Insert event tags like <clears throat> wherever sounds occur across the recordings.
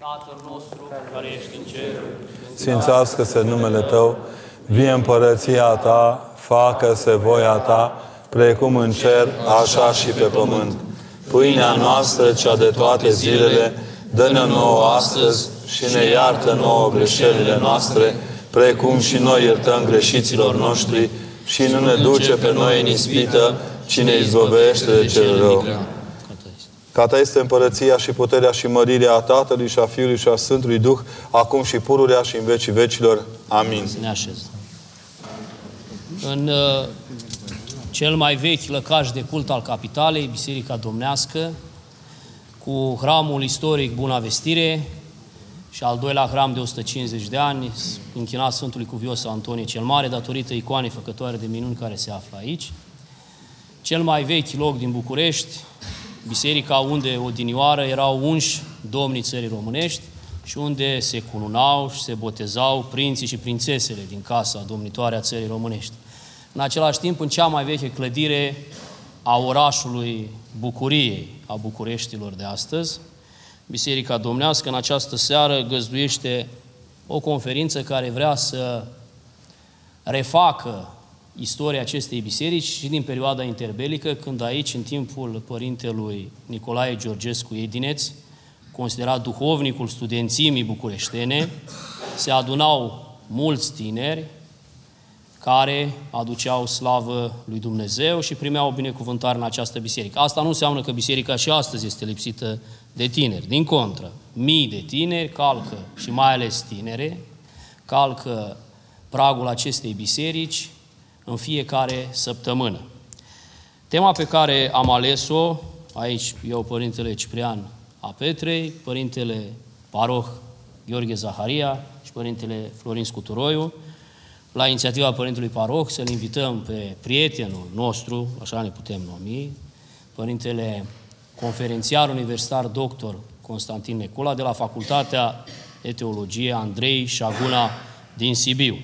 Tatăl nostru care ești în cer, Sfințească-se numele Tău, vie împărăția Ta, facă-se voia Ta, precum în cer, așa și pe pământ. Pâinea noastră, cea de toate zilele, dă-ne nouă astăzi și ne iartă nouă greșelile noastre, precum și noi iertăm greșiților noștri și nu ne duce pe noi în ispită, ci ne izbăvește de cel rău. Ca ta este împărăția și puterea și mărirea a Tatălui și a Fiului și a Sfântului Duh, acum și pururea și în vecii vecilor. Amin. Să ne așezăm. În uh, cel mai vechi lăcaș de cult al capitalei, Biserica Domnească, cu hramul istoric Buna Vestire și al doilea hram de 150 de ani, închinat Sfântului Cuvios Antonie cel Mare, datorită icoanei făcătoare de minuni care se află aici. Cel mai vechi loc din București, biserica unde odinioară erau unși domnii țării românești și unde se cununau și se botezau prinții și prințesele din casa domnitoare a țării românești. În același timp, în cea mai veche clădire a orașului Bucuriei, a Bucureștilor de astăzi, Biserica Domnească în această seară găzduiește o conferință care vrea să refacă istoria acestei biserici și din perioada interbelică, când aici, în timpul părintelui Nicolae Georgescu Edineț, considerat duhovnicul studențimii bucureștene, se adunau mulți tineri care aduceau slavă lui Dumnezeu și primeau binecuvântare în această biserică. Asta nu înseamnă că biserica și astăzi este lipsită de tineri. Din contră, mii de tineri calcă, și mai ales tinere, calcă pragul acestei biserici în fiecare săptămână. Tema pe care am ales-o, aici eu, Părintele Ciprian a Petrei, Părintele Paroh Gheorghe Zaharia și Părintele Florin Scuturoiu, la inițiativa Părintelui Paroh, să-l invităm pe prietenul nostru, așa ne putem numi, Părintele conferențiar universitar doctor Constantin Necula, de la Facultatea de Teologie Andrei Șaguna din Sibiu.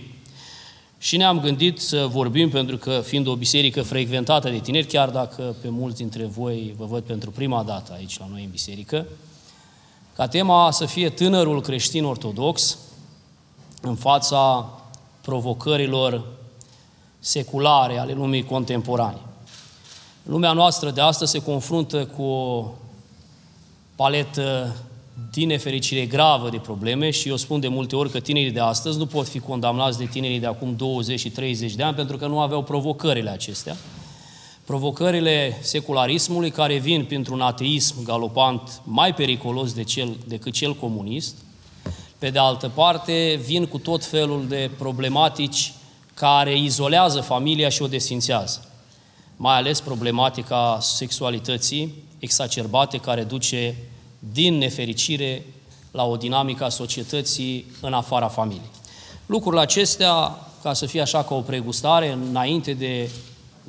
Și ne-am gândit să vorbim, pentru că fiind o biserică frecventată de tineri, chiar dacă pe mulți dintre voi vă văd pentru prima dată aici la noi în biserică, ca tema să fie tânărul creștin ortodox în fața provocărilor seculare ale lumii contemporane. Lumea noastră de astăzi se confruntă cu o paletă din nefericire gravă de probleme și eu spun de multe ori că tinerii de astăzi nu pot fi condamnați de tinerii de acum 20 și 30 de ani pentru că nu aveau provocările acestea. Provocările secularismului care vin printr-un ateism galopant mai periculos de cel, decât cel comunist, pe de altă parte vin cu tot felul de problematici care izolează familia și o desfințează. Mai ales problematica sexualității exacerbate care duce din nefericire la o dinamică a societății în afara familiei. Lucrurile acestea, ca să fie așa ca o pregustare, înainte de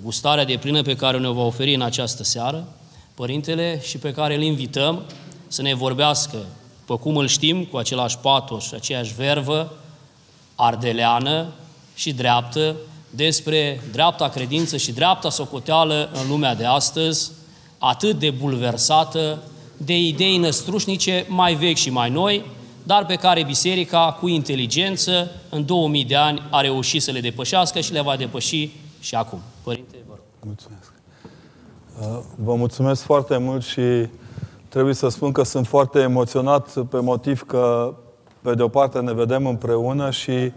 gustarea de plină pe care ne va oferi în această seară, Părintele, și pe care îl invităm să ne vorbească, pe cum îl știm, cu același patos și aceeași vervă, ardeleană și dreaptă, despre dreapta credință și dreapta socoteală în lumea de astăzi, atât de bulversată de idei năstrușnice mai vechi și mai noi, dar pe care biserica, cu inteligență, în 2000 de ani a reușit să le depășească și le va depăși și acum. Părinte, vă rog. Mulțumesc. Uh, vă mulțumesc foarte mult și trebuie să spun că sunt foarte emoționat pe motiv că, pe de o parte, ne vedem împreună și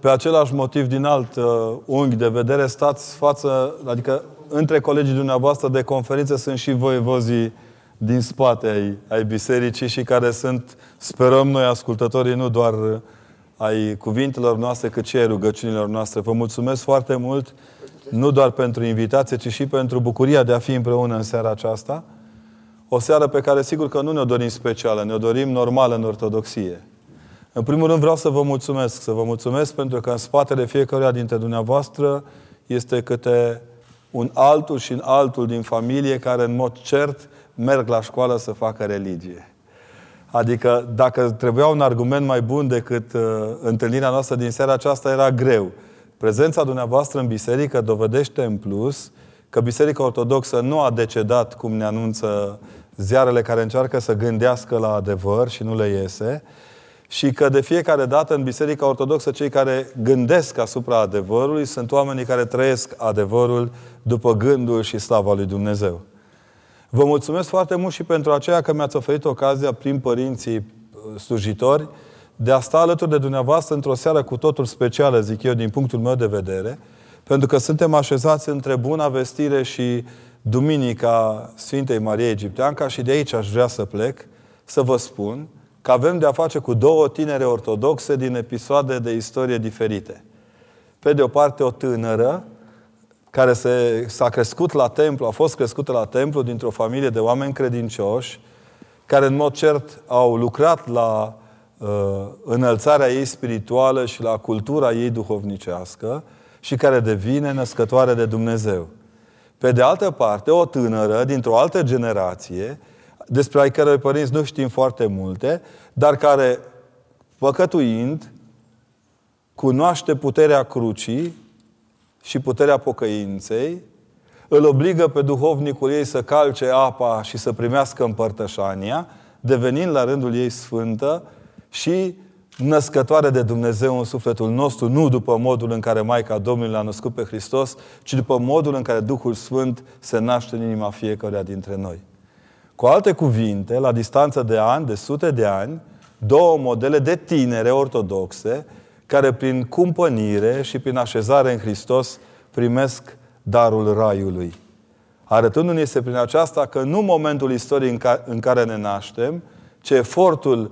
pe același motiv din alt uh, unghi de vedere stați față, adică între colegii dumneavoastră de conferință sunt și voievozii din spate ai, ai bisericii și care sunt, sperăm noi, ascultătorii, nu doar ai cuvintelor noastre, cât și ai rugăciunilor noastre. Vă mulțumesc foarte mult, nu doar pentru invitație, ci și pentru bucuria de a fi împreună în seara aceasta. O seară pe care sigur că nu ne-o dorim specială, ne-o dorim normală în ortodoxie. În primul rând vreau să vă mulțumesc, să vă mulțumesc pentru că în spatele fiecăruia dintre dumneavoastră este câte un altul și un altul din familie care în mod cert merg la școală să facă religie. Adică dacă trebuia un argument mai bun decât uh, întâlnirea noastră din seara aceasta, era greu. Prezența dumneavoastră în biserică dovedește în plus că Biserica Ortodoxă nu a decedat, cum ne anunță ziarele care încearcă să gândească la adevăr și nu le iese, și că de fiecare dată în Biserica Ortodoxă cei care gândesc asupra adevărului sunt oamenii care trăiesc adevărul după gândul și slava lui Dumnezeu. Vă mulțumesc foarte mult și pentru aceea că mi-ați oferit ocazia prin părinții uh, slujitori de a sta alături de dumneavoastră într-o seară cu totul specială, zic eu, din punctul meu de vedere, pentru că suntem așezați între Buna Vestire și Duminica Sfintei Marie Egipteanca și de aici aș vrea să plec, să vă spun că avem de a face cu două tinere ortodoxe din episoade de istorie diferite. Pe de o parte, o tânără care se, s-a crescut la templu, a fost crescută la templu dintr-o familie de oameni credincioși, care în mod cert au lucrat la uh, înălțarea ei spirituală și la cultura ei duhovnicească și care devine născătoare de Dumnezeu. Pe de altă parte, o tânără dintr-o altă generație, despre ai cărei părinți nu știm foarte multe, dar care, păcătuind, cunoaște puterea crucii și puterea pocăinței, îl obligă pe duhovnicul ei să calce apa și să primească împărtășania, devenind la rândul ei sfântă și născătoare de Dumnezeu în sufletul nostru, nu după modul în care Maica Domnului l-a născut pe Hristos, ci după modul în care Duhul Sfânt se naște în inima fiecăruia dintre noi. Cu alte cuvinte, la distanță de ani, de sute de ani, două modele de tinere ortodoxe, care prin cumpănire și prin așezare în Hristos primesc darul Raiului. Arătându-ne se prin aceasta că nu momentul istoriei în care ne naștem, ci efortul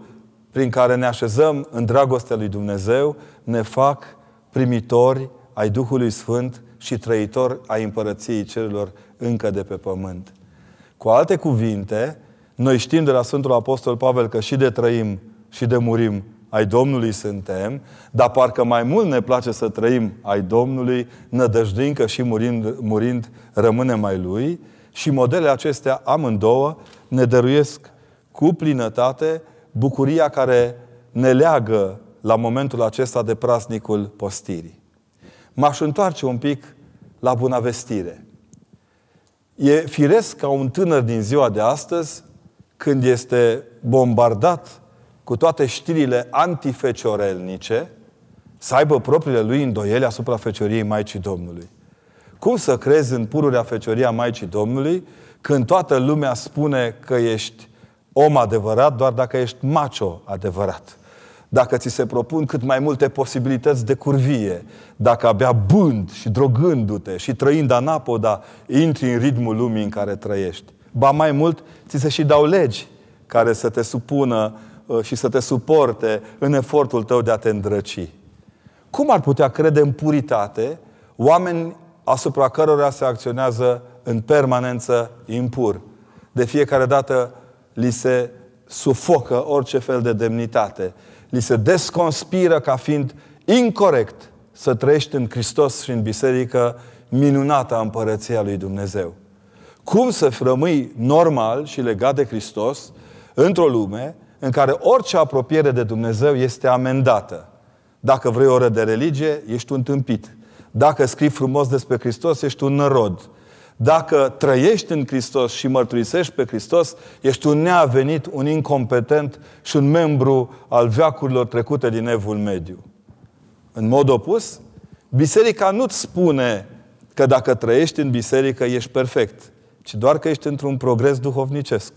prin care ne așezăm în dragostea lui Dumnezeu, ne fac primitori ai Duhului Sfânt și trăitori ai împărăției cerurilor încă de pe pământ. Cu alte cuvinte, noi știm de la Sfântul Apostol Pavel că și de trăim și de murim ai Domnului suntem, dar parcă mai mult ne place să trăim ai Domnului, nădăjduind că și murind, murind rămâne mai Lui și modelele acestea amândouă ne dăruiesc cu plinătate bucuria care ne leagă la momentul acesta de praznicul postirii. M-aș întoarce un pic la bunăvestire. E firesc ca un tânăr din ziua de astăzi, când este bombardat cu toate știrile antifeciorelnice, să aibă propriile lui îndoieli asupra fecioriei Maicii Domnului. Cum să crezi în pururea fecioria Maicii Domnului când toată lumea spune că ești om adevărat doar dacă ești macho adevărat? Dacă ți se propun cât mai multe posibilități de curvie, dacă abia bând și drogându-te și trăind anapoda, intri în ritmul lumii în care trăiești. Ba mai mult, ți se și dau legi care să te supună uh, și să te suporte în efortul tău de a te îndrăci. Cum ar putea crede în puritate oameni asupra cărora se acționează în permanență impur? De fiecare dată li se sufocă orice fel de demnitate. Li se desconspiră ca fiind incorrect să trăiești în Hristos și în biserică minunata împărăția lui Dumnezeu. Cum să rămâi normal și legat de Hristos într-o lume în care orice apropiere de Dumnezeu este amendată. Dacă vrei o oră de religie, ești un tâmpit. Dacă scrii frumos despre Hristos, ești un nărod. Dacă trăiești în Hristos și mărturisești pe Hristos, ești un neavenit, un incompetent și un membru al veacurilor trecute din evul mediu. În mod opus, biserica nu-ți spune că dacă trăiești în biserică ești perfect, ci doar că ești într-un progres duhovnicesc.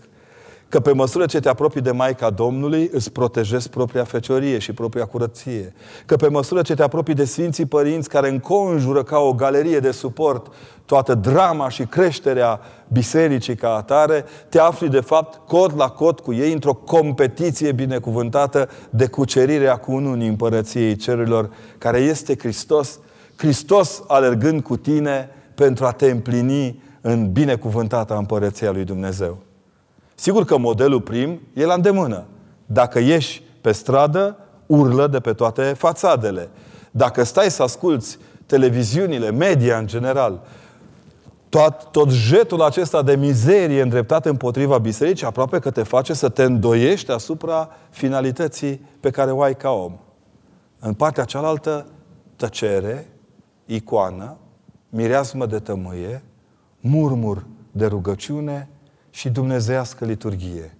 Că pe măsură ce te apropii de Maica Domnului, îți protejezi propria feciorie și propria curăție. Că pe măsură ce te apropii de Sfinții Părinți care înconjură ca o galerie de suport toată drama și creșterea bisericii ca atare, te afli de fapt cot la cot cu ei într-o competiție binecuvântată de cucerirea cu unul în împărăției cerurilor, care este Hristos, Hristos alergând cu tine pentru a te împlini în binecuvântata împărăția lui Dumnezeu. Sigur că modelul prim e la îndemână. Dacă ieși pe stradă, urlă de pe toate fațadele. Dacă stai să asculți televiziunile, media în general, tot, tot jetul acesta de mizerie îndreptat împotriva bisericii, aproape că te face să te îndoiești asupra finalității pe care o ai ca om. În partea cealaltă, tăcere, icoană, mireasmă de tămâie, murmur de rugăciune și dumnezeiască liturghie.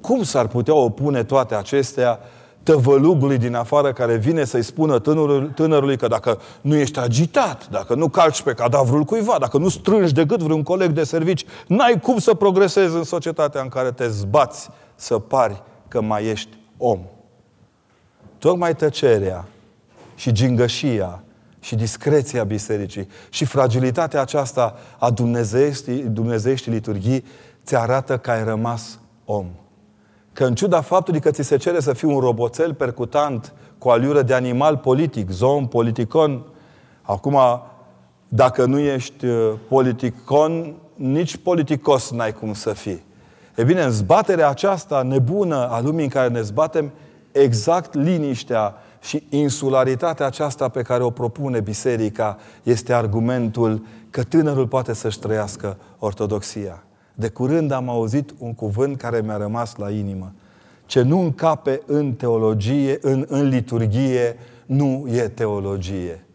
Cum s-ar putea opune toate acestea tăvălugului din afară care vine să-i spună tânărului, tânărului că dacă nu ești agitat, dacă nu calci pe cadavrul cuiva, dacă nu strângi decât vreun coleg de servici, n-ai cum să progresezi în societatea în care te zbați să pari că mai ești om. Tocmai tăcerea și gingășia și discreția bisericii și fragilitatea aceasta a dumnezeieștii, dumnezeieștii liturghii ți arată că ai rămas om. Că în ciuda faptului că ți se cere să fii un roboțel percutant cu aliură de animal politic, zon, politicon, acum, dacă nu ești uh, politicon, nici politicos n-ai cum să fii. E bine, în zbaterea aceasta nebună a lumii în care ne zbatem, exact liniștea și insularitatea aceasta pe care o propune biserica este argumentul că tânărul poate să-și trăiască ortodoxia. De curând am auzit un cuvânt care mi-a rămas la inimă. Ce nu încape în teologie, în, în liturgie, nu e teologie.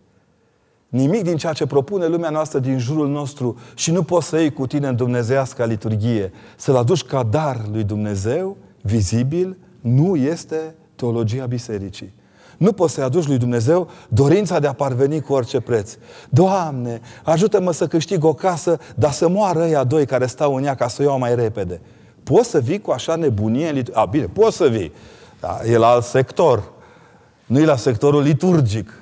Nimic din ceea ce propune lumea noastră din jurul nostru și nu poți să iei cu tine în dumnezeiasca liturghie, să-l aduci ca dar lui Dumnezeu, vizibil, nu este teologia bisericii. Nu poți să-i aduci lui Dumnezeu dorința de a parveni cu orice preț. Doamne, ajută-mă să câștig o casă, dar să moară ăia doi care stau în ea ca să o iau mai repede. Poți să vii cu așa nebunie? A, bine, poți să vii. Da, e la alt sector. Nu e la sectorul liturgic.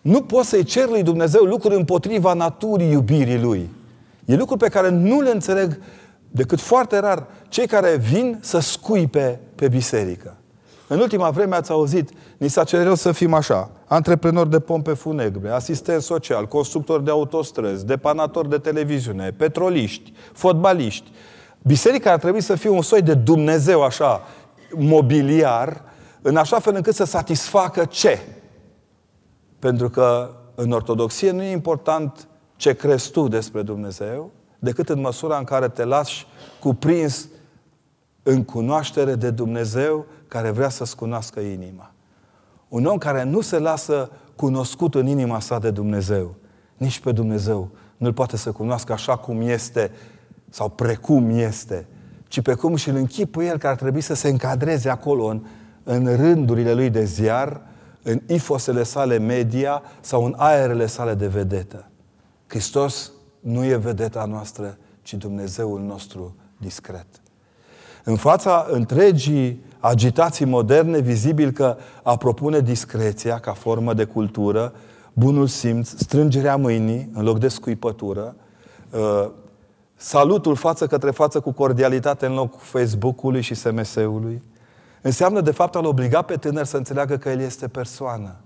Nu poți să-i cer lui Dumnezeu lucruri împotriva naturii iubirii Lui. E lucruri pe care nu le înțeleg decât foarte rar cei care vin să scuipe pe biserică. În ultima vreme ați auzit, ni s-a cerut să fim așa, antreprenori de pompe funebre, asistent social, constructori de autostrăzi, depanatori de televiziune, petroliști, fotbaliști. Biserica ar trebui să fie un soi de Dumnezeu așa, mobiliar, în așa fel încât să satisfacă ce? Pentru că în ortodoxie nu e important ce crezi tu despre Dumnezeu, decât în măsura în care te lași cuprins în cunoaștere de Dumnezeu care vrea să-ți cunoască inima. Un om care nu se lasă cunoscut în inima sa de Dumnezeu, nici pe Dumnezeu, nu-L poate să cunoască așa cum este sau precum este, ci pe cum și-L închipă El care ar trebui să se încadreze acolo în, în rândurile Lui de ziar, în ifosele sale media sau în aerele sale de vedetă. Hristos nu e vedeta noastră, ci Dumnezeul nostru discret. În fața întregii agitații moderne, vizibil că a propune discreția ca formă de cultură, bunul simț, strângerea mâinii în loc de scuipătură, uh, salutul față către față cu cordialitate în loc Facebook-ului și SMS-ului, înseamnă de fapt a-l obliga pe tânăr să înțeleagă că el este persoană,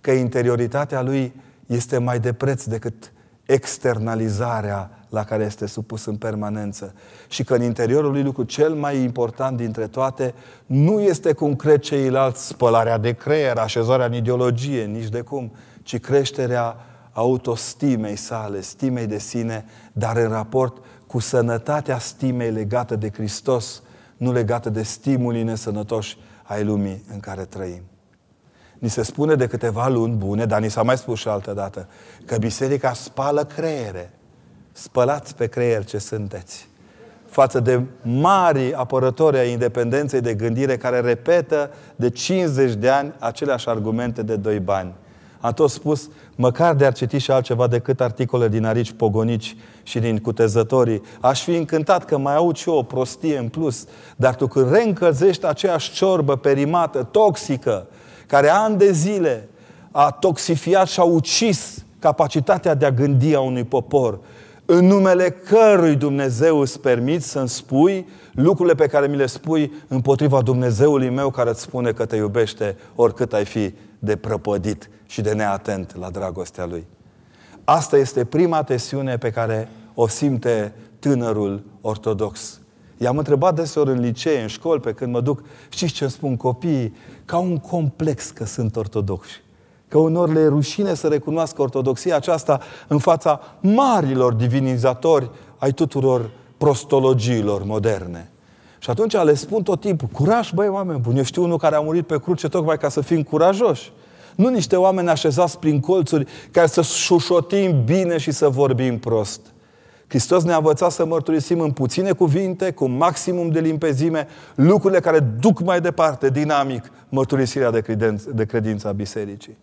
că interioritatea lui este mai de preț decât externalizarea la care este supus în permanență. Și că în interiorul lui lucru cel mai important dintre toate nu este cum cred ceilalți spălarea de creier, așezarea în ideologie, nici de cum, ci creșterea autostimei sale, stimei de sine, dar în raport cu sănătatea stimei legată de Hristos, nu legată de stimulii nesănătoși ai lumii în care trăim. Ni se spune de câteva luni bune, dar ni s-a mai spus și altă dată, că biserica spală creiere. Spălați pe creier ce sunteți. Față de mari apărători ai independenței de gândire care repetă de 50 de ani aceleași argumente de doi bani. Am tot spus, măcar de ar citi și altceva decât articole din arici pogonici și din cutezătorii, aș fi încântat că mai aud și eu o prostie în plus. Dar tu când reîncălzești aceeași ciorbă perimată, toxică, care ani de zile a toxifiat și a ucis capacitatea de a gândi a unui popor, în numele cărui Dumnezeu îți permiți să-mi spui lucrurile pe care mi le spui împotriva Dumnezeului meu care îți spune că te iubește oricât ai fi de prăpădit și de neatent la dragostea Lui. Asta este prima tesiune pe care o simte tânărul ortodox. I-am întrebat deseori în licee, în școli, pe când mă duc, știți ce îmi spun copiii? Ca un complex că sunt ortodoxi. Că unor le e rușine să recunoască ortodoxia aceasta în fața marilor divinizatori ai tuturor prostologiilor moderne. Și atunci le spun tot timpul, curaj, băi, oameni buni. Eu știu unul care a murit pe cruce tocmai ca să fim curajoși. Nu niște oameni așezați prin colțuri care să șușotim bine și să vorbim prost Hristos ne-a învățat să mărturisim în puține cuvinte, cu maximum de limpezime, lucrurile care duc mai departe, dinamic, mărturisirea de, credință, de credință a bisericii.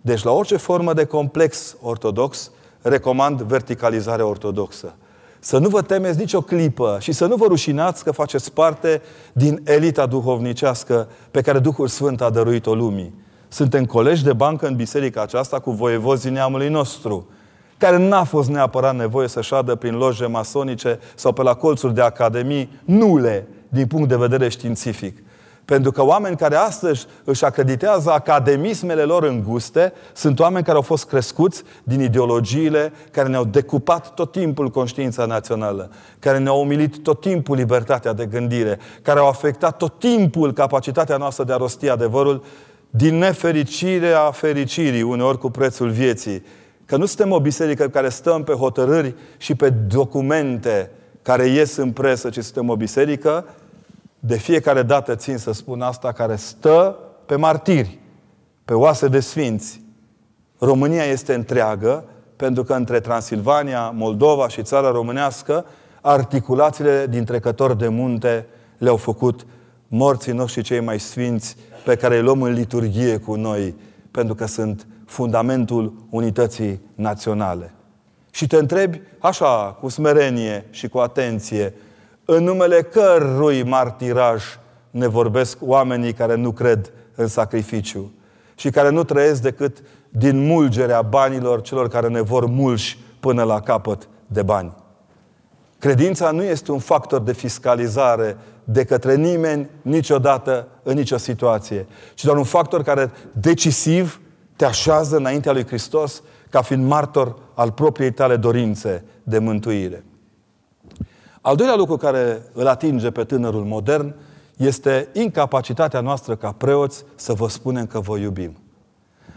Deci, la orice formă de complex ortodox, recomand verticalizarea ortodoxă. Să nu vă temeți nicio clipă și să nu vă rușinați că faceți parte din elita duhovnicească pe care Duhul Sfânt a dăruit-o lumii. Suntem colegi de bancă în biserica aceasta cu voievozii neamului nostru, care n-a fost neapărat nevoie să șadă prin loje masonice sau pe la colțuri de academii nule din punct de vedere științific. Pentru că oameni care astăzi își acreditează academismele lor înguste sunt oameni care au fost crescuți din ideologiile care ne-au decupat tot timpul conștiința națională, care ne-au umilit tot timpul libertatea de gândire, care au afectat tot timpul capacitatea noastră de a rosti adevărul din nefericire a fericirii, uneori cu prețul vieții. Că nu suntem o biserică care stăm pe hotărâri și pe documente care ies în presă, ci suntem o biserică de fiecare dată țin să spun asta, care stă pe martiri, pe oase de sfinți. România este întreagă, pentru că între Transilvania, Moldova și țara românească, articulațiile din trecători de munte le-au făcut morții noștri cei mai sfinți, pe care îi luăm în liturghie cu noi, pentru că sunt fundamentul unității naționale. Și te întrebi, așa, cu smerenie și cu atenție, în numele cărui martiraj ne vorbesc oamenii care nu cred în sacrificiu și care nu trăiesc decât din mulgerea banilor celor care ne vor mulși până la capăt de bani. Credința nu este un factor de fiscalizare de către nimeni, niciodată, în nicio situație, ci doar un factor care decisiv te așează înaintea lui Hristos ca fiind martor al propriei tale dorințe de mântuire. Al doilea lucru care îl atinge pe tânărul modern este incapacitatea noastră ca preoți să vă spunem că vă iubim.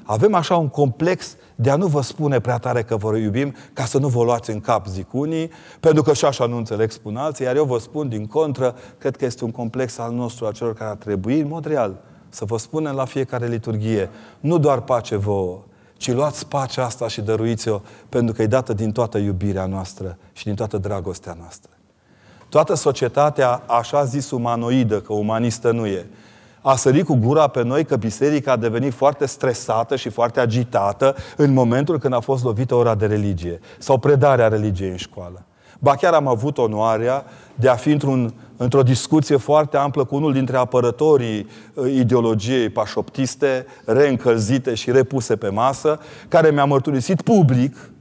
Avem așa un complex de a nu vă spune prea tare că vă iubim, ca să nu vă luați în cap, zic unii, pentru că și așa nu înțeleg, spun alții, iar eu vă spun din contră, cred că este un complex al nostru, a celor care ar trebui, în mod real, să vă spunem la fiecare liturghie, nu doar pace vouă, ci luați pacea asta și dăruiți-o, pentru că e dată din toată iubirea noastră și din toată dragostea noastră. Toată societatea, așa zis umanoidă, că umanistă nu e, a sărit cu gura pe noi că biserica a devenit foarte stresată și foarte agitată în momentul când a fost lovită ora de religie sau predarea religiei în școală. Ba chiar am avut onoarea de a fi într-un, într-o discuție foarte amplă cu unul dintre apărătorii uh, ideologiei pașoptiste, reîncălzite și repuse pe masă, care mi-a mărturisit public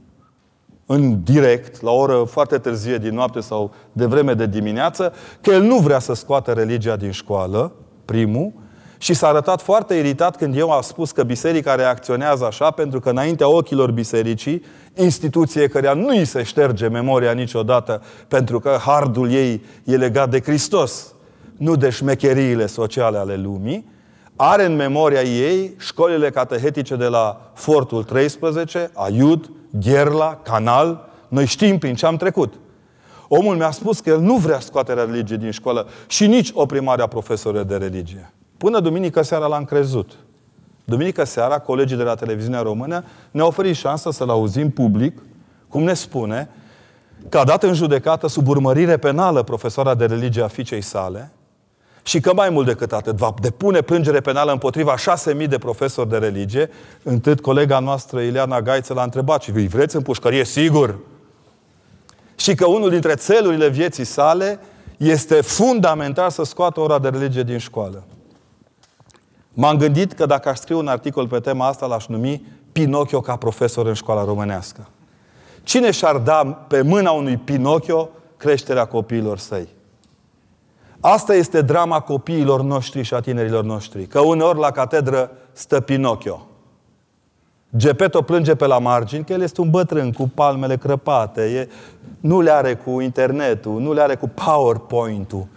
în direct, la o oră foarte târzie din noapte sau de vreme de dimineață, că el nu vrea să scoată religia din școală, primul, și s-a arătat foarte iritat când eu am spus că biserica reacționează așa, pentru că înaintea ochilor bisericii, instituție care nu îi se șterge memoria niciodată, pentru că hardul ei e legat de Hristos, nu de șmecheriile sociale ale lumii, are în memoria ei școlile catehetice de la Fortul 13, Aiud, Gherla, Canal, noi știm prin ce am trecut. Omul mi-a spus că el nu vrea scoaterea religiei din școală și nici oprimarea profesorilor de religie. Până duminică seara l-am crezut. Duminică seara, colegii de la televiziunea română ne-au oferit șansa să-l auzim public, cum ne spune, că a dat în judecată sub urmărire penală profesoara de religie a fiicei sale și că mai mult decât atât va depune plângere penală împotriva 6.000 de profesori de religie, întât colega noastră Ileana Gaiță l-a întrebat și îi vreți în pușcărie? Sigur! Și că unul dintre țelurile vieții sale este fundamental să scoată ora de religie din școală. M-am gândit că dacă aș scrie un articol pe tema asta, l-aș numi Pinocchio ca profesor în școala românească. Cine și-ar da pe mâna unui Pinocchio creșterea copiilor săi? Asta este drama copiilor noștri și a tinerilor noștri. Că uneori la catedră stă Pinocchio. Gepeto plânge pe la margini că el este un bătrân cu palmele crăpate, e, nu le are cu internetul, nu le are cu PowerPoint-ul,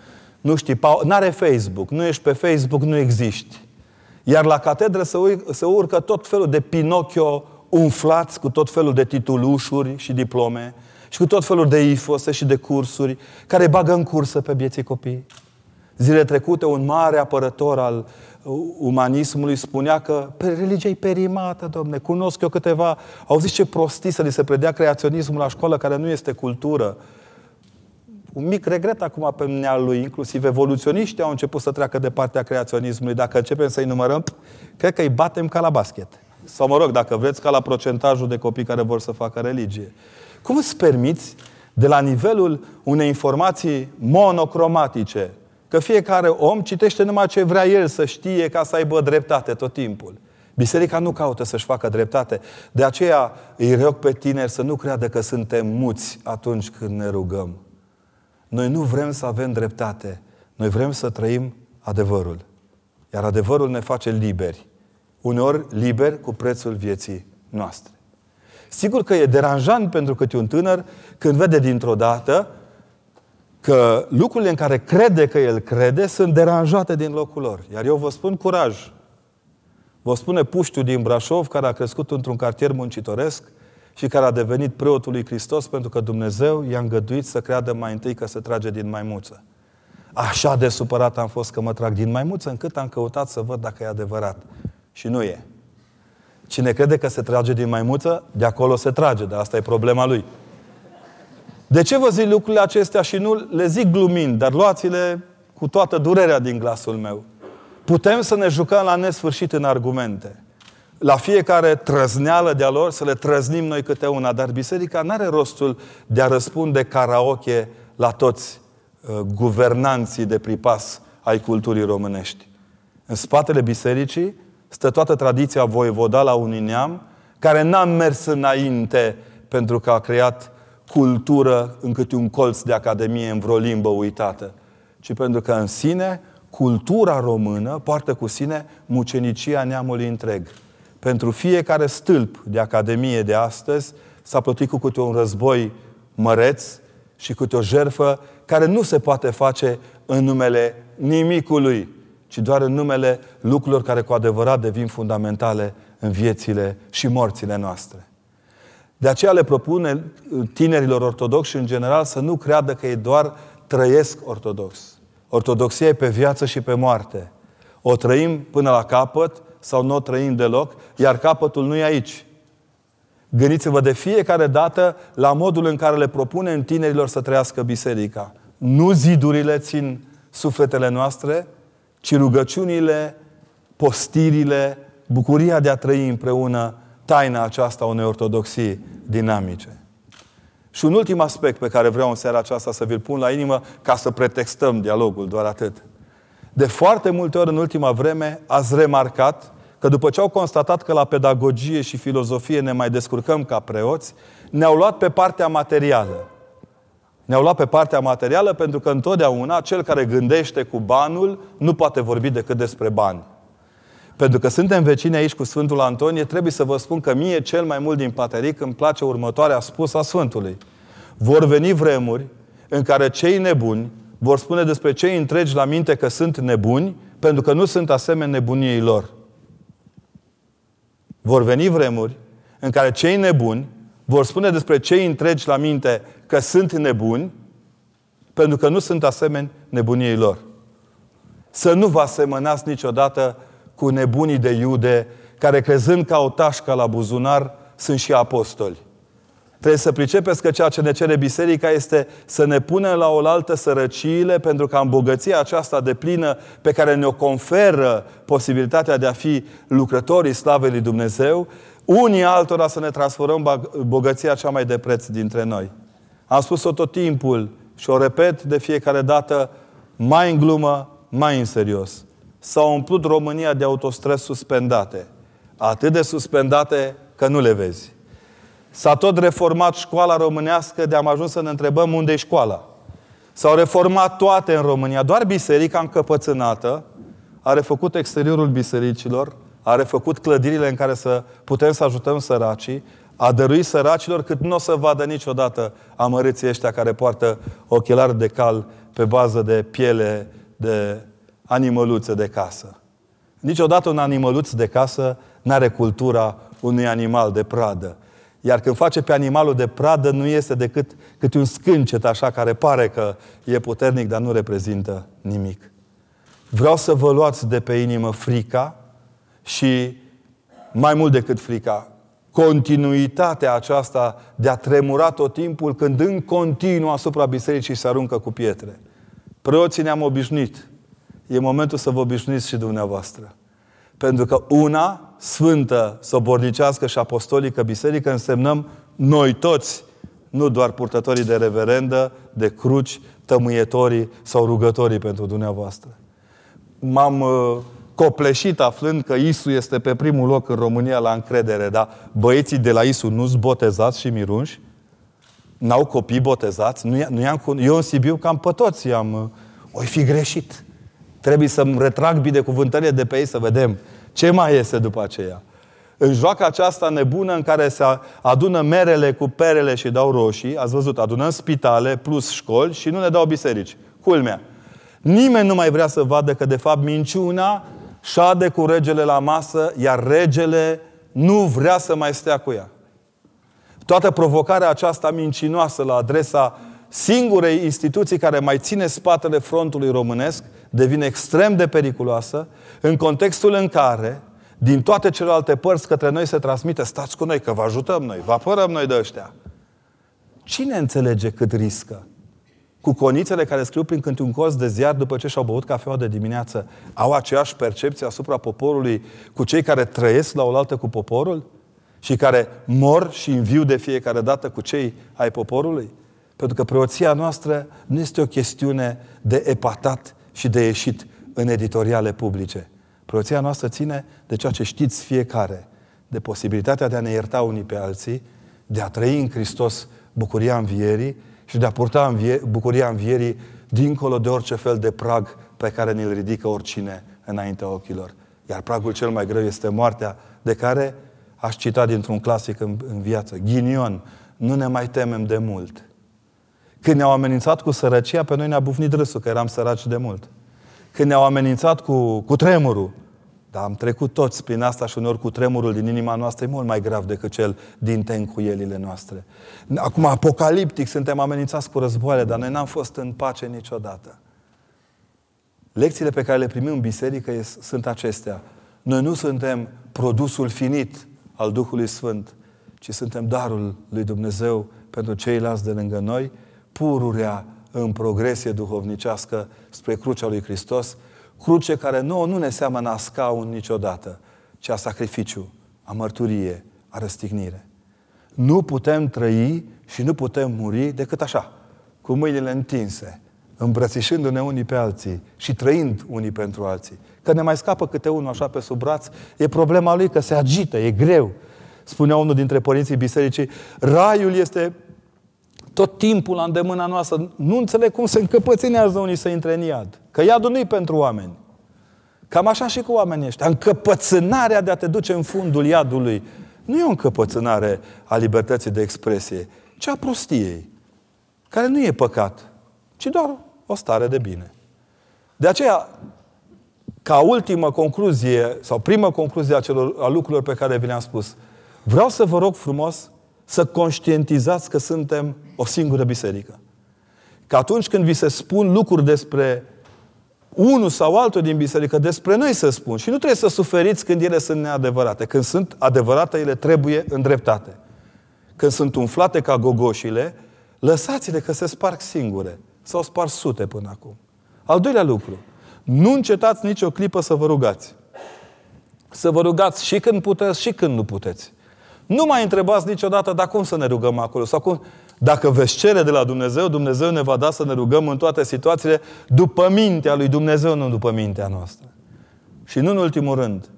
nu știi, nu are Facebook, nu ești pe Facebook, nu existi. Iar la catedră se, ur- se urcă tot felul de Pinocchio umflați cu tot felul de titulușuri și diplome și cu tot felul de ifose și de cursuri care bagă în cursă pe vieții copii. Zile trecute, un mare apărător al umanismului spunea că religia e perimată, domne. Cunosc eu câteva... Au zis ce prostii să li se predea creaționismul la școală care nu este cultură. Un mic regret acum pe mnea lui, inclusiv evoluționiștii au început să treacă de partea creaționismului. Dacă începem să-i numărăm, cred că îi batem ca la basket. Sau mă rog, dacă vreți, ca la procentajul de copii care vor să facă religie. Cum îți permiți de la nivelul unei informații monocromatice, că fiecare om citește numai ce vrea el să știe ca să aibă dreptate tot timpul. Biserica nu caută să-și facă dreptate. De aceea îi rog pe tineri să nu creadă că suntem muți atunci când ne rugăm. Noi nu vrem să avem dreptate. Noi vrem să trăim adevărul. Iar adevărul ne face liberi. Uneori liberi cu prețul vieții noastre. Sigur că e deranjant pentru câte un tânăr când vede dintr-o dată că lucrurile în care crede că el crede sunt deranjate din locul lor. Iar eu vă spun curaj. Vă spune puștiu din Brașov, care a crescut într-un cartier muncitoresc și care a devenit preotul lui Hristos pentru că Dumnezeu i-a îngăduit să creadă mai întâi că se trage din maimuță. Așa de supărat am fost că mă trag din maimuță, încât am căutat să văd dacă e adevărat. Și nu e. Cine crede că se trage din maimuță, de acolo se trage, dar asta e problema lui. De ce vă zic lucrurile acestea și nu le zic glumind, dar luați-le cu toată durerea din glasul meu? Putem să ne jucăm la nesfârșit în argumente. La fiecare trăzneală de-a lor să le trăznim noi câte una, dar biserica nu are rostul de a răspunde karaoke la toți uh, guvernanții de pripas ai culturii românești. În spatele bisericii stă toată tradiția voievodală a unui neam care n-a mers înainte pentru că a creat cultură în câte un colț de academie în vreo limbă uitată, ci pentru că în sine cultura română poartă cu sine mucenicia neamului întreg. Pentru fiecare stâlp de academie de astăzi s-a plătit cu câte un război măreț și câte o jerfă care nu se poate face în numele nimicului, ci doar în numele lucrurilor care cu adevărat devin fundamentale în viețile și morțile noastre. De aceea le propune tinerilor ortodoxi în general să nu creadă că ei doar trăiesc ortodox. Ortodoxia e pe viață și pe moarte. O trăim până la capăt sau nu o trăim deloc, iar capătul nu e aici. Gândiți-vă de fiecare dată la modul în care le propune în tinerilor să trăiască biserica. Nu zidurile țin sufletele noastre, ci rugăciunile, postirile, bucuria de a trăi împreună taina aceasta unei ortodoxii dinamice. Și un ultim aspect pe care vreau în seara aceasta să vi-l pun la inimă ca să pretextăm dialogul, doar atât. De foarte multe ori în ultima vreme ați remarcat că după ce au constatat că la pedagogie și filozofie ne mai descurcăm ca preoți, ne-au luat pe partea materială. Ne-au luat pe partea materială pentru că întotdeauna cel care gândește cu banul nu poate vorbi decât despre bani. Pentru că suntem vecini aici cu Sfântul Antonie, trebuie să vă spun că mie cel mai mult din Pateric îmi place următoarea spusă a Sfântului. Vor veni vremuri în care cei nebuni vor spune despre cei întregi la minte că sunt nebuni, pentru că nu sunt asemeni nebuniei lor. Vor veni vremuri în care cei nebuni vor spune despre cei întregi la minte că sunt nebuni, pentru că nu sunt asemeni nebuniei lor. Să nu vă asemănați niciodată cu nebunii de iude, care crezând ca o tașcă la buzunar, sunt și apostoli. Trebuie să pricepeți că ceea ce ne cere biserica este să ne punem la oaltă sărăciile pentru ca îmbogăția aceasta de plină pe care ne-o conferă posibilitatea de a fi lucrătorii slavei lui Dumnezeu, unii altora să ne transformăm bogăția cea mai de preț dintre noi. Am spus-o tot timpul și o repet de fiecare dată, mai în glumă, mai în serios s-a umplut România de autostrăzi suspendate. Atât de suspendate că nu le vezi. S-a tot reformat școala românească de am ajuns să ne întrebăm unde e școala. S-au reformat toate în România. Doar biserica încăpățânată a refăcut exteriorul bisericilor, a refăcut clădirile în care să putem să ajutăm săracii, a dăruit săracilor cât nu o să vadă niciodată amărâții ăștia care poartă ochelari de cal pe bază de piele de animăluță de casă. Niciodată un animăluț de casă n-are cultura unui animal de pradă. Iar când face pe animalul de pradă, nu este decât câte un scâncet așa care pare că e puternic, dar nu reprezintă nimic. Vreau să vă luați de pe inimă frica și mai mult decât frica, continuitatea aceasta de a tremura tot timpul când în continuu asupra bisericii se aruncă cu pietre. Preoții ne-am obișnuit. E momentul să vă obișnuiți și dumneavoastră. Pentru că una, sfântă, sobornicească și apostolică biserică însemnăm noi toți, nu doar purtătorii de reverendă, de cruci, tămâietorii sau rugătorii pentru dumneavoastră. M-am uh, copleșit aflând că ISU este pe primul loc în România la încredere, dar băieții de la ISU nu-s botezați și mirunși? N-au copii botezați? Nu, nu i-am, eu în Sibiu cam pe toți am... Uh, oi fi greșit. Trebuie să-mi retrag binecuvântările de pe ei să vedem ce mai iese după aceea. În joaca aceasta nebună în care se adună merele cu perele și dau roșii, ați văzut, adunăm spitale plus școli și nu ne dau biserici. Culmea. Nimeni nu mai vrea să vadă că de fapt minciuna șade cu regele la masă, iar regele nu vrea să mai stea cu ea. Toată provocarea aceasta mincinoasă la adresa singurei instituții care mai ține spatele frontului românesc devine extrem de periculoasă în contextul în care din toate celelalte părți către noi se transmite stați cu noi, că vă ajutăm noi, vă apărăm noi de ăștia. Cine înțelege cât riscă? Cu conițele care scriu prin câte un cost de ziar după ce și-au băut cafeaua de dimineață, au aceeași percepție asupra poporului cu cei care trăiesc la oaltă cu poporul? Și care mor și înviu de fiecare dată cu cei ai poporului? Pentru că preoția noastră nu este o chestiune de epatat și de ieșit în editoriale publice. Preoția noastră ține de ceea ce știți fiecare, de posibilitatea de a ne ierta unii pe alții, de a trăi în Hristos bucuria învierii și de a purta învie- bucuria învierii dincolo de orice fel de prag pe care ne-l ridică oricine înaintea ochilor. Iar pragul cel mai greu este moartea, de care aș cita dintr-un clasic în, în viață. Ghinion, nu ne mai temem de mult. Când ne-au amenințat cu sărăcia, pe noi ne-a bufnit râsul, că eram săraci de mult. Când ne-au amenințat cu, cu tremurul, dar am trecut toți prin asta și uneori cu tremurul din inima noastră e mult mai grav decât cel din tencuielile noastre. Acum, apocaliptic, suntem amenințați cu războaie, dar noi n-am fost în pace niciodată. Lecțiile pe care le primim în biserică sunt acestea. Noi nu suntem produsul finit al Duhului Sfânt, ci suntem darul lui Dumnezeu pentru ceilalți de lângă noi, pururea în progresie duhovnicească spre crucea lui Hristos, cruce care nouă nu ne seamănă a scaun niciodată, ci a sacrificiu, a mărturie, a răstignire. Nu putem trăi și nu putem muri decât așa, cu mâinile întinse, îmbrățișându-ne unii pe alții și trăind unii pentru alții. Că ne mai scapă câte unul așa pe sub braț, e problema lui că se agită, e greu. Spunea unul dintre părinții bisericii, raiul este tot timpul la îndemâna noastră. Nu înțeleg cum se încăpățânează unii să intre în iad. Că iadul nu-i pentru oameni. Cam așa și cu oamenii ăștia. Încăpățânarea de a te duce în fundul iadului nu e o încăpățânare a libertății de expresie, ci a prostiei, care nu e păcat, ci doar o stare de bine. De aceea, ca ultimă concluzie, sau primă concluzie a, celor, a lucrurilor pe care vi le-am spus, vreau să vă rog frumos să conștientizați că suntem o singură biserică. Că atunci când vi se spun lucruri despre unul sau altul din biserică, despre noi să spun. Și nu trebuie să suferiți când ele sunt neadevărate. Când sunt adevărate, ele trebuie îndreptate. Când sunt umflate ca gogoșile, lăsați-le că se sparg singure. S-au spart sute până acum. Al doilea lucru. Nu încetați nicio clipă să vă rugați. Să vă rugați și când puteți și când nu puteți. Nu mai întrebați niciodată, dar cum să ne rugăm acolo? Sau cum... Dacă veți cere de la Dumnezeu, Dumnezeu ne va da să ne rugăm în toate situațiile după mintea lui Dumnezeu, nu după mintea noastră. Și nu în ultimul rând,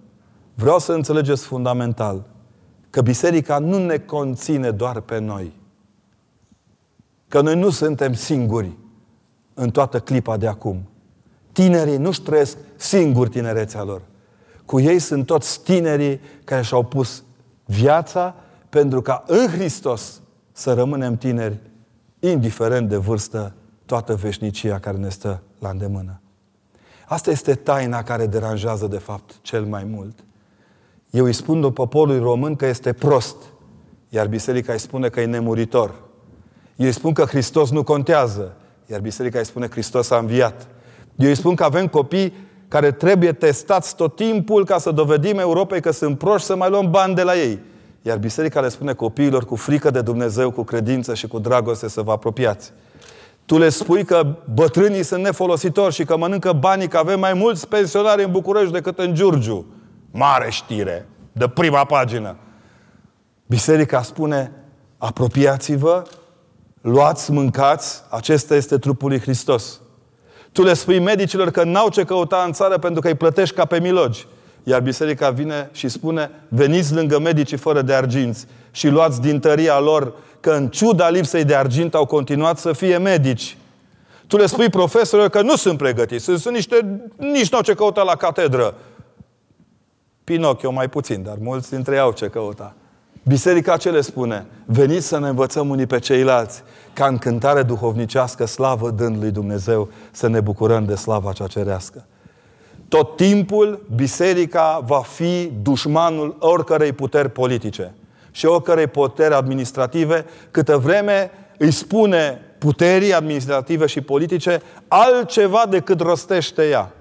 vreau să înțelegeți fundamental că biserica nu ne conține doar pe noi. Că noi nu suntem singuri în toată clipa de acum. Tinerii nu-și trăiesc singuri tinerețea lor. Cu ei sunt toți tinerii care și-au pus viața pentru ca în Hristos să rămânem tineri, indiferent de vârstă, toată veșnicia care ne stă la îndemână. Asta este taina care deranjează, de fapt, cel mai mult. Eu îi spun poporului român că este prost, iar biserica îi spune că e nemuritor. Eu îi spun că Hristos nu contează, iar biserica îi spune că Hristos a înviat. Eu îi spun că avem copii care trebuie testați tot timpul ca să dovedim Europei că sunt proști să mai luăm bani de la ei. Iar biserica le spune copiilor cu frică de Dumnezeu, cu credință și cu dragoste să vă apropiați. Tu le spui că bătrânii sunt nefolositori și că mănâncă banii, că avem mai mulți pensionari în București decât în Giurgiu. Mare știre, de prima pagină. Biserica spune, apropiați-vă, luați, mâncați, acesta este trupul lui Hristos. Tu le spui medicilor că n-au ce căuta în țară pentru că îi plătești ca pe milogi. Iar biserica vine și spune, veniți lângă medicii fără de arginți și luați din tăria lor că în ciuda lipsei de argint au continuat să fie medici. Tu le spui profesorilor că nu sunt pregătiți, sunt, sunt niște, nici nu au ce căuta la catedră. Pinocchio mai puțin, dar mulți dintre ei au ce căuta. Biserica ce le spune? Veniți să ne învățăm unii pe ceilalți, ca în cântare duhovnicească, slavă dând lui Dumnezeu, să ne bucurăm de slava cea cerească. Tot timpul, biserica va fi dușmanul oricărei puteri politice și oricărei puteri administrative, câtă vreme îi spune puterii administrative și politice altceva decât rostește ea,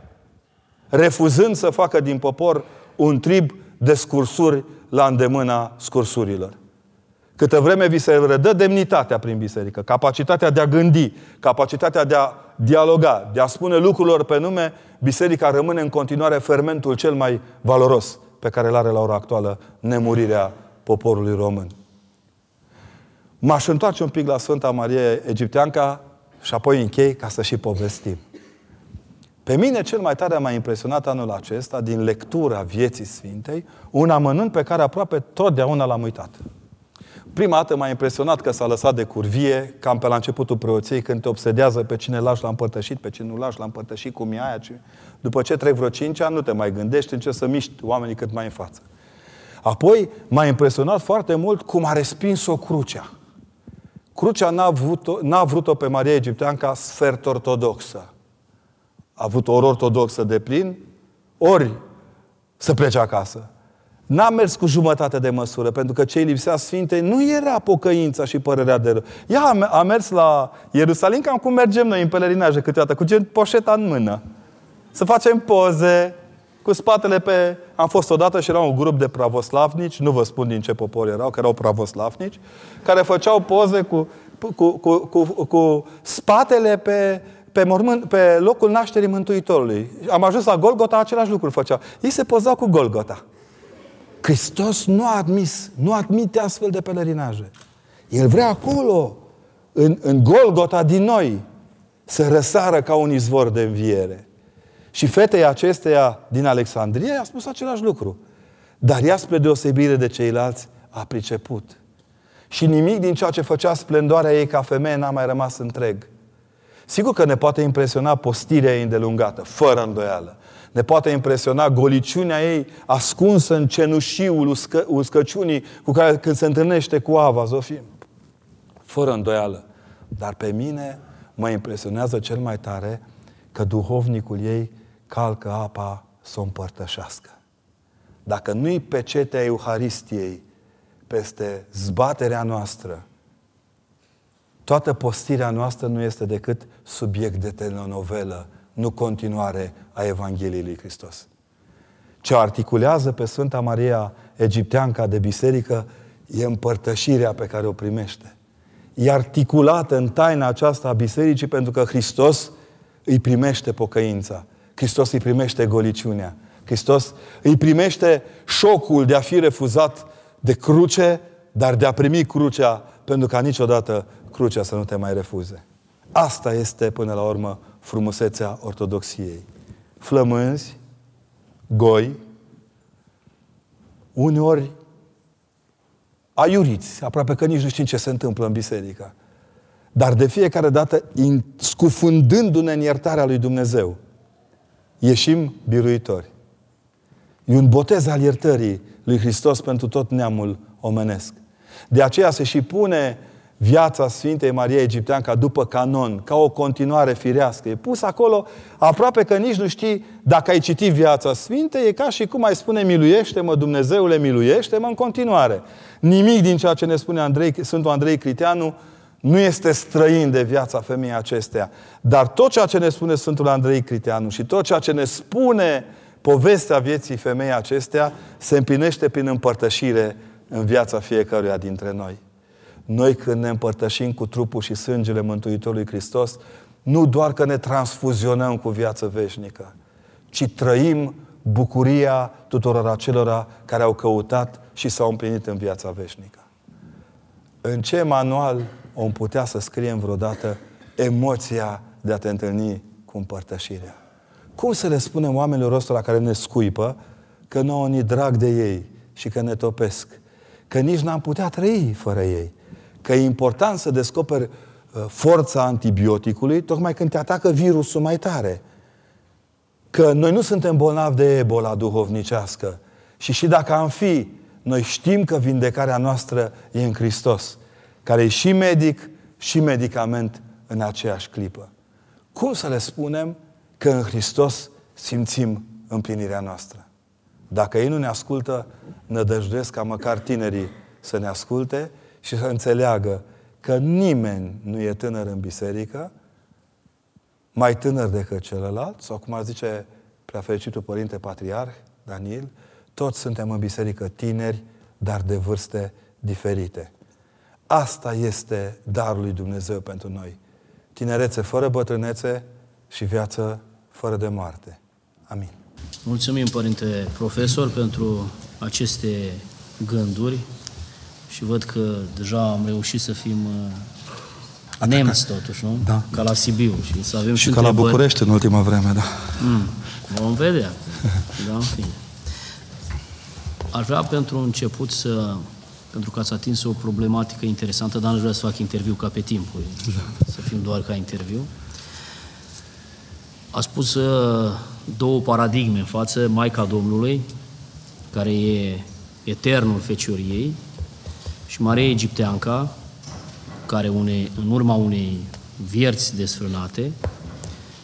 refuzând să facă din popor un trib de scursuri la îndemâna scursurilor. Câtă vreme vi se redă demnitatea prin biserică, capacitatea de a gândi, capacitatea de a dialoga, de a spune lucrurilor pe nume, biserica rămâne în continuare fermentul cel mai valoros pe care îl are la ora actuală nemurirea poporului român. M-aș întoarce un pic la Sfânta Marie Egipteanca și apoi închei ca să și povestim. Pe mine cel mai tare m-a impresionat anul acesta, din lectura vieții Sfintei, un amănunt pe care aproape totdeauna l-am uitat. Prima dată m-a impresionat că s-a lăsat de curvie, cam pe la începutul preoției, când te obsedează pe cine lași la împărtășit, pe cine nu lași la împărtășit, cum e aia. După ce trec vreo cinci ani, nu te mai gândești în ce să miști oamenii cât mai în față. Apoi m-a impresionat foarte mult cum a respins-o crucea. Crucea n-a, avut-o, n-a vrut-o pe Maria Egipteanca sfert ortodoxă. A avut ori ortodoxă de plin, ori să plece acasă. N-a mers cu jumătate de măsură, pentru că cei lipsea Sfinte nu era pocăința și părerea de rău. Ea a mers la Ierusalim cam cum mergem noi în pelerinaje câteodată, cu gen poșeta în mână. Să facem poze, cu spatele pe... Am fost odată și era un grup de pravoslavnici, nu vă spun din ce popor erau, că erau pravoslavnici, care făceau poze cu, cu, cu, cu, cu spatele pe, pe, mormânt, pe locul nașterii Mântuitorului. Am ajuns la Golgota, același lucru făceau. Ei se pozau cu Golgota. Hristos nu a admis, nu admite astfel de pelerinaje. El vrea acolo, în, în Golgota din noi, să răsară ca un izvor de înviere. Și fetei acesteia din Alexandria i-a spus același lucru. Dar ea, spre deosebire de ceilalți, a priceput. Și nimic din ceea ce făcea splendoarea ei ca femeie n-a mai rămas întreg. Sigur că ne poate impresiona postirea ei îndelungată, fără îndoială. Ne poate impresiona goliciunea ei ascunsă în cenușiul uscă, uscăciunii cu care când se întâlnește cu Ava, Zofie. Fără îndoială. Dar pe mine mă impresionează cel mai tare că duhovnicul ei calcă apa să o împărtășească. Dacă nu-i pecetea Euharistiei peste zbaterea noastră, toată postirea noastră nu este decât subiect de telenovelă, nu continuare a Evangheliei lui Hristos. Ce articulează pe Sfânta Maria Egipteanca de biserică e împărtășirea pe care o primește. E articulată în taina aceasta a bisericii pentru că Hristos îi primește pocăința. Hristos îi primește goliciunea. Hristos îi primește șocul de a fi refuzat de cruce, dar de a primi crucea pentru ca niciodată crucea să nu te mai refuze. Asta este, până la urmă, frumusețea ortodoxiei. Flămânzi, goi, uneori aiuriți, aproape că nici nu știm ce se întâmplă în biserică. Dar de fiecare dată, scufundându-ne în iertarea lui Dumnezeu, ieșim biruitori. E un botez al iertării lui Hristos pentru tot neamul omenesc. De aceea se și pune viața Sfintei Maria Egipteanca după canon, ca o continuare firească. E pus acolo aproape că nici nu știi dacă ai citit viața Sfintei, e ca și cum ai spune miluiește-mă, Dumnezeule, miluiește-mă în continuare. Nimic din ceea ce ne spune Andrei, Sfântul Andrei Criteanu Nu este străin de viața femeii acestea. Dar tot ceea ce ne spune Sfântul Andrei Criteanu și tot ceea ce ne spune povestea vieții femeii acestea se împlinește prin împărtășire în viața fiecăruia dintre noi. Noi când ne împărtășim cu trupul și sângele Mântuitorului Hristos, nu doar că ne transfuzionăm cu viață veșnică, ci trăim bucuria tuturor acelora care au căutat și s-au împlinit în viața veșnică. În ce manual om putea să scriem vreodată emoția de a te întâlni cu împărtășirea? Cum să le spunem oamenilor ăstora care ne scuipă că nouă ni drag de ei și că ne topesc? Că nici n-am putea trăi fără ei? Că e important să descoperi uh, forța antibioticului tocmai când te atacă virusul mai tare. Că noi nu suntem bolnavi de ebola duhovnicească. Și și dacă am fi, noi știm că vindecarea noastră e în Hristos, care e și medic și medicament în aceeași clipă. Cum să le spunem că în Hristos simțim împlinirea noastră? Dacă ei nu ne ascultă, nădăjduiesc ca măcar tinerii să ne asculte și să înțeleagă că nimeni nu e tânăr în biserică, mai tânăr decât celălalt, sau cum ar zice preafericitul Părinte Patriarh Daniel, toți suntem în biserică tineri, dar de vârste diferite. Asta este darul lui Dumnezeu pentru noi. Tinerețe fără bătrânețe și viață fără de moarte. Amin. Mulțumim, Părinte Profesor, pentru aceste gânduri și văd că deja am reușit să fim uh, nemți totuși, nu? Da. Ca la Sibiu și să avem și, și ca la București în ultima vreme, da. Mm, vom vedea. <laughs> da, în fine. Aș vrea pentru început să, pentru că ați atins o problematică interesantă, dar nu vreau să fac interviu ca pe timpul, da. să fim doar ca interviu. A spus uh, două paradigme în față, Maica Domnului, care e eternul fecioriei, și Maria Egipteanca, care une, în urma unei vierți desfrânate,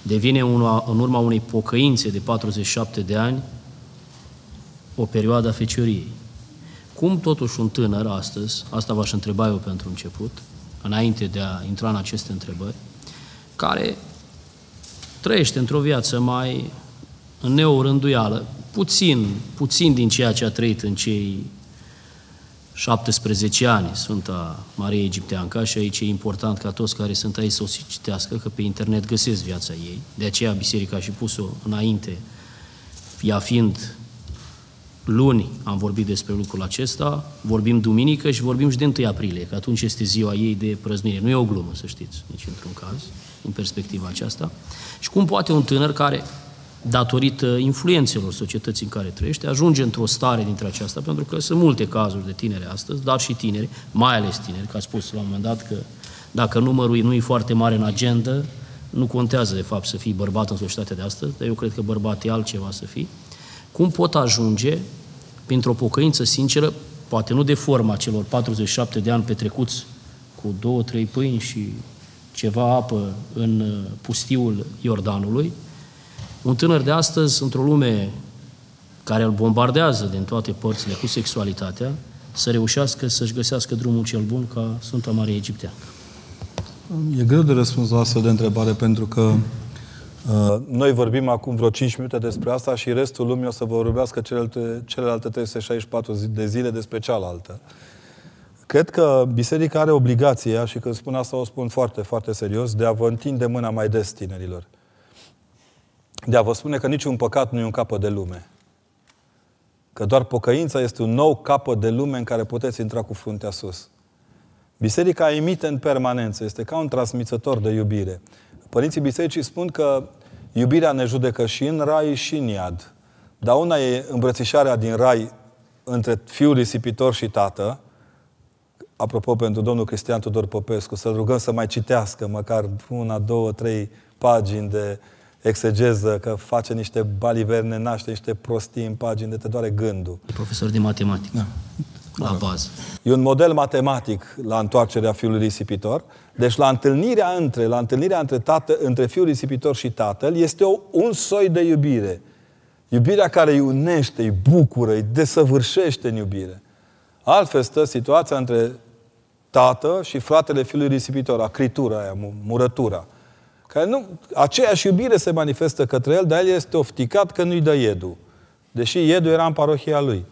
devine una, în urma unei pocăințe de 47 de ani o perioadă a fecioriei. Cum totuși un tânăr astăzi, asta v-aș întreba eu pentru început, înainte de a intra în aceste întrebări, care trăiește într-o viață mai în neorânduială, puțin, puțin din ceea ce a trăit în cei 17 ani Sfânta Maria Egipteanca și aici e important ca toți care sunt aici să o citească, că pe internet găsesc viața ei. De aceea biserica a și pus-o înainte, ea fiind luni am vorbit despre lucrul acesta, vorbim duminică și vorbim și de 1 aprilie, că atunci este ziua ei de prăznire. Nu e o glumă, să știți, nici într-un caz, în perspectiva aceasta. Și cum poate un tânăr care, datorită influențelor societății în care trăiește, ajunge într-o stare dintre aceasta, pentru că sunt multe cazuri de tineri astăzi, dar și tineri, mai ales tineri, că a spus la un moment dat că dacă numărul nu e foarte mare în agenda, nu contează de fapt să fii bărbat în societatea de astăzi, dar eu cred că bărbat e altceva să fii, cum pot ajunge, printr-o pocăință sinceră, poate nu de forma celor 47 de ani petrecuți cu două, trei pâini și ceva apă în uh, pustiul Iordanului, un tânăr de astăzi, într-o lume care îl bombardează din toate părțile cu sexualitatea, să reușească să-și găsească drumul cel bun ca Sfânta Maria Egipteancă? E greu de răspuns la astfel de întrebare, pentru că Uh, noi vorbim acum vreo 5 minute despre asta și restul lumii o să vorbească celelalte, celelalte 364 de zile despre cealaltă. Cred că biserica are obligația, și când spun asta o spun foarte, foarte serios, de a vă întinde mâna mai des tinerilor. De a vă spune că niciun păcat nu e un capăt de lume. Că doar pocăința este un nou capăt de lume în care puteți intra cu fruntea sus. Biserica emite în permanență, este ca un transmițător de iubire. Părinții bisericii spun că iubirea ne judecă și în rai și în iad. Dar una e îmbrățișarea din rai între fiul risipitor și tată, apropo pentru domnul Cristian Tudor Popescu, să-l rugăm să mai citească măcar una, două, trei pagini de exegeză, că face niște baliverne, naște niște prostii în pagini de te doare gândul. Profesor de matematică. Da la bază. E un model matematic la întoarcerea fiului risipitor. Deci la întâlnirea între, la întâlnirea între, tată, între fiul risipitor și tatăl este o, un soi de iubire. Iubirea care îi unește, îi bucură, îi desăvârșește în iubire. Altfel stă situația între tată și fratele fiului risipitor, acritura aia, murătura. Care nu, aceeași iubire se manifestă către el, dar el este ofticat că nu-i dă iedu. Deși iedu era în parohia lui.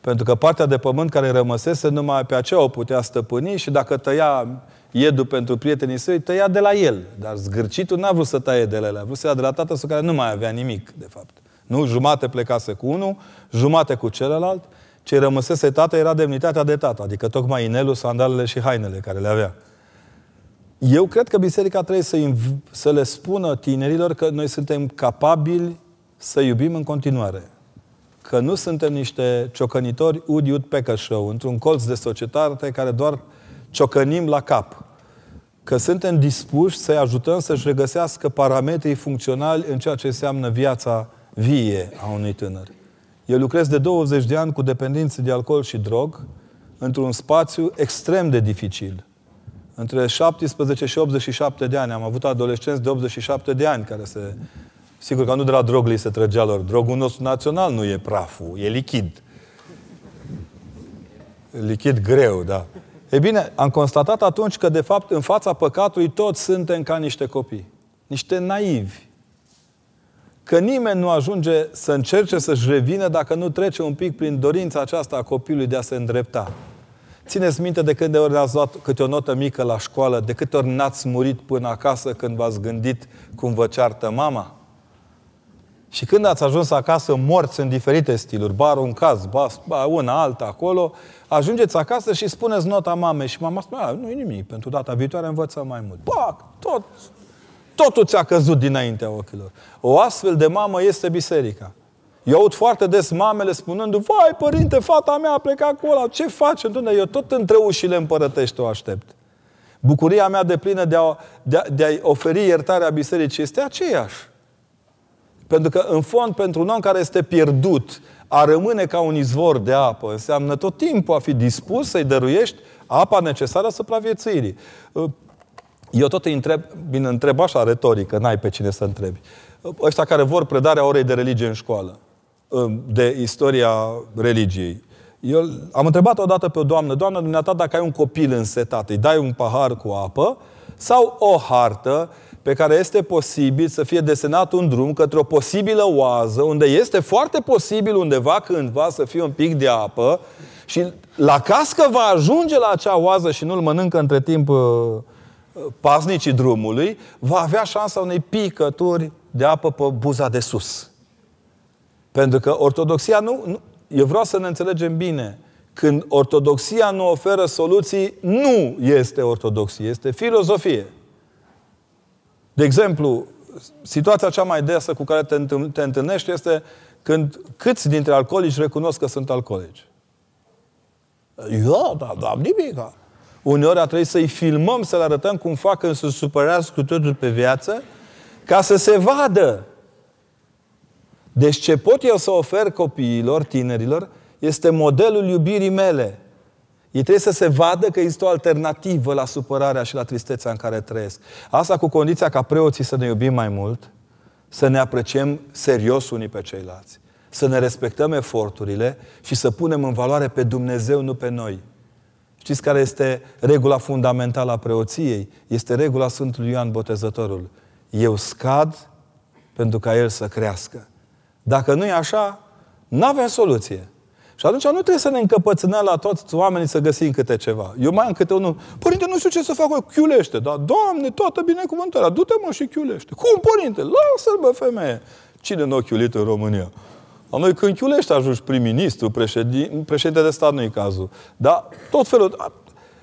Pentru că partea de pământ care rămăsese, numai pe aceea o putea stăpâni și dacă tăia iedul pentru prietenii săi, tăia de la el. Dar zgârcitul n-a vrut să taie de la el, a vrut să ia de la tatăl care nu mai avea nimic, de fapt. Nu? Jumate plecase cu unul, jumate cu celălalt. Ce rămăsese tată era demnitatea de tată, adică tocmai inelul, sandalele și hainele care le avea. Eu cred că biserica trebuie să, să le spună tinerilor că noi suntem capabili să iubim în continuare. Că nu suntem niște ciocănitori ud pe show, într-un colț de societate care doar ciocănim la cap. Că suntem dispuși să-i ajutăm să-și regăsească parametrii funcționali în ceea ce înseamnă viața vie a unui tânăr. Eu lucrez de 20 de ani cu dependenți de alcool și drog într-un spațiu extrem de dificil. Între 17 și 87 de ani. Am avut adolescenți de 87 de ani care se... Sigur că nu de la drog li se trăgea lor. Drogul nostru național nu e praful, e lichid. Lichid greu, da. E bine, am constatat atunci că, de fapt, în fața păcatului toți suntem ca niște copii. Niște naivi. Că nimeni nu ajunge să încerce să-și revină dacă nu trece un pic prin dorința aceasta a copilului de a se îndrepta. Țineți minte de câte ori ați luat câte o notă mică la școală, de câte ori n-ați murit până acasă când v-ați gândit cum vă ceartă mama? Și când ați ajuns acasă morți în diferite stiluri, bar un caz, ba, una, alta, acolo, ajungeți acasă și spuneți nota mamei și mama spune, nu e nimic, pentru data viitoare învățăm mai mult. Pac, tot, totul ți-a căzut dinaintea ochilor. O astfel de mamă este biserica. Eu aud foarte des mamele spunând, vai, părinte, fata mea a plecat cu ăla, ce faci? Întâlne, eu tot între ușile împărătești o aștept. Bucuria mea de plină de a, de, a, de a oferi iertarea bisericii este aceeași. Pentru că, în fond, pentru un om care este pierdut, a rămâne ca un izvor de apă înseamnă tot timpul a fi dispus să-i dăruiești apa necesară supraviețuirii. Eu tot îi întreb, bine, întreb așa retorică, n-ai pe cine să întrebi. Ăștia care vor predarea orei de religie în școală, de istoria religiei. Eu am întrebat odată pe o doamnă, doamnă, dumneata, dacă ai un copil însetat, îi dai un pahar cu apă sau o hartă pe care este posibil să fie desenat un drum către o posibilă oază, unde este foarte posibil undeva cândva să fie un pic de apă și la cască va ajunge la acea oază și nu-l mănâncă între timp uh, pasnicii drumului, va avea șansa unei picături de apă pe buza de sus. Pentru că ortodoxia nu, nu... Eu vreau să ne înțelegem bine. Când ortodoxia nu oferă soluții, nu este ortodoxie, este filozofie. De exemplu, situația cea mai desă cu care te, te întâlnești este când câți dintre alcoolici recunosc că sunt alcoolici. Eu, da, da, nimic. Uneori a trebuit să-i filmăm, să le arătăm cum fac când se supărească cu totul pe viață, ca să se vadă. Deci ce pot eu să ofer copiilor, tinerilor, este modelul iubirii mele. Ei trebuie să se vadă că există o alternativă la supărarea și la tristețea în care trăiesc. Asta cu condiția ca preoții să ne iubim mai mult, să ne apreciem serios unii pe ceilalți, să ne respectăm eforturile și să punem în valoare pe Dumnezeu, nu pe noi. Știți care este regula fundamentală a preoției? Este regula Sfântului Ioan Botezătorul. Eu scad pentru ca El să crească. Dacă nu e așa, nu avem soluție. Și atunci nu trebuie să ne încăpățânăm la toți oamenii să găsim câte ceva. Eu mai am câte unul, părinte, nu știu ce să fac, chiulește. Dar, Doamne, toată binecuvântarea, du-te mă și chiulește. Cum, părinte? Lasă-l, bă, femeie. Cine nu a chiulit în România? La noi când chiulește ajungi prim-ministru, președinte, președinte de stat, nu-i cazul. Dar tot felul...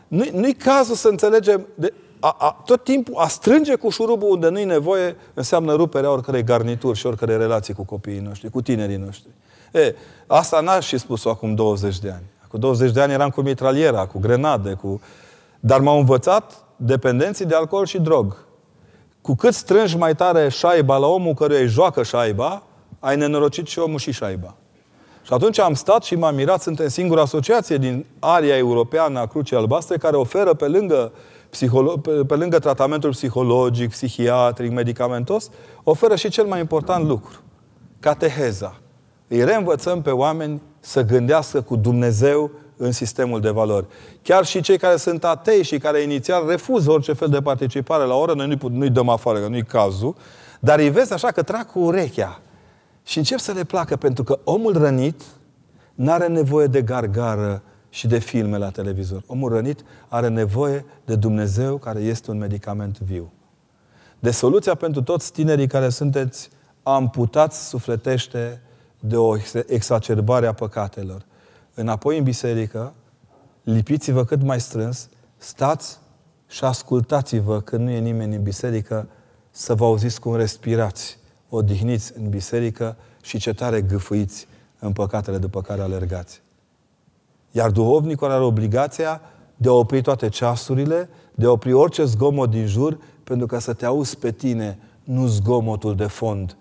Nu-i, nu cazul să înțelegem... De, a, a, tot timpul a strânge cu șurubul unde nu-i nevoie înseamnă ruperea oricărei garnituri și oricărei relații cu copiii noștri, cu tinerii noștri. E, asta n-aș și spus-o acum 20 de ani. Cu 20 de ani eram cu mitraliera, cu grenade, cu... Dar m-au învățat dependenții de alcool și drog. Cu cât strângi mai tare șaiba la omul căruia îi joacă șaiba, ai nenorocit și omul și șaiba. Și atunci am stat și m-am mirat, suntem singura asociație din aria europeană a Crucii Albastre care oferă pe lângă, psiholo- pe, pe lângă tratamentul psihologic, psihiatric, medicamentos, oferă și cel mai important lucru, cateheza îi reînvățăm pe oameni să gândească cu Dumnezeu în sistemul de valori. Chiar și cei care sunt atei și care inițial refuză orice fel de participare la oră, noi nu-i, nu dăm afară, că nu-i cazul, dar îi vezi așa că trag cu urechea. Și încep să le placă, pentru că omul rănit nu are nevoie de gargară și de filme la televizor. Omul rănit are nevoie de Dumnezeu care este un medicament viu. De soluția pentru toți tinerii care sunteți amputați sufletește de o exacerbare a păcatelor. Înapoi în biserică, lipiți-vă cât mai strâns, stați și ascultați-vă când nu e nimeni în biserică să vă auziți cum respirați, odihniți în biserică și ce tare gâfâiți în păcatele după care alergați. Iar duhovnicul are obligația de a opri toate ceasurile, de a opri orice zgomot din jur, pentru ca să te auzi pe tine, nu zgomotul de fond,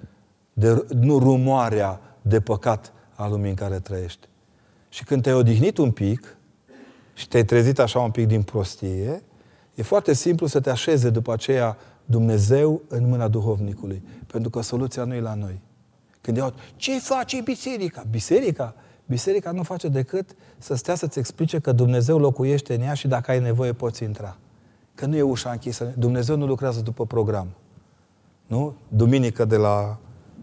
de, nu rumoarea de păcat a lumii în care trăiești. Și când te-ai odihnit un pic și te-ai trezit așa un pic din prostie, e foarte simplu să te așeze după aceea Dumnezeu în mâna duhovnicului. Pentru că soluția nu e la noi. Când iau, ce face biserica? Biserica? Biserica nu face decât să stea să-ți explice că Dumnezeu locuiește în ea și dacă ai nevoie poți intra. Că nu e ușa închisă. Dumnezeu nu lucrează după program. Nu? Duminică de la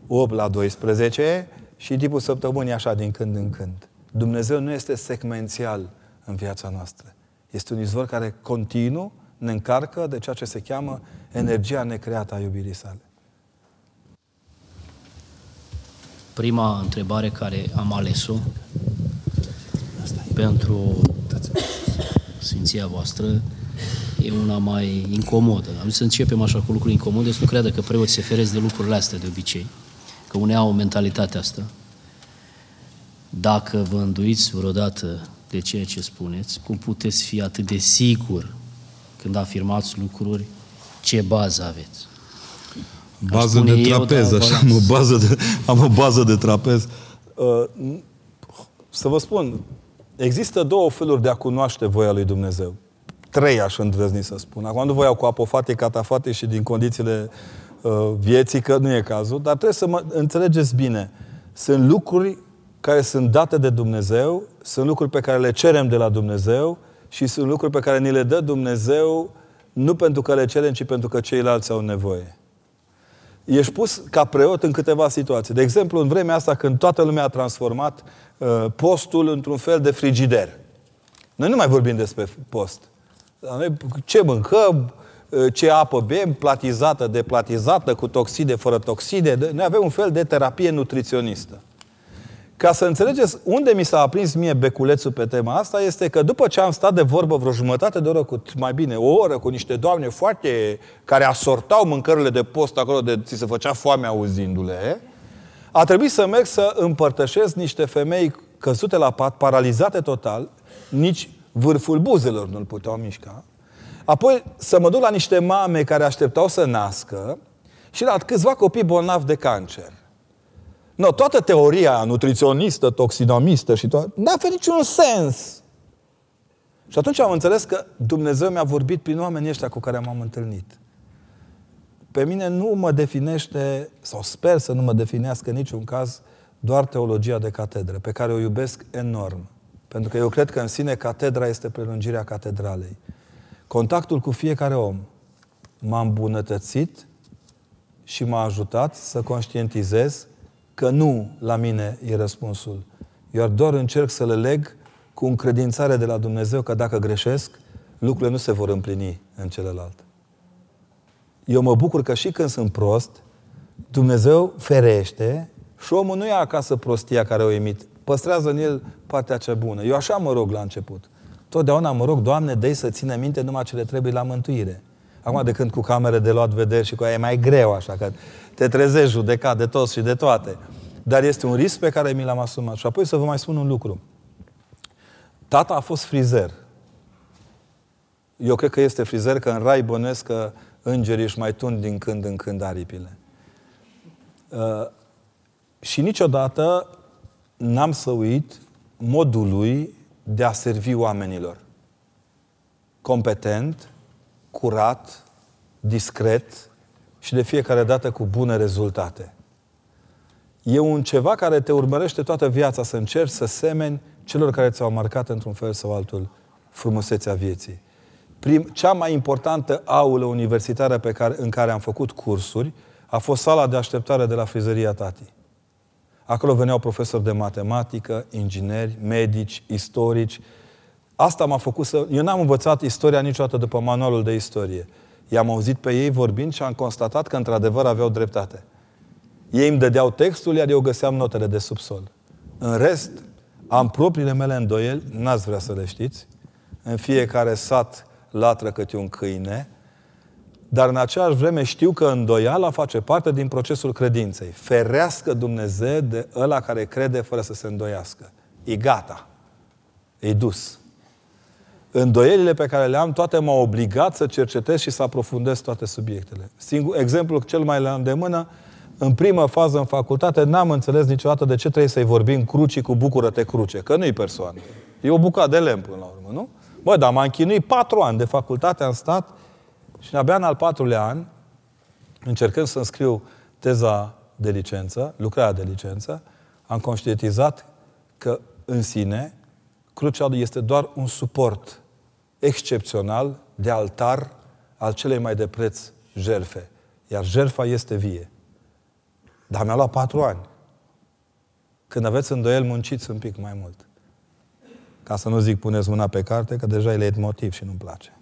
8 la 12 și tipul săptămânii așa din când în când. Dumnezeu nu este secvențial în viața noastră. Este un izvor care continuu ne încarcă de ceea ce se cheamă energia necreată a iubirii sale. Prima întrebare care am ales-o pentru Sfinția voastră e una mai incomodă. Am zis să începem așa cu lucruri incomode, să nu creadă că preoții se feresc de lucrurile astea de obicei, că unei au mentalitatea asta. Dacă vă înduiți vreodată de ceea ce spuneți, cum puteți fi atât de sigur când afirmați lucruri, ce bază aveți? Bază de trapez, eu, așa, am o bază de, am o bază de trapez. Uh, să vă spun, există două feluri de a cunoaște voia lui Dumnezeu. Trei, aș îndrăzni să spun. Acum nu vă iau cu apofate, catafate și din condițiile uh, vieții, că nu e cazul, dar trebuie să mă înțelegeți bine. Sunt lucruri care sunt date de Dumnezeu, sunt lucruri pe care le cerem de la Dumnezeu și sunt lucruri pe care ni le dă Dumnezeu nu pentru că le cerem, ci pentru că ceilalți au nevoie. Ești pus ca preot în câteva situații. De exemplu, în vremea asta când toată lumea a transformat uh, postul într-un fel de frigider. Noi nu mai vorbim despre post. Noi ce mâncăm, uh, ce apă bem, platizată, deplatizată, cu toxide, fără toxide. Noi avem un fel de terapie nutriționistă. Ca să înțelegeți unde mi s-a aprins mie beculețul pe tema asta, este că după ce am stat de vorbă vreo jumătate de oră, cu mai bine o oră, cu niște doamne foarte... care asortau mâncările de post acolo, de ți se făcea foame auzindu-le, a trebuit să merg să împărtășesc niște femei căzute la pat, paralizate total, nici vârful buzelor nu-l puteau mișca. Apoi să mă duc la niște mame care așteptau să nască și la câțiva copii bolnavi de cancer. No, toată teoria nutriționistă, toxinomistă și toată, n-a avut niciun sens. Și atunci am înțeles că Dumnezeu mi-a vorbit prin oamenii ăștia cu care m-am întâlnit. Pe mine nu mă definește, sau sper să nu mă definească în niciun caz, doar teologia de catedră, pe care o iubesc enorm. Pentru că eu cred că în sine catedra este prelungirea catedralei. Contactul cu fiecare om m-a îmbunătățit și m-a ajutat să conștientizez că nu la mine e răspunsul. Eu doar încerc să le leg cu încredințare de la Dumnezeu că dacă greșesc, lucrurile nu se vor împlini în celălalt. Eu mă bucur că și când sunt prost, Dumnezeu ferește și omul nu ia acasă prostia care o emit. Păstrează în el partea cea bună. Eu așa mă rog la început. Totdeauna mă rog, Doamne, dă să țină minte numai ce le trebuie la mântuire. Acum, de când cu camere de luat vederi și cu aia e mai greu, așa că te trezești judecat de toți și de toate. Dar este un risc pe care mi l-am asumat. Și apoi să vă mai spun un lucru. Tata a fost frizer. Eu cred că este frizer, că în rai bănesc că îngerii își mai tund din când în când aripile. Uh, și niciodată n-am să uit modul lui de a servi oamenilor. Competent, curat, discret și de fiecare dată cu bune rezultate. E un ceva care te urmărește toată viața, să încerci să semeni celor care ți-au marcat într-un fel sau altul frumusețea vieții. Prim, cea mai importantă aulă universitară pe care, în care am făcut cursuri a fost sala de așteptare de la frizăria tati. Acolo veneau profesori de matematică, ingineri, medici, istorici. Asta m-a făcut să... Eu n-am învățat istoria niciodată după manualul de istorie. I-am auzit pe ei vorbind și am constatat că într-adevăr aveau dreptate. Ei îmi dădeau textul, iar eu găseam notele de subsol. În rest, am propriile mele îndoieli, n-ați vrea să le știți. În fiecare sat latră câte un câine, dar în aceeași vreme știu că îndoiala face parte din procesul credinței. Ferească Dumnezeu de ăla care crede fără să se îndoiască. E gata. E dus. Îndoielile pe care le am, toate m-au obligat să cercetez și să aprofundez toate subiectele. Singur, exemplul cel mai la îndemână, în primă fază în facultate, n-am înțeles niciodată de ce trebuie să-i vorbim crucii cu bucură-te cruce, că nu-i persoană. E o bucată de lemn până la urmă, nu? Bă, dar m-am chinuit patru ani de facultate, am stat și abia în al patrulea an, încercând să înscriu teza de licență, lucrarea de licență, am conștientizat că în sine crucea este doar un suport excepțional de altar al celei mai de preț jerfe. Iar jerfa este vie. Dar mi-a luat patru ani. Când aveți îndoiel, munciți un pic mai mult. Ca să nu zic puneți mâna pe carte, că deja e motiv și nu-mi place.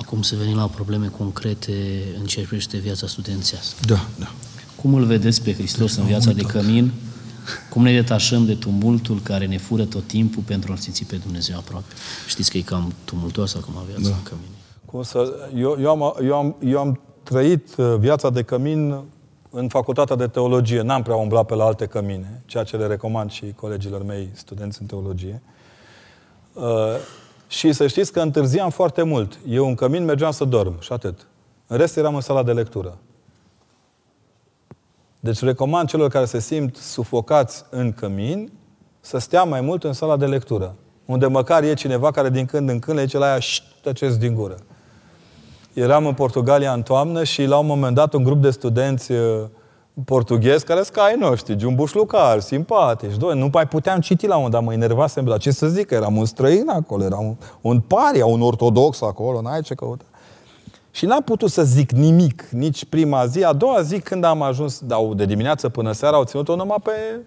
Acum să venim la probleme concrete în ce privește viața studențească. Da, da. Cum îl vedeți pe Hristos în viața de cămin? Cum ne detașăm de tumultul care ne fură tot timpul pentru a-L simți pe Dumnezeu aproape? Știți că e cam tumultoasă acum viața da. în cămin. Cum să, eu, eu, am, eu, am, eu am trăit uh, viața de cămin în facultatea de teologie. N-am prea umblat pe la alte cămine, ceea ce le recomand și colegilor mei studenți în teologie. Uh, și să știți că întârziam foarte mult. Eu în cămin mergeam să dorm și atât. În rest eram în sala de lectură. Deci recomand celor care se simt sufocați în cămin să stea mai mult în sala de lectură. Unde măcar e cineva care din când în când le zice la aia, tăceți din gură. Eram în Portugalia în toamnă și la un moment dat un grup de studenți uh, portughezi care sunt ca ai noștri, giumbușlucari, simpatici. Doi, nu mai puteam citi la un dat, mă enervasem, dar ce să zic, eram un străin acolo, eram un, un paria, un ortodox acolo, n-ai ce căuta. Și n-am putut să zic nimic, nici prima zi. A doua zi, când am ajuns, da, de dimineață până seara, au ținut-o numai pe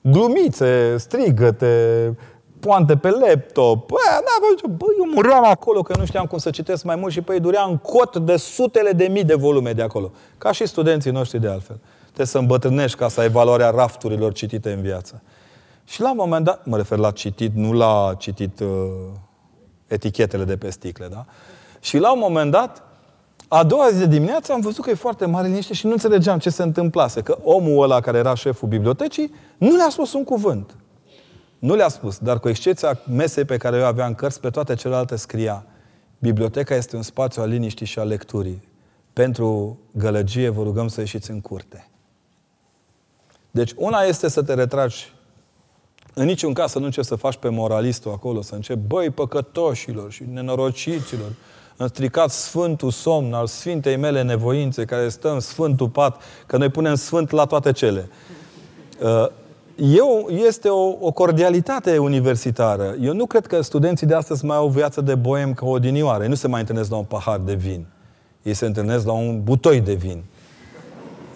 glumițe, strigăte, poante pe laptop. Bă, da, bă, eu muream acolo că nu știam cum să citesc mai mult și pe ei durea în cot de sutele de mii de volume de acolo. Ca și studenții noștri de altfel. Trebuie să îmbătrânești ca să ai valoarea rafturilor citite în viață. Și la un moment dat, mă refer la citit, nu la citit uh, etichetele de pe sticle, da? Și la un moment dat, a doua zi de dimineață am văzut că e foarte mare liniște și nu înțelegeam ce se întâmplase. Că omul ăla care era șeful bibliotecii nu le-a spus un cuvânt. Nu le-a spus, dar cu excepția mesei pe care eu aveam cărți, pe toate celelalte scria Biblioteca este un spațiu al liniștii și al lecturii. Pentru gălăgie vă rugăm să ieșiți în curte. Deci una este să te retragi în niciun caz să nu începi să faci pe moralistul acolo, să începi, băi, păcătoșilor și nenorociților, în stricat Sfântul Somn al Sfintei mele nevoințe, care stă în Sfântul Pat, că noi punem Sfânt la toate cele. Uh, eu, este o, o cordialitate universitară. Eu nu cred că studenții de astăzi mai au viață de boem ca odinioare. Ei nu se mai întâlnesc la un pahar de vin. Ei se întâlnesc la un butoi de vin.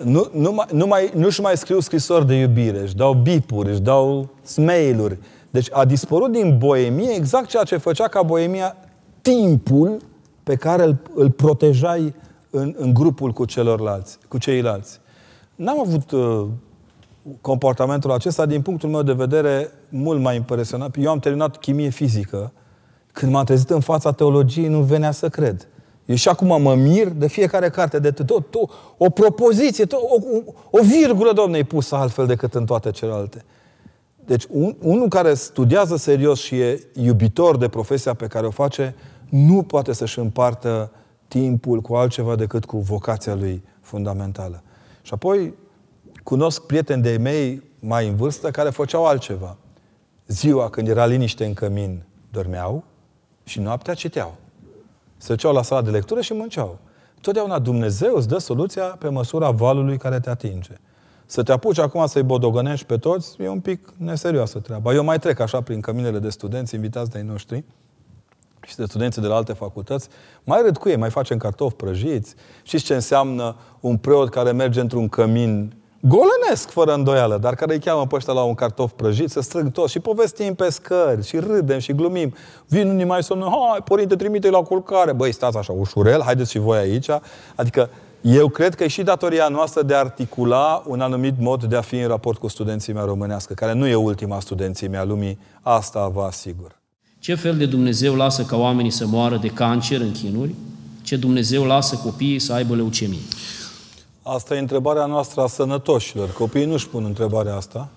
Nu, nu, mai, nu mai, nu-și mai scriu scrisori de iubire, își dau bipuri, își dau smail-uri. Deci a dispărut din boemie exact ceea ce făcea ca boemia timpul pe care îl, îl protejai în, în grupul cu celorlalți, cu ceilalți. N-am avut uh, comportamentul acesta, din punctul meu de vedere, mult mai impresionant. Eu am terminat chimie fizică. Când m-am trezit în fața teologiei, nu venea să cred. Eu și acum mă mir de fiecare carte, de tot, tot o propoziție, tot, o, o virgulă, domne, e pusă altfel decât în toate celelalte. Deci, un, unul care studiază serios și e iubitor de profesia pe care o face, nu poate să-și împartă timpul cu altceva decât cu vocația lui fundamentală. Și apoi, cunosc prieteni de mei mai în vârstă care făceau altceva. Ziua, când era liniște în cămin, dormeau și noaptea citeau. Se duceau la sala de lectură și mânceau. Totdeauna Dumnezeu îți dă soluția pe măsura valului care te atinge. Să te apuci acum să-i bodogănești pe toți, e un pic neserioasă treaba. Eu mai trec așa prin căminele de studenți invitați de-ai noștri și de studenții de la alte facultăți, mai râd cu ei, mai facem cartofi prăjiți. Știți ce înseamnă un preot care merge într-un cămin golănesc, fără îndoială, dar care îi cheamă pe ăștia la un cartof prăjit, să strâng toți și povestim pe scări și râdem și glumim. Vin unii mai somnă, hai, părinte, trimite la culcare. Băi, stați așa, ușurel, haideți și voi aici. Adică eu cred că e și datoria noastră de a articula un anumit mod de a fi în raport cu studenții românească, care nu e ultima studențimea lumii, asta vă asigur. Ce fel de Dumnezeu lasă ca oamenii să moară de cancer în chinuri? Ce Dumnezeu lasă copiii să aibă leucemie? Asta e întrebarea noastră a sănătoșilor. Copiii nu-și pun întrebarea asta.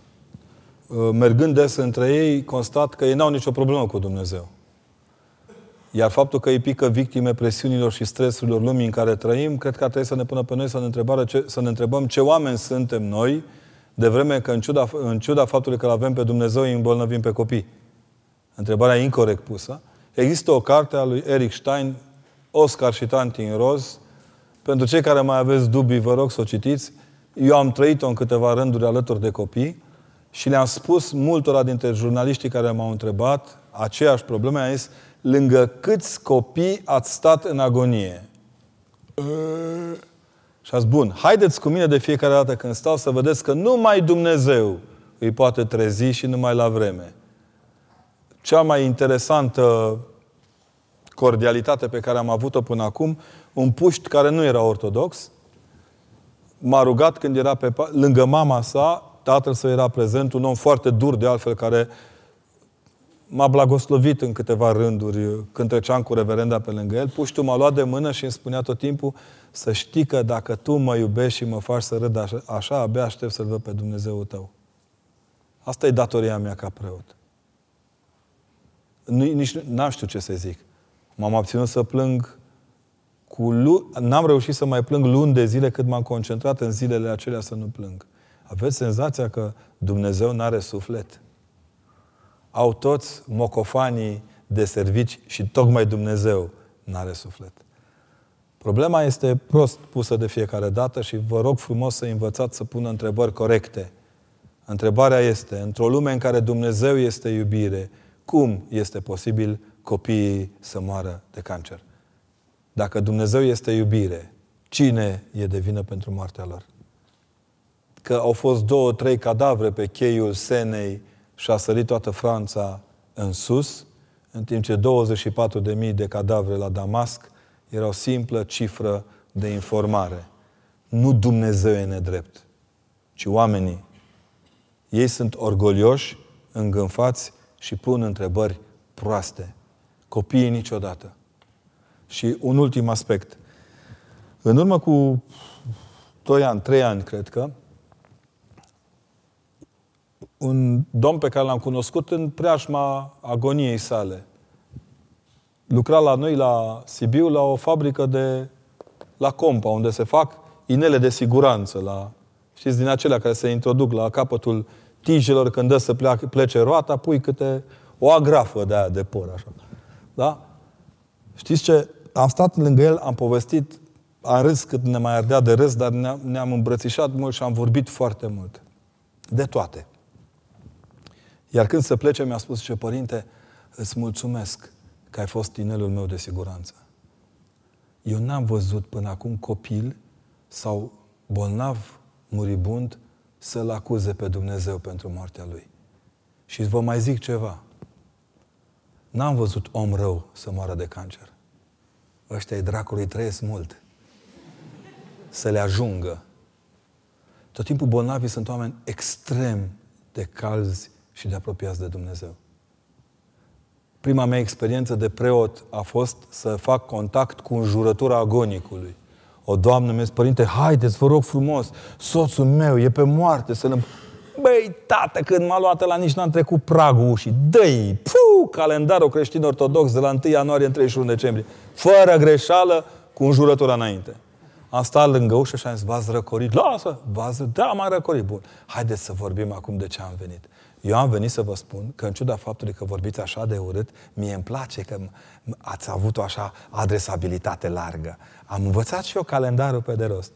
Uh, mergând des între ei, constat că ei n-au nicio problemă cu Dumnezeu. Iar faptul că îi pică victime presiunilor și stresurilor lumii în care trăim, cred că ar trebui să ne pună pe noi să ne, ce, să ne întrebăm ce oameni suntem noi, de vreme că în ciuda, în ciuda faptului că îl avem pe Dumnezeu, îi îmbolnăvim pe copii. Întrebarea incorrect pusă. Există o carte a lui Eric Stein, Oscar și Tanti în roz, pentru cei care mai aveți dubii, vă rog să o citiți. Eu am trăit-o în câteva rânduri alături de copii și le-am spus multora dintre jurnaliștii care m-au întrebat aceeași problemă. Am zis, lângă câți copii ați stat în agonie? Și ați bun, haideți cu mine de fiecare dată când stau să vedeți că numai Dumnezeu îi poate trezi și numai la vreme. Cea mai interesantă cordialitate pe care am avut-o până acum un puști care nu era ortodox, m-a rugat când era pe, lângă mama sa, tatăl său era prezent, un om foarte dur de altfel, care m-a blagoslovit în câteva rânduri când treceam cu reverenda pe lângă el. Puștiul m-a luat de mână și îmi spunea tot timpul să știi că dacă tu mă iubești și mă faci să râd așa, așa abia aștept să-L văd pe Dumnezeu tău. Asta e datoria mea ca preot. Nici n-am știu ce să zic. M-am abținut să plâng cu lu- n-am reușit să mai plâng luni de zile cât m-am concentrat în zilele acelea să nu plâng. Aveți senzația că Dumnezeu nu are suflet? Au toți mocofanii de servici și tocmai Dumnezeu nu are suflet. Problema este prost pusă de fiecare dată și vă rog frumos să învățați să pună întrebări corecte. Întrebarea este, într-o lume în care Dumnezeu este iubire, cum este posibil copiii să moară de cancer? Dacă Dumnezeu este iubire, cine e de vină pentru moartea lor? Că au fost două, trei cadavre pe cheiul Senei și a sărit toată Franța în sus, în timp ce 24.000 de cadavre la Damasc era o simplă cifră de informare. Nu Dumnezeu e nedrept, ci oamenii. Ei sunt orgolioși, îngânfați și pun întrebări proaste. Copiii niciodată. Și un ultim aspect. În urmă cu 2 ani, 3 ani, cred că, un domn pe care l-am cunoscut în preajma agoniei sale. Lucra la noi, la Sibiu, la o fabrică de... la Compa, unde se fac inele de siguranță, la, știți, din acelea care se introduc la capătul tijelor când dă să pleacă, plece roata, pui câte o agrafă de aia de por, așa. Da? Știți ce? am stat lângă el, am povestit, am râs cât ne mai ardea de râs, dar ne-am, ne-am îmbrățișat mult și am vorbit foarte mult. De toate. Iar când se plece, mi-a spus, ce părinte, îți mulțumesc că ai fost tinelul meu de siguranță. Eu n-am văzut până acum copil sau bolnav, muribund, să-L acuze pe Dumnezeu pentru moartea lui. Și vă mai zic ceva. N-am văzut om rău să moară de cancer ăștia ai dracului trăiesc mult. Să le ajungă. Tot timpul bolnavii sunt oameni extrem de calzi și de apropiați de Dumnezeu. Prima mea experiență de preot a fost să fac contact cu înjurătura agonicului. O doamnă mi-a zis, părinte, haideți, vă rog frumos, soțul meu e pe moarte, să-l Băi, tată, când m-a luat la nici n-am trecut pragul ușii. Dă-i! Puh, calendarul creștin ortodox de la 1 ianuarie în 31 decembrie. Fără greșeală, cu înjurătura înainte. Am stat lângă ușă și am zis, v-ați răcorit? Lasă! V-ați... Da, m-am răcorit. Bun. Haideți să vorbim acum de ce am venit. Eu am venit să vă spun că în ciuda faptului că vorbiți așa de urât, mie îmi place că ați avut o așa adresabilitate largă. Am învățat și eu calendarul pe de rost.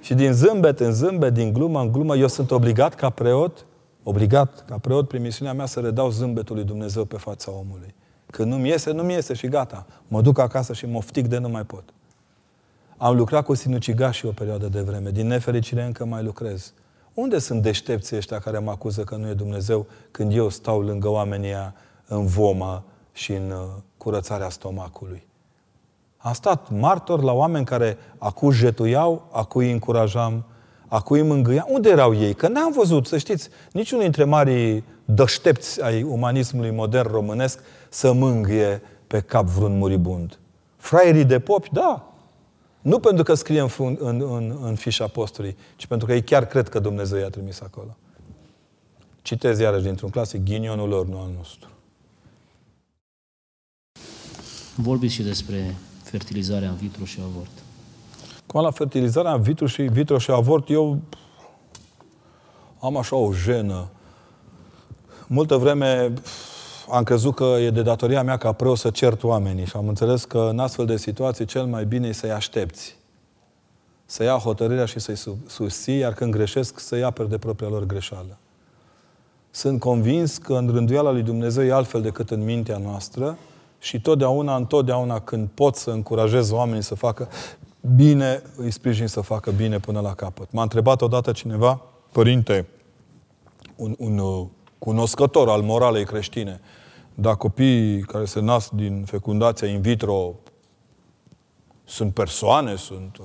Și din zâmbet în zâmbet, din glumă în glumă, eu sunt obligat ca preot, obligat ca preot prin misiunea mea să redau zâmbetul lui Dumnezeu pe fața omului. Când nu-mi iese, nu-mi iese și gata. Mă duc acasă și mă oftic de nu mai pot. Am lucrat cu sinucigașii o perioadă de vreme. Din nefericire încă mai lucrez. Unde sunt deștepții ăștia care mă acuză că nu e Dumnezeu când eu stau lângă oamenii în voma și în uh, curățarea stomacului? Am stat martor la oameni care acu jetuiau, acu îi încurajam, acu îi mângâia. Unde erau ei? Că n-am văzut, să știți, niciunul dintre marii dăștepți ai umanismului modern românesc să mângâie pe cap vreun muribund. Fraierii de popi, da. Nu pentru că scrie în, în, în, în fișa apostolii, ci pentru că ei chiar cred că Dumnezeu i-a trimis acolo. Citez iarăși dintr-un clasic, ghinionul lor, nu al nostru. Vorbiți și despre fertilizarea în vitru și avort. Cum la fertilizarea în vitru și, vitru și avort, eu am așa o jenă. Multă vreme am crezut că e de datoria mea ca preot să cert oamenii și am înțeles că în astfel de situații cel mai bine e să-i aștepți. Să ia hotărârea și să-i susții, iar când greșesc, să-i aperi de propria lor greșeală. Sunt convins că în rânduiala lui Dumnezeu e altfel decât în mintea noastră și totdeauna, întotdeauna când pot să încurajez oamenii să facă bine, îi sprijin să facă bine până la capăt. M-a întrebat odată cineva, părinte, un, un uh, cunoscător al moralei creștine, dar copiii care se nasc din fecundația in vitro sunt persoane, sunt... Uh,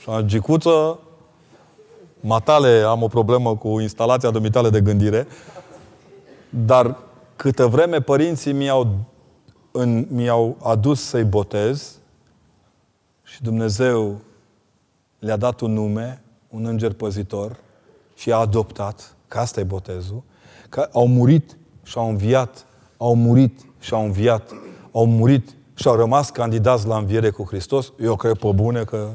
și a gicuță, matale, am o problemă cu instalația dumitale de gândire, dar câtă vreme părinții mi-au, în, mi-au adus să-i botez și Dumnezeu le-a dat un nume, un înger păzitor și a adoptat, că asta e botezul, că au murit și au înviat, au murit și au înviat, au murit și au rămas candidați la înviere cu Hristos, eu cred pe bune că...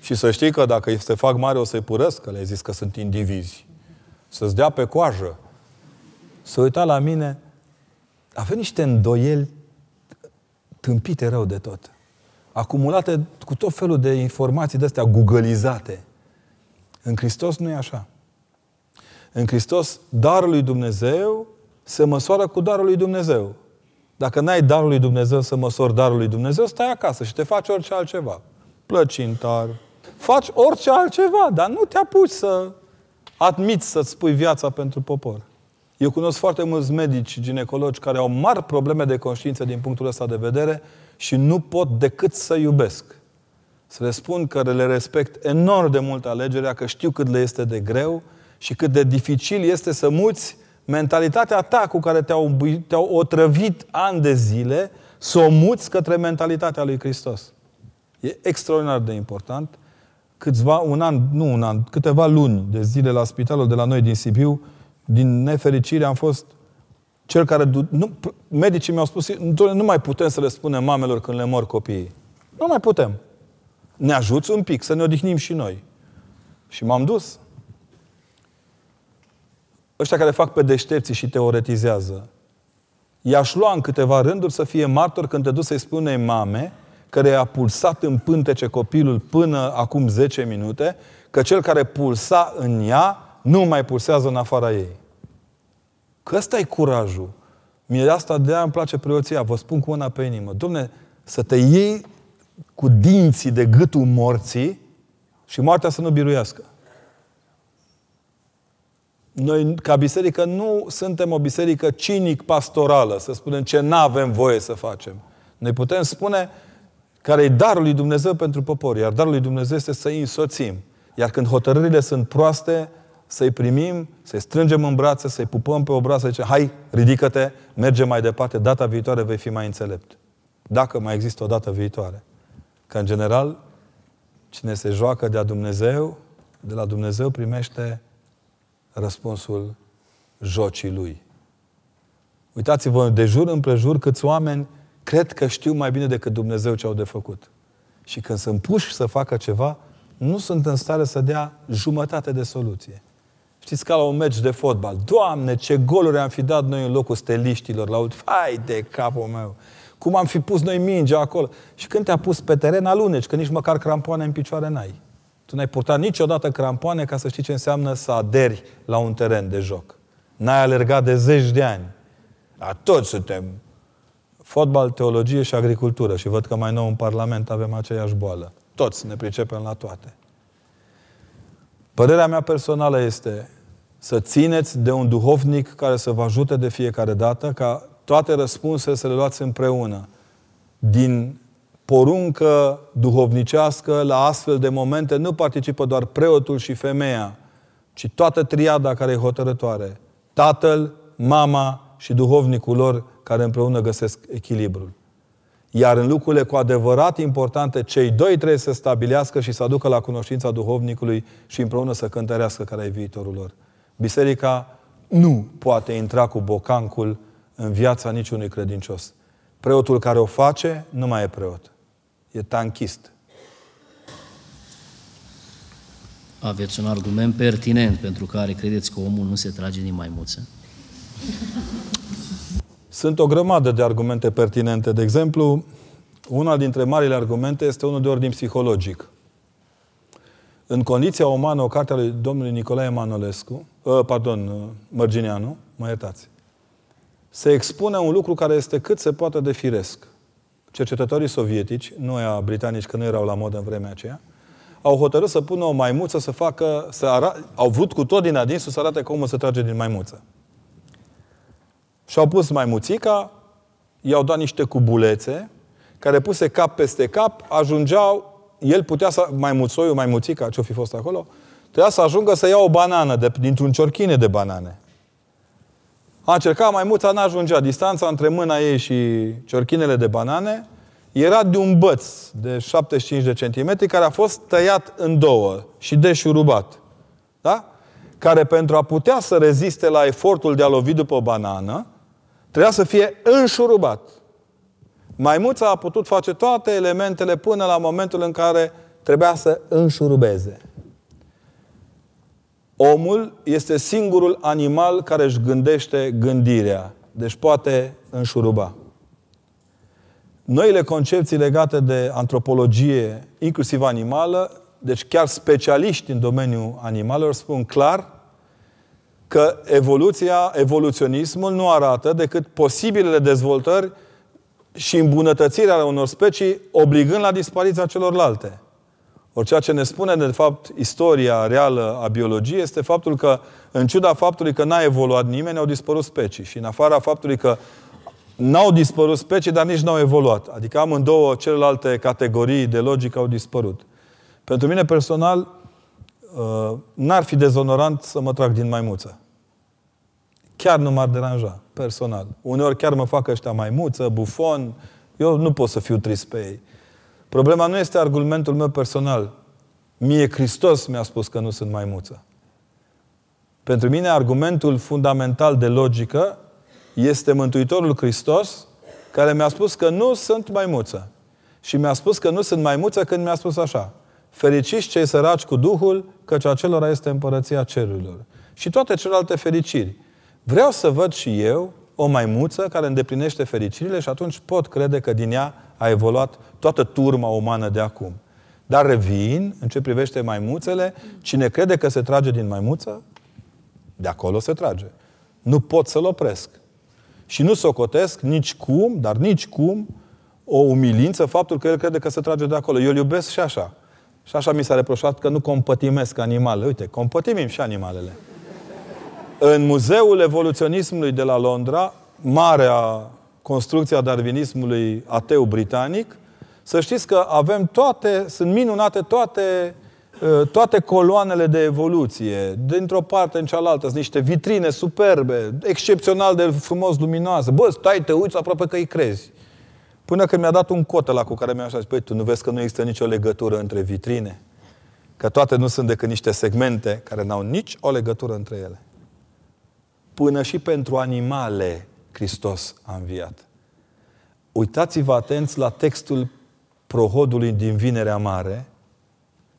Și să știi că dacă se fac mare, o să-i părăsc, că le-ai zis că sunt indivizi. Să-ți dea pe coajă. Să uita la mine, avea niște îndoieli tâmpite rău de tot. Acumulate cu tot felul de informații de-astea googleizate. În Hristos nu e așa. În Hristos, darul lui Dumnezeu se măsoară cu darul lui Dumnezeu. Dacă n-ai darul lui Dumnezeu să măsori darul lui Dumnezeu, stai acasă și te faci orice altceva. Plăcintar. Faci orice altceva, dar nu te apuci să admiți să-ți spui viața pentru popor. Eu cunosc foarte mulți medici, ginecologi, care au mari probleme de conștiință din punctul ăsta de vedere și nu pot decât să iubesc. Să le spun că le respect enorm de mult alegerea, că știu cât le este de greu și cât de dificil este să muți mentalitatea ta cu care te-au, te-au otrăvit ani de zile, să o muți către mentalitatea lui Hristos. E extraordinar de important. Câțiva, un an, nu un an, câteva luni de zile la spitalul de la noi din Sibiu, din nefericire am fost cel care... Nu, medicii mi-au spus, nu mai putem să le spunem mamelor când le mor copiii. Nu mai putem. Ne ajuți un pic să ne odihnim și noi. Și m-am dus. Ăștia care fac pe deștepții și teoretizează, i-aș lua în câteva rânduri să fie martor când te duci să-i spune mame care a pulsat în pântece copilul până acum 10 minute, că cel care pulsa în ea nu mai pulsează în afara ei. Că ăsta e curajul. Mie de asta de aia îmi place preoția. Vă spun cu una pe inimă. Domne, să te iei cu dinții de gâtul morții și moartea să nu biruiască. Noi, ca biserică, nu suntem o biserică cinic-pastorală, să spunem ce nu avem voie să facem. Noi putem spune care e darul lui Dumnezeu pentru popor, iar darul lui Dumnezeu este să îi însoțim. Iar când hotărârile sunt proaste, să-i primim, să-i strângem în brațe, să-i pupăm pe obraz, să zicem, hai, ridică-te, mergem mai departe, data viitoare vei fi mai înțelept. Dacă mai există o dată viitoare. Că, în general, cine se joacă de-a Dumnezeu, de la Dumnezeu primește răspunsul jocii lui. Uitați-vă de jur împrejur câți oameni cred că știu mai bine decât Dumnezeu ce au de făcut. Și când sunt puși să facă ceva, nu sunt în stare să dea jumătate de soluție. Știți, ca la un meci de fotbal. Doamne, ce goluri am fi dat noi în locul steliștilor la ultim. Hai de capul meu! Cum am fi pus noi mingea acolo? Și când te-a pus pe teren, aluneci, că nici măcar crampoane în picioare n-ai. Tu n-ai purtat niciodată crampoane ca să știi ce înseamnă să aderi la un teren de joc. N-ai alergat de zeci de ani. Dar toți suntem fotbal, teologie și agricultură. Și văd că mai nou în Parlament avem aceeași boală. Toți ne pricepem la toate. Părerea mea personală este să țineți de un duhovnic care să vă ajute de fiecare dată ca toate răspunsurile să le luați împreună. Din poruncă duhovnicească la astfel de momente nu participă doar preotul și femeia, ci toată triada care e hotărătoare. Tatăl, mama și duhovnicul lor care împreună găsesc echilibrul. Iar în lucrurile cu adevărat importante, cei doi trebuie să stabilească și să aducă la cunoștința duhovnicului și împreună să cântărească care e viitorul lor. Biserica nu poate intra cu bocancul în viața niciunui credincios. Preotul care o face nu mai e preot. E tanchist. Aveți un argument pertinent pentru care credeți că omul nu se trage din maimuță? Sunt o grămadă de argumente pertinente. De exemplu, una dintre marile argumente este unul de ordin psihologic. În condiția umană, o carte a lui domnului Nicolae Manolescu, uh, pardon, uh, Mărgineanu, mă iertați, se expune un lucru care este cât se poate de firesc. Cercetătorii sovietici, nu a britanici, că nu erau la modă în vremea aceea, au hotărât să pună o maimuță să facă, să ara- au vrut cu tot din adinsul să arate cum se trage din maimuță. Și-au pus maimuțica, i-au dat niște cubulețe, care puse cap peste cap, ajungeau, el putea să, maimuțoiul, maimuțica, ce-o fi fost acolo, trebuia să ajungă să ia o banană de, dintr-un ciorchine de banane. A încercat maimuța, n-ajungea. Distanța între mâna ei și ciorchinele de banane era de un băț de 75 de centimetri care a fost tăiat în două și deșurubat. Da? Care pentru a putea să reziste la efortul de a lovi după o banană, trebuia să fie înșurubat. Maimuța a putut face toate elementele până la momentul în care trebuia să înșurubeze. Omul este singurul animal care își gândește gândirea. Deci poate înșuruba. Noile concepții legate de antropologie, inclusiv animală, deci chiar specialiști în domeniul animalelor, spun clar că evoluția, evoluționismul nu arată decât posibilele dezvoltări și îmbunătățirea unor specii obligând la dispariția celorlalte. Ori ceea ce ne spune, de fapt, istoria reală a biologiei este faptul că, în ciuda faptului că n-a evoluat nimeni, au dispărut specii. Și în afara faptului că n-au dispărut specii, dar nici n-au evoluat. Adică amândouă celelalte categorii de logică au dispărut. Pentru mine personal, uh, n-ar fi dezonorant să mă trag din maimuță. Chiar nu m-ar deranja, personal. Uneori chiar mă fac ăștia maimuță, bufon. Eu nu pot să fiu trist pe ei. Problema nu este argumentul meu personal. Mie Hristos mi-a spus că nu sunt maimuță. Pentru mine argumentul fundamental de logică este Mântuitorul Hristos care mi-a spus că nu sunt maimuță. Și mi-a spus că nu sunt maimuță când mi-a spus așa. Fericiți cei săraci cu Duhul, căci acelora este împărăția cerurilor. Și toate celelalte fericiri. Vreau să văd și eu o maimuță care îndeplinește fericirile și atunci pot crede că din ea a evoluat toată turma umană de acum. Dar revin, în ce privește maimuțele, cine crede că se trage din maimuță, de acolo se trage. Nu pot să-l opresc. Și nu socotesc nici cum, dar nici cum, o umilință faptul că el crede că se trage de acolo. Eu îl iubesc și așa. Și așa mi s-a reproșat că nu compătimesc animalele. Uite, compătimim și animalele. În Muzeul Evoluționismului de la Londra, marea construcția darwinismului ateu britanic, să știți că avem toate, sunt minunate toate, uh, toate coloanele de evoluție, dintr-o parte în cealaltă, sunt niște vitrine superbe, excepțional de frumos luminoase. Bă, stai, te uiți aproape că îi crezi. Până când mi-a dat un cot la cu care mi-a așa zis, păi, tu nu vezi că nu există nicio legătură între vitrine? Că toate nu sunt decât niște segmente care n-au nici o legătură între ele. Până și pentru animale Hristos a înviat. Uitați-vă atenți la textul prohodului din Vinerea Mare.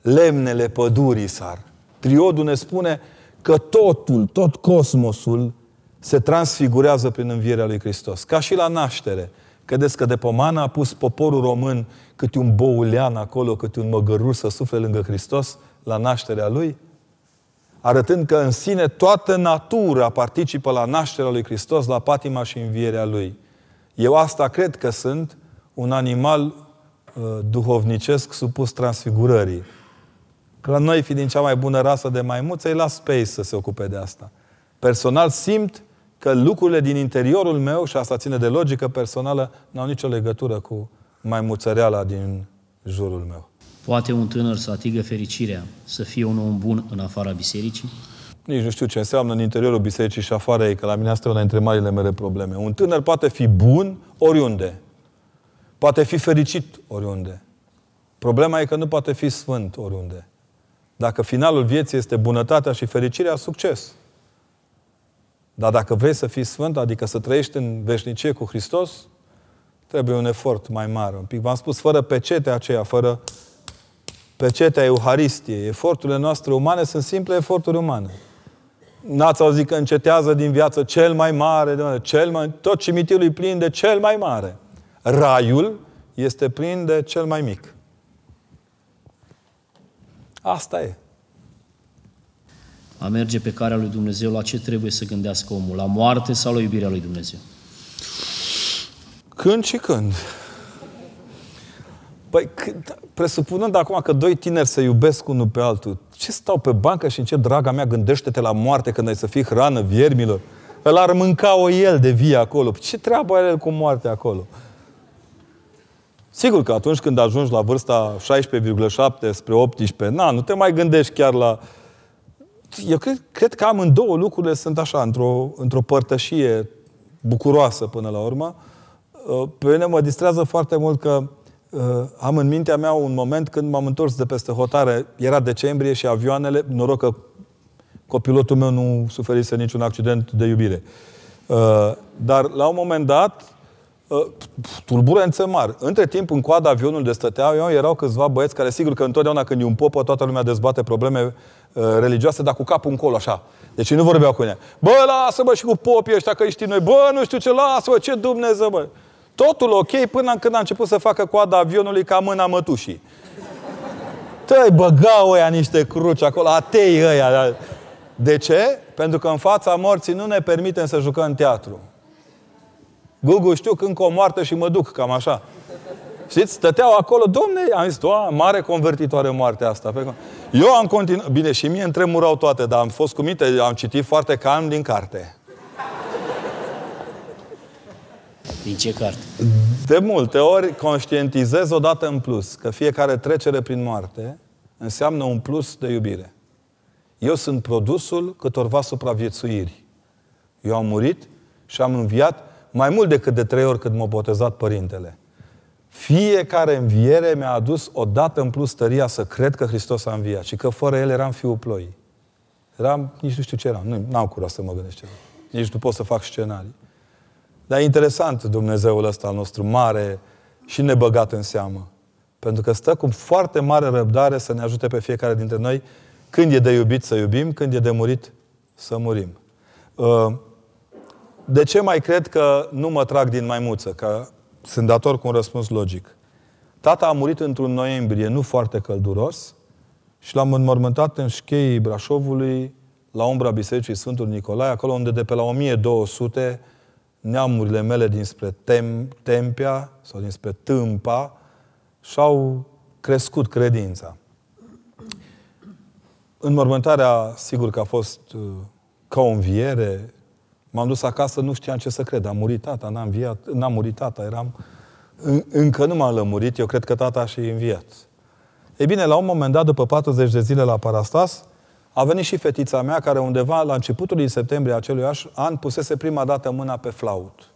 Lemnele pădurii sar. Triodul ne spune că totul, tot cosmosul se transfigurează prin învierea lui Hristos. Ca și la naștere. Credeți că de pomană a pus poporul român câte un boulean acolo, câte un măgărur să sufle lângă Hristos la nașterea Lui? Arătând că în sine toată natura participă la nașterea Lui Hristos, la patima și învierea Lui. Eu asta cred că sunt un animal uh, duhovnicesc supus transfigurării. Că la noi, fiind cea mai bună rasă de maimuță, îi las space să se ocupe de asta. Personal simt că lucrurile din interiorul meu, și asta ține de logică personală, nu au nicio legătură cu maimuțăreala din jurul meu. Poate un tânăr să atingă fericirea, să fie un om bun în afara bisericii? Nici nu știu ce înseamnă în interiorul bisericii și afară ei, că la mine asta e una dintre marile mele probleme. Un tânăr poate fi bun oriunde. Poate fi fericit oriunde. Problema e că nu poate fi sfânt oriunde. Dacă finalul vieții este bunătatea și fericirea, succes. Dar dacă vrei să fii sfânt, adică să trăiești în veșnicie cu Hristos, trebuie un efort mai mare. Un pic v-am spus, fără pecetea aceea, fără pecetea Euharistiei, eforturile noastre umane sunt simple eforturi umane. N-ați auzit că încetează din viață cel mai mare, cel mai, tot cimitirul e plin de cel mai mare. Raiul este plin de cel mai mic. Asta e. A merge pe calea lui Dumnezeu, la ce trebuie să gândească omul? La moarte sau la iubirea lui Dumnezeu? Când și când. Păi, presupunând acum că doi tineri se iubesc unul pe altul, ce stau pe bancă și încep, draga mea, gândește-te la moarte când ai să fii hrană viermilor? Îl ar mânca-o el de vie acolo. Ce treabă are el cu moarte acolo? Sigur că atunci când ajungi la vârsta 16,7 spre 18, na, nu te mai gândești chiar la... Eu cred, cred că amândouă lucrurile sunt așa, într-o, într-o părtășie bucuroasă până la urmă. Uh, pe mine mă distrează foarte mult că uh, am în mintea mea un moment când m-am întors de peste hotare. Era decembrie și avioanele, noroc că copilotul meu nu suferise niciun accident de iubire. Uh, dar la un moment dat, Uh, tulburențe mari. Între timp, în coada avionului de stăteau eu, erau câțiva băieți care, sigur că întotdeauna când e un popă, toată lumea dezbate probleme uh, religioase, dar cu capul încolo, așa. Deci nu vorbeau cu ea. Bă, lasă-mă și cu popii ăștia, că știi noi. Bă, nu știu ce, lasă-mă, ce Dumnezeu, bă. Totul ok până când a început să facă coada avionului ca mâna mătușii. Tăi, băgau ăia niște cruci acolo, atei ăia. De ce? Pentru că în fața morții nu ne permitem să jucăm în teatru. Gugu, știu când o moartă și mă duc, cam așa. Știți, stăteau acolo, domne, am zis, o, mare convertitoare moartea asta. Eu am continuat, bine, și mie întremurau toate, dar am fost cu minte, am citit foarte calm din carte. Din ce carte? De multe ori conștientizez odată în plus că fiecare trecere prin moarte înseamnă un plus de iubire. Eu sunt produsul câtorva supraviețuiri. Eu am murit și am înviat mai mult decât de trei ori cât m-a botezat părintele. Fiecare înviere mi-a adus o dată în plus tăria să cred că Hristos a înviat și că fără El eram fiul ploii. Eram, nici nu știu ce eram, nu am curaj să mă gândesc ceva. Nici nu pot să fac scenarii. Dar e interesant Dumnezeul ăsta al nostru, mare și nebăgat în seamă. Pentru că stă cu foarte mare răbdare să ne ajute pe fiecare dintre noi când e de iubit să iubim, când e de murit să murim. Uh, de ce mai cred că nu mă trag din maimuță? Că sunt dator cu un răspuns logic. Tata a murit într-un noiembrie nu foarte călduros și l-am înmormântat în șcheii Brașovului, la umbra Bisericii Sfântul Nicolae, acolo unde de pe la 1200 neamurile mele dinspre Tem, Tempia sau dinspre Tâmpa și-au crescut credința. Înmormântarea, sigur că a fost uh, ca o înviere, M-am dus acasă, nu știam ce să cred. A murit tata, n-a înviat, n-a murit tata, eram... Încă nu m-am lămurit, eu cred că tata și înviat. Ei bine, la un moment dat, după 40 de zile la Parastas, a venit și fetița mea, care undeva la începutul din septembrie acelui an pusese prima dată mâna pe flaut.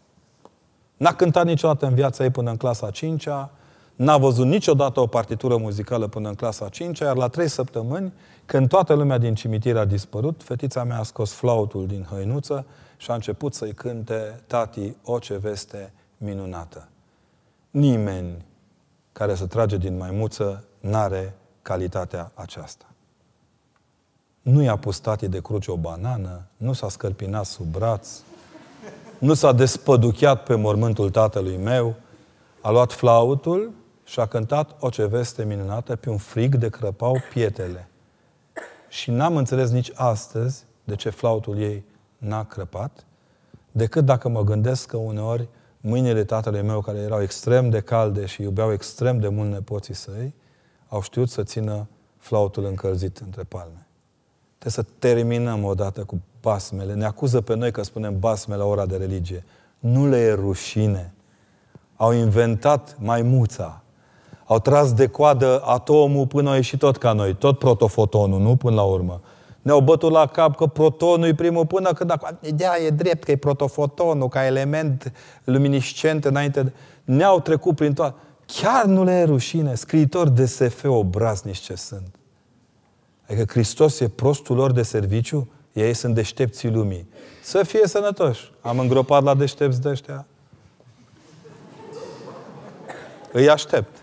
N-a cântat niciodată în viața ei până în clasa 5 -a, n-a văzut niciodată o partitură muzicală până în clasa 5 iar la 3 săptămâni, când toată lumea din cimitir a dispărut, fetița mea a scos flautul din hăinuță și a început să-i cânte tati o ce veste minunată. Nimeni care să trage din maimuță n-are calitatea aceasta. Nu i-a pus tati de cruce o banană, nu s-a scărpinat sub braț, nu s-a despăduchiat pe mormântul tatălui meu, a luat flautul și a cântat o ce veste minunată pe un frig de crăpau pietele. Și n-am înțeles nici astăzi de ce flautul ei n-a crăpat, decât dacă mă gândesc că uneori mâinile tatălui meu, care erau extrem de calde și iubeau extrem de mult nepoții săi, au știut să țină flautul încălzit între palme. Trebuie să terminăm odată cu basmele. Ne acuză pe noi că spunem basme la ora de religie. Nu le e rușine. Au inventat maimuța. Au tras de coadă atomul până a ieșit tot ca noi. Tot protofotonul, nu? Până la urmă. Ne-au bătut la cap că protonul e primul până când... Ideea e drept că e protofotonul ca element luminiscent înainte de... Ne-au trecut prin toate. Chiar nu le e rușine. Scriitori de SF obraznici ce sunt. Adică Hristos e prostul lor de serviciu, ei sunt deștepții lumii. Să fie sănătoși. Am îngropat la deștepți de ăștia. Îi aștept.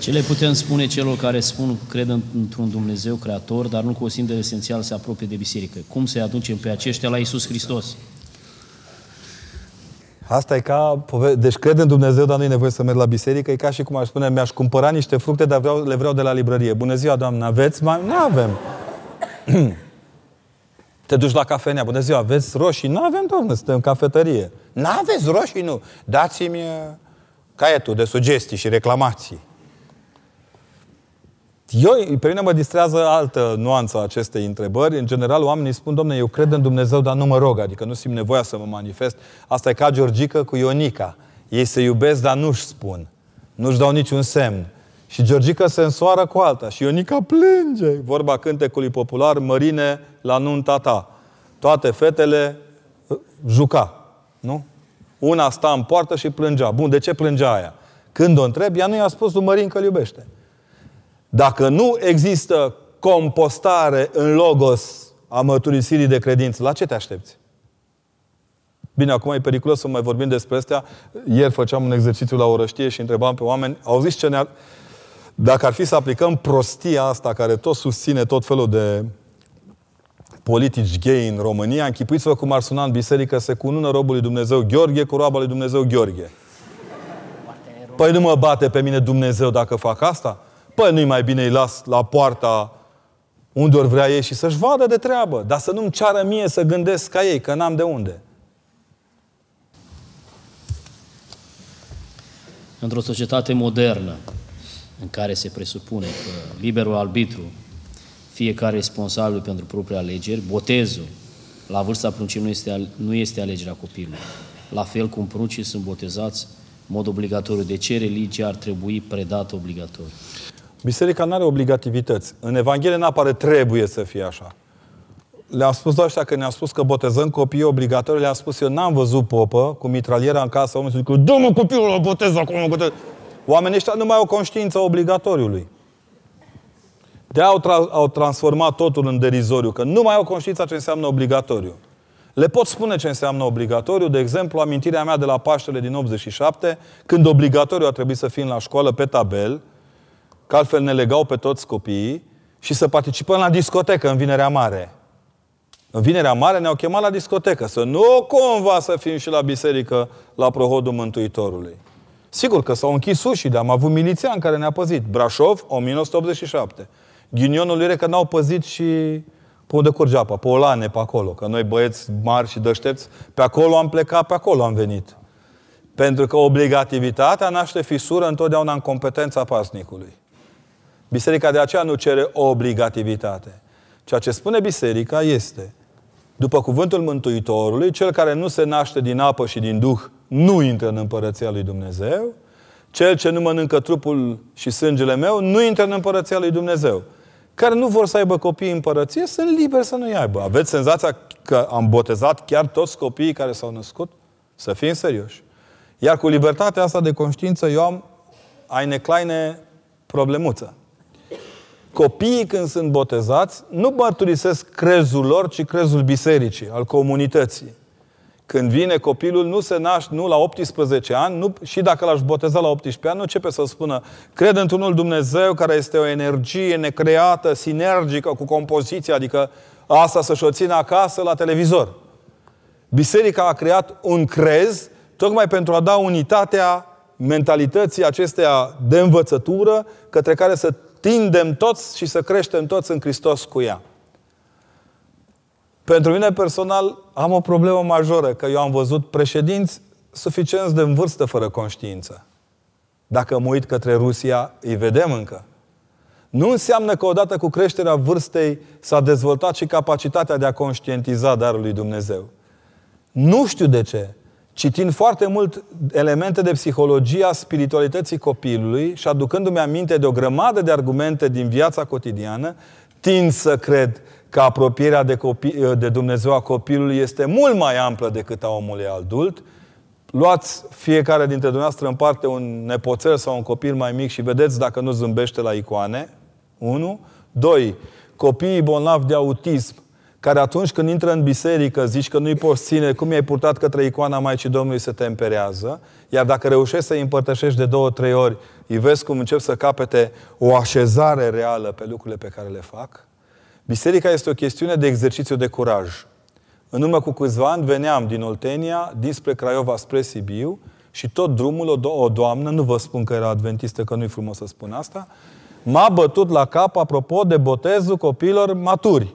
Ce le putem spune celor care spun, cred într-un Dumnezeu creator, dar nu consideră esențial să apropie de biserică? Cum să-i aducem pe aceștia la Isus Hristos? Asta e ca... Deci cred în Dumnezeu, dar nu e nevoie să merg la biserică. E ca și cum aș spune, mi-aș cumpăra niște fructe, dar vreau, le vreau de la librărie. Bună ziua, doamnă, aveți? Mai... Nu avem. <clears throat> Te duci la cafenea. Bună ziua, aveți roșii? Nu avem, doamnă, suntem în cafetărie. Nu aveți roșii, nu. Dați-mi uh, caietul de sugestii și reclamații. Eu, pe mine mă distrează altă nuanță a acestei întrebări. În general, oamenii spun, domne, eu cred în Dumnezeu, dar nu mă rog, adică nu simt nevoia să mă manifest. Asta e ca Georgica cu Ionica. Ei se iubesc, dar nu-și spun. Nu-și dau niciun semn. Și Georgica se însoară cu alta. Și Ionica plânge. Vorba cântecului popular, mărine la nunta ta. Toate fetele uh, juca. Nu? Una sta în poartă și plângea. Bun, de ce plângea aia? Când o întreb, ea nu i-a spus lui Mărin că îl iubește. Dacă nu există compostare în logos a mărturisirii de credință, la ce te aștepți? Bine, acum e periculos să mai vorbim despre astea. Ieri făceam un exercițiu la orăștie și întrebam pe oameni, au zis ce ne -ar... Dacă ar fi să aplicăm prostia asta care tot susține tot felul de politici gay în România, închipuiți-vă cum ar suna în biserică se cunună robul lui Dumnezeu Gheorghe cu roaba lui Dumnezeu Gheorghe. Păi nu mă bate pe mine Dumnezeu dacă fac asta? Păi nu-i mai bine îi las la poarta unde ori vrea ei și să-și vadă de treabă. Dar să nu-mi ceară mie să gândesc ca ei, că n-am de unde. Într-o societate modernă, în care se presupune că liberul arbitru, fiecare responsabil pentru propria alegeri, botezul la vârsta pruncii nu este, nu este alegerea copilului. La fel cum pruncii sunt botezați în mod obligatoriu. De ce religia ar trebui predată obligatoriu? Biserica nu are obligativități. În Evanghelie nu apare trebuie să fie așa. Le-am spus la ăștia că ne-a spus că botezăm copiii obligatoriu, le-am spus eu n-am văzut popă cu mitraliera în casă, oamenii zic, dă-mă copilul la botez acum, botez. Oamenii ăștia nu mai au conștiință obligatoriului. de au, tra- au transformat totul în derizoriu, că nu mai au conștiința ce înseamnă obligatoriu. Le pot spune ce înseamnă obligatoriu, de exemplu, amintirea mea de la Paștele din 87, când obligatoriu a trebuit să fim la școală pe tabel, că altfel ne legau pe toți copiii, și să participăm la discotecă în Vinerea Mare. În Vinerea Mare ne-au chemat la discotecă, să nu cumva să fim și la biserică la prohodul Mântuitorului. Sigur că s-au închis ușii, dar am avut milițian care ne-a păzit. Brașov, 1987. Ghinionul e că n-au păzit și pe unde curge apa, pe Olane, pe acolo. Că noi băieți mari și dăștepți, pe acolo am plecat, pe acolo am venit. Pentru că obligativitatea naște fisură întotdeauna în competența pasnicului. Biserica de aceea nu cere obligativitate. Ceea ce spune Biserica este, după cuvântul Mântuitorului, cel care nu se naște din apă și din Duh nu intră în împărăția lui Dumnezeu, cel ce nu mănâncă trupul și sângele meu nu intră în împărăția lui Dumnezeu. Care nu vor să aibă copii în împărăție, sunt liberi să nu-i aibă. Aveți senzația că am botezat chiar toți copiii care s-au născut? Să fim serioși. Iar cu libertatea asta de conștiință, eu am eine kleine problemuță. Copiii când sunt botezați nu mărturisesc crezul lor, ci crezul bisericii, al comunității. Când vine copilul, nu se naște, nu la 18 ani, nu, și dacă l-aș boteza la 18 ani, nu începe să spună cred într-unul Dumnezeu care este o energie necreată, sinergică cu compoziția, adică asta să-și o țină acasă la televizor. Biserica a creat un crez tocmai pentru a da unitatea mentalității acesteia de învățătură către care să tindem toți și să creștem toți în Hristos cu ea. Pentru mine personal am o problemă majoră, că eu am văzut președinți suficienți de în vârstă fără conștiință. Dacă mă uit către Rusia, îi vedem încă. Nu înseamnă că odată cu creșterea vârstei s-a dezvoltat și capacitatea de a conștientiza darul lui Dumnezeu. Nu știu de ce. Citind foarte mult elemente de psihologia spiritualității copilului și aducându-mi aminte de o grămadă de argumente din viața cotidiană, tind să cred că apropierea de, copii, de Dumnezeu a copilului este mult mai amplă decât a omului adult. Luați fiecare dintre dumneavoastră în parte un nepoțel sau un copil mai mic și vedeți dacă nu zâmbește la icoane. Unu. Doi. Copiii bolnavi de autism care atunci când intră în biserică zici că nu-i poți ține, cum i-ai purtat către icoana Maicii Domnului se temperează, iar dacă reușești să-i împărtășești de două, trei ori, îi vezi cum încep să capete o așezare reală pe lucrurile pe care le fac, Biserica este o chestiune de exercițiu de curaj. În urmă cu câțiva ani veneam din Oltenia, dinspre Craiova spre Sibiu și tot drumul, o, do- o doamnă, nu vă spun că era adventistă, că nu-i frumos să spun asta, m-a bătut la cap apropo de botezul copiilor maturi.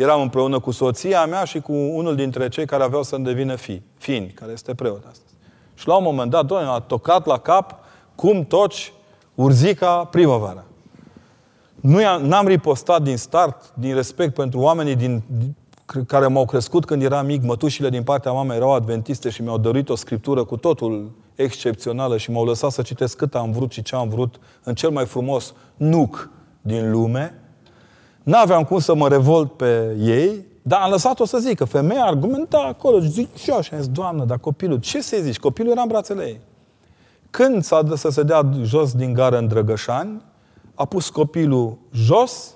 Eram împreună cu soția mea și cu unul dintre cei care aveau să-mi devină fi, fini, care este preot astăzi. Și la un moment dat, doamne, a tocat la cap cum toci urzica primăvara. Nu n-am ripostat din start, din respect pentru oamenii din, din, care m-au crescut când eram mic. Mătușile din partea mamei erau adventiste și mi-au dorit o scriptură cu totul excepțională și m-au lăsat să citesc cât am vrut și ce am vrut în cel mai frumos nuc din lume. N-aveam cum să mă revolt pe ei, dar am lăsat-o să zică. Femeia argumenta acolo, zic și așa, zis, Doamnă, dar copilul, ce să zici? Copilul era în brațele ei. Când s-a să se dea jos din gară în Drăgășani, a pus copilul jos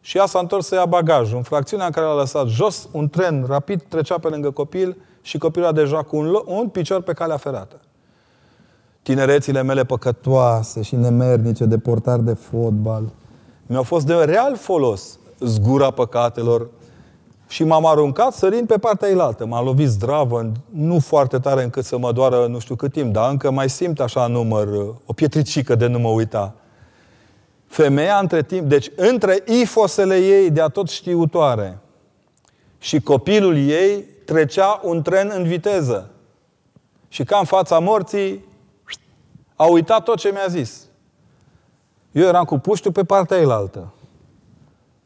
și ea s-a întors să ia bagajul. În fracțiunea în care l-a lăsat jos, un tren rapid trecea pe lângă copil și copilul a deja cu un, un picior pe calea ferată. Tinerețile mele păcătoase și nemernice de portar de fotbal mi-au fost de real folos zgura păcatelor și m-am aruncat sărind pe partea ilaltă. M-a lovit zdravă, nu foarte tare încât să mă doară nu știu cât timp, dar încă mai simt așa număr, o pietricică de nu mă uita. Femeia între timp, deci între ifosele ei de tot știutoare și copilul ei trecea un tren în viteză. Și ca în fața morții a uitat tot ce mi-a zis. Eu eram cu puștiu pe partea elaltă.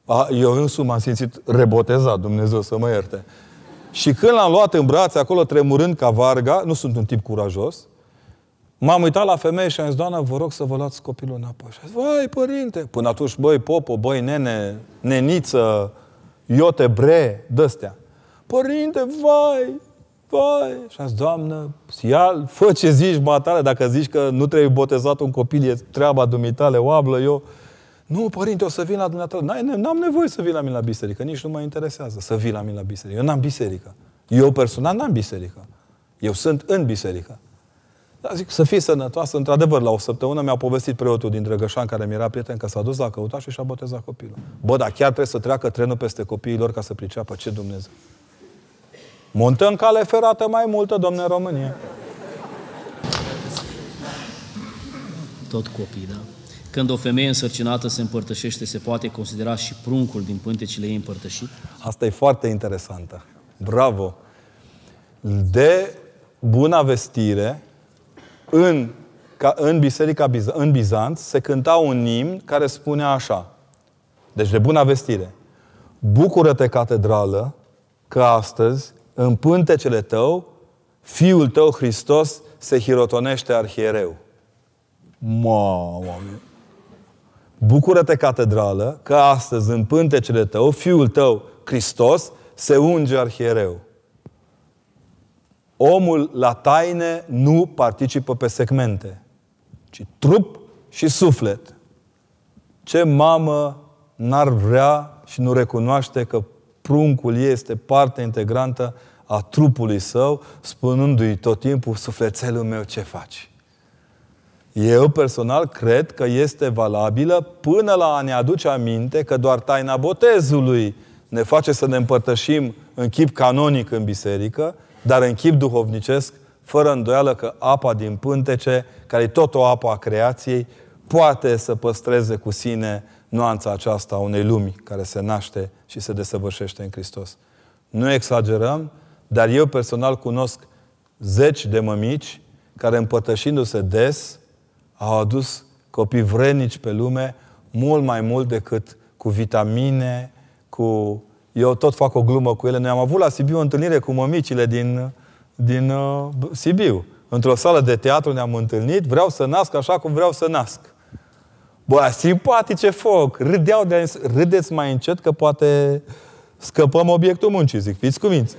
A, eu însumi m-am simțit rebotezat, Dumnezeu să mă ierte. Și când l-am luat în brațe, acolo tremurând ca varga, nu sunt un tip curajos, M-am uitat la femeie și am zis, doamnă, vă rog să vă luați copilul înapoi. Și a zis, vai, părinte! Până atunci, băi, popo, băi, nene, neniță, iote, bre, dăstea. Părinte, vai, vai! Și a zis, doamnă, ia, fă ce zici, matale, dacă zici că nu trebuie botezat un copil, e treaba dumitale, oablă, eu... Nu, părinte, o să vin la dumneavoastră. N-am nevoie să vin la mine la biserică, nici nu mă interesează să vin la mine la biserică. Eu n-am biserică. Eu personal n-am biserică. Eu sunt în biserică. Dar zic, să fii sănătoasă. Într-adevăr, la o săptămână mi-a povestit preotul din Drăgășan, care mi era prieten, că s-a dus la căutat și și-a botezat copilul. Bă, dar chiar trebuie să treacă trenul peste copiilor ca să priceapă ce Dumnezeu. Montăm cale ferată mai multă, domne România. Tot copii, da? Când o femeie însărcinată se împărtășește, se poate considera și pruncul din pântecile ei împărtășit? Asta e foarte interesantă. Bravo! De buna vestire, în, ca, în Biserica Biz- în Bizanț se cânta un imn care spunea așa. Deci de bună vestire. Bucură-te, catedrală, că astăzi, în pântecele tău, Fiul tău Hristos se hirotonește arhiereu. Mamă! Bucură-te, catedrală, că astăzi, în pântecele tău, Fiul tău Hristos se unge arhiereu omul la taine nu participă pe segmente, ci trup și suflet. Ce mamă n-ar vrea și nu recunoaște că pruncul este parte integrantă a trupului său, spunându-i tot timpul, sufletelul meu, ce faci? Eu personal cred că este valabilă până la a ne aduce aminte că doar taina botezului ne face să ne împărtășim în chip canonic în biserică, dar în chip duhovnicesc, fără îndoială că apa din pântece, care e tot o apă a creației, poate să păstreze cu sine nuanța aceasta a unei lumi care se naște și se desăvârșește în Hristos. Nu exagerăm, dar eu personal cunosc zeci de mămici care împărtășindu-se des au adus copii vrenici pe lume mult mai mult decât cu vitamine, cu... Eu tot fac o glumă cu ele. Noi am avut la Sibiu o întâlnire cu mămicile din, din uh, Sibiu. Într-o sală de teatru ne-am întâlnit. Vreau să nasc așa cum vreau să nasc. Bă, simpatice foc! Râdeau de Râdeți mai încet că poate scăpăm obiectul muncii, zic. Fiți cuminți.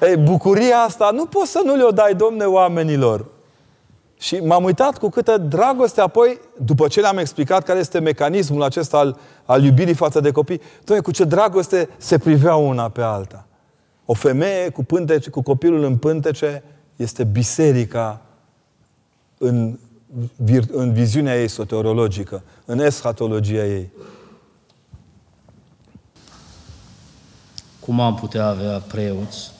Ei, bucuria asta nu poți să nu le-o dai, domne, oamenilor. Și m-am uitat cu câtă dragoste apoi, după ce le-am explicat care este mecanismul acesta al, al iubirii față de copii, domne, cu ce dragoste se priveau una pe alta. O femeie cu, pântece, cu copilul în pântece este biserica în, în viziunea ei soteriologică, în eschatologia ei. Cum am putea avea preoți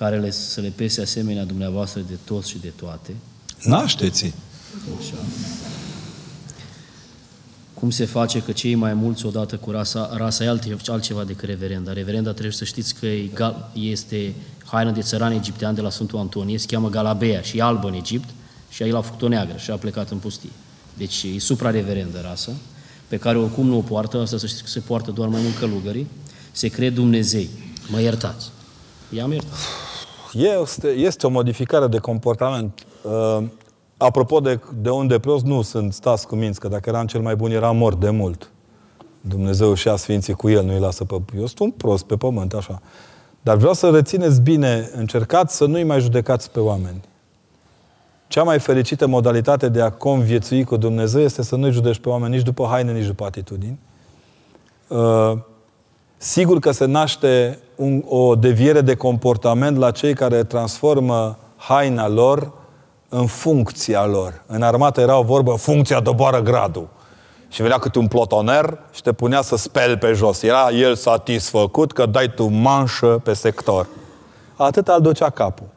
care le, să le pese asemenea dumneavoastră de toți și de toate? Nașteți! Așa. Cum se face că cei mai mulți odată cu rasa, rasa e altceva decât reverenda. Reverenda trebuie să știți că este haină de țăran egiptean de la Sfântul Antonie, se cheamă Galabea și e albă în Egipt și el a făcut-o neagră și a plecat în pustie. Deci e supra-reverendă rasă, pe care oricum nu o poartă, asta să știți că se poartă doar mai mult călugării, se cred Dumnezei. Mă iertați. I-am iertat. Este, este o modificare de comportament. Uh, apropo de, de unde prost, nu sunt stați cu minți, că dacă eram cel mai bun, era mort de mult. Dumnezeu și a sfinții cu el, nu-i lasă pe... Eu sunt un prost pe pământ, așa. Dar vreau să rețineți bine, încercați să nu-i mai judecați pe oameni. Cea mai fericită modalitate de a conviețui cu Dumnezeu este să nu-i judești pe oameni nici după haine, nici după atitudini. Uh, sigur că se naște un, o deviere de comportament la cei care transformă haina lor în funcția lor. În armată era o vorbă, funcția doboară gradul. Și venea câte un plotoner și te punea să speli pe jos. Era el satisfăcut că dai tu manșă pe sector. Atât al ducea capul.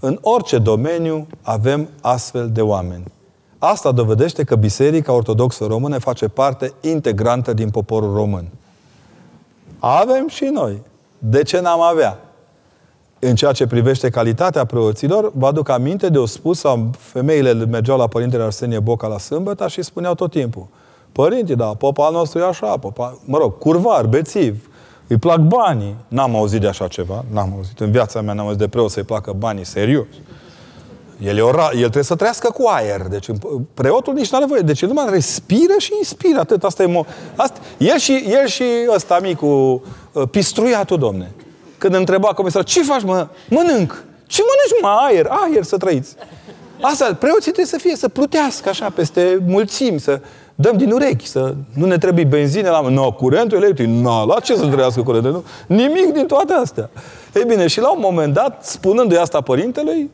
În orice domeniu avem astfel de oameni. Asta dovedește că Biserica Ortodoxă Română face parte integrantă din poporul român. Avem și noi. De ce n-am avea? În ceea ce privește calitatea preoților, vă aduc aminte de o spus, femeile mergeau la Părintele Arsenie Boca la sâmbătă și spuneau tot timpul, Părinte, da, popa al nostru e așa, popa, mă rog, curvar, bețiv, îi plac banii. N-am auzit de așa ceva, n-am auzit. În viața mea n-am auzit de preot să-i placă banii, serios. El, e ora, el trebuie să trăiască cu aer. Deci preotul nici nu are voie. Deci el numai respiră și inspiră. Atât. Asta e mo- asta, el, și, el și ăsta micu, uh, pistruiatul, domne. Când întreba comisarul, ce faci, mă? Mănânc. Ce mănânci, mă? Aer. Aer să trăiți. Asta, preoții trebuie să fie, să plutească așa peste mulțimi, să dăm din urechi, să nu ne trebuie benzină la... Nu, no, curentul electric, nu, no, la ce să trăiască curentul? Nu? Nimic din toate astea. Ei bine, și la un moment dat, spunându-i asta părintelui,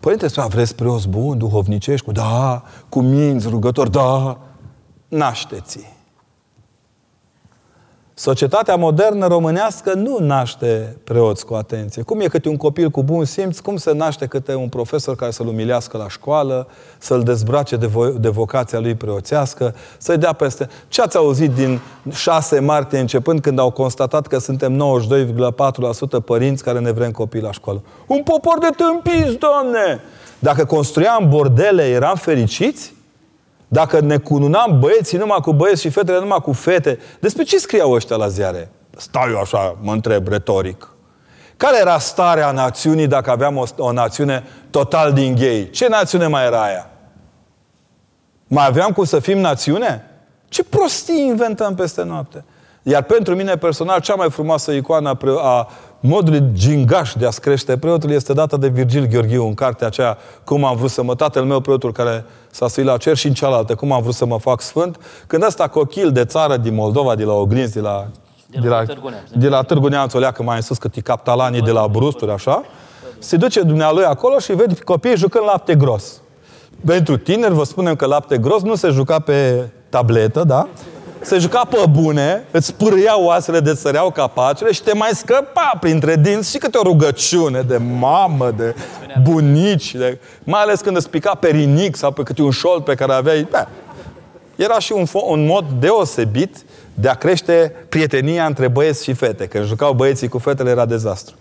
Părinte, spune, vreți preoți buni, duhovnicești? Cu, da, cu minți, rugători, da. Nașteți. Societatea modernă românească nu naște preoți cu atenție. Cum e câte un copil cu bun simț, cum se naște câte un profesor care să-l umilească la școală, să-l dezbrace de, vo- de vocația lui preoțească, să-i dea peste... Ce ați auzit din 6 martie începând când au constatat că suntem 92,4% părinți care ne vrem copii la școală? Un popor de tâmpiți, domne! Dacă construiam bordele, eram fericiți? Dacă ne cununam băieții numai cu băieți și fetele numai cu fete, despre ce scriau ăștia la ziare? Stau eu așa, mă întreb retoric. Care era starea națiunii dacă aveam o, o națiune total din gay? Ce națiune mai era aia? Mai aveam cum să fim națiune? Ce prostii inventăm peste noapte? Iar pentru mine personal, cea mai frumoasă icoană a modului gingaș de a-ți crește preotul este dată de Virgil Gheorghiu în cartea aceea Cum am vrut să mă, tatăl meu preotul care s-a suit la cer și în cealaltă, Cum am vrut să mă fac sfânt, când ăsta cochil de țară din Moldova, de la Oglinz, de la de la, de la Târgu Neamț, o leacă mai în sus, cât e captalanii de la Brusturi, așa, se duce dumnealui acolo și vede copiii jucând lapte gros. Pentru tineri vă spunem că lapte gros nu se juca pe tabletă, da? Se juca pe bune, îți pârâiau oasele de săreau capacele și te mai scăpa printre dinți și câte o rugăciune de mamă, de bunici, de, mai ales când îți pica perinic sau pe câte un șold pe care aveai. Bă, era și un, un mod deosebit de a crește prietenia între băieți și fete. Când jucau băieții cu fetele era dezastru.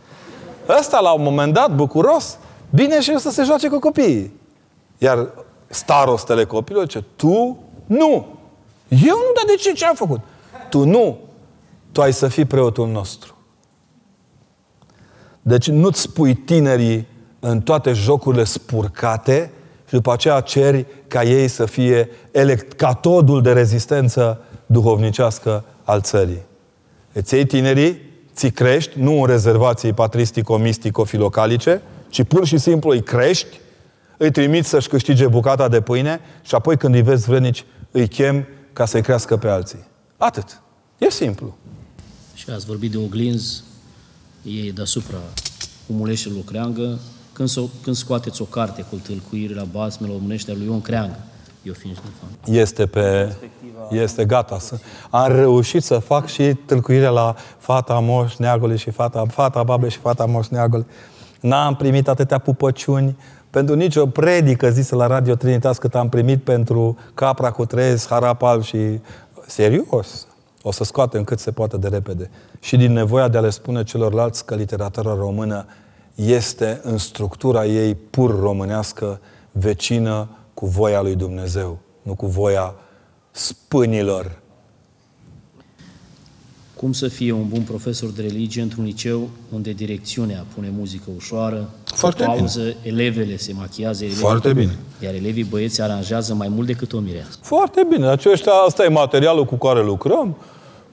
Ăsta, la un moment dat, bucuros, bine și să se joace cu copiii. Iar starostele copilului ce tu nu. Eu nu, dar de ce? Ce am făcut? Tu nu. Tu ai să fii preotul nostru. Deci nu-ți spui tinerii în toate jocurile spurcate și după aceea ceri ca ei să fie elect- catodul de rezistență duhovnicească al țării. Îți iei tinerii, ți crești, nu în rezervații patristico-mistico-filocalice, ci pur și simplu îi crești, îi trimiți să-și câștige bucata de pâine și apoi când îi vezi vrenici, îi chem ca să-i crească pe alții. Atât. E simplu. Și ați vorbit de oglinzi, e deasupra umulește Creangă, când, so, când scoateți o carte cu tâlcuirile la basmelor românește lui Ion Creangă, eu fiind fan. Este pe... Este gata. Am reușit să fac și tâlcuirea la fata Moș Neagului și fata, fata Babe și fata Moș Neagului. N-am primit atâtea pupăciuni pentru nicio predică zisă la Radio Trinitas cât am primit pentru Capra cu trez, Harapal și... Serios? O să scoatem cât se poate de repede. Și din nevoia de a le spune celorlalți că literatura română este în structura ei pur românească, vecină cu voia lui Dumnezeu, nu cu voia spânilor. Cum să fie un bun profesor de religie într-un liceu unde direcțiunea pune muzică ușoară, Foarte cu pauză, bine. elevele se machiază, elevii, Foarte bine. iar elevii băieți aranjează mai mult decât o mireasă. Foarte bine. Aceștia, asta e materialul cu care lucrăm.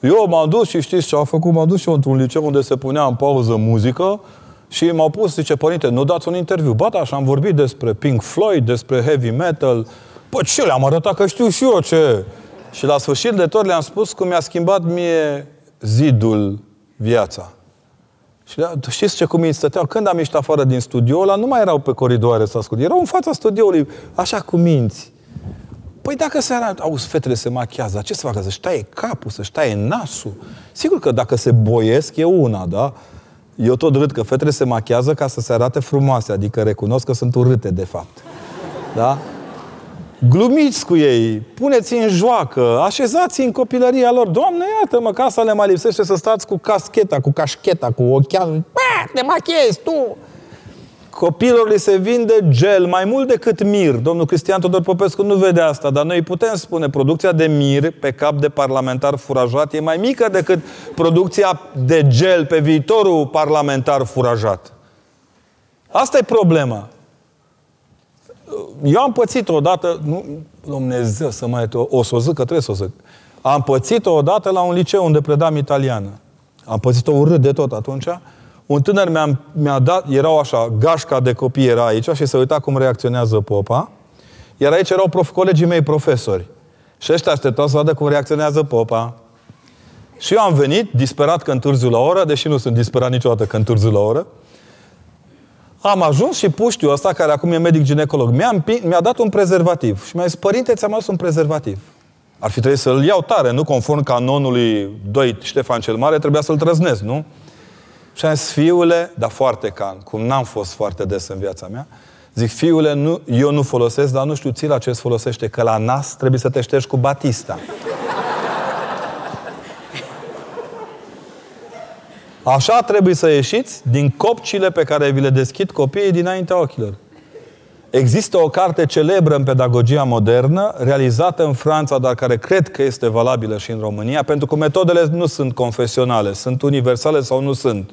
Eu m-am dus și știți ce am făcut? M-am dus și eu într-un liceu unde se punea în pauză muzică și m-au pus, zice, părinte, nu dați un interviu. Ba da, și am vorbit despre Pink Floyd, despre heavy metal. Păi ce le-am arătat că știu și eu ce. Și la sfârșit de tot le-am spus cum mi-a schimbat mie zidul viața. Și le știți ce cum îi stăteau? Când am ieșit afară din studio ăla, nu mai erau pe coridoare să ascult. Erau în fața studioului, așa cu minți. Păi dacă seara, auzi, fetele se machează, ce să facă? Să-și taie capul, să-și taie nasul. Sigur că dacă se boiesc e una, da? Eu tot râd că fetele se machează ca să se arate frumoase, adică recunosc că sunt urâte, de fapt. Da? Glumiți cu ei, puneți în joacă, așezați în copilăria lor. Doamne, iată-mă, casa le mai lipsește să stați cu cascheta, cu cașcheta, cu ochialul. Te machezi tu! Copilor li se vinde gel mai mult decât mir. Domnul Cristian Tudor Popescu nu vede asta, dar noi putem spune producția de mir pe cap de parlamentar furajat e mai mică decât producția de gel pe viitorul parlamentar furajat. Asta e problema. Eu am pățit odată, nu, Dumnezeu să mai o, o să o zic, că trebuie să o zic. Am pățit odată la un liceu unde predam italiană. Am pățit-o urât de tot atunci. Un tânăr mi-a, mi-a dat, erau așa, gașca de copii era aici și se uita cum reacționează popa. Iar aici erau prof, colegii mei profesori. Și ăștia așteptau să vadă cum reacționează popa. Și eu am venit, disperat că întârziu la oră, deși nu sunt disperat niciodată că întârziu la oră. Am ajuns și puștiu ăsta, care acum e medic ginecolog, mi-a, mi-a dat un prezervativ. Și mi-a zis, părinte, ți-am adus un prezervativ. Ar fi trebuit să-l iau tare, nu conform canonului 2 Ștefan cel Mare, trebuia să-l trăznesc, nu? Și am zis, fiule, dar foarte calm, cum n-am fost foarte des în viața mea, zic, fiule, nu, eu nu folosesc, dar nu știu ți la ce folosește, că la nas trebuie să te ștergi cu batista. Așa trebuie să ieșiți din copcile pe care vi le deschid copiii dinaintea ochilor. Există o carte celebră în pedagogia modernă, realizată în Franța, dar care cred că este valabilă și în România, pentru că metodele nu sunt confesionale, sunt universale sau nu sunt.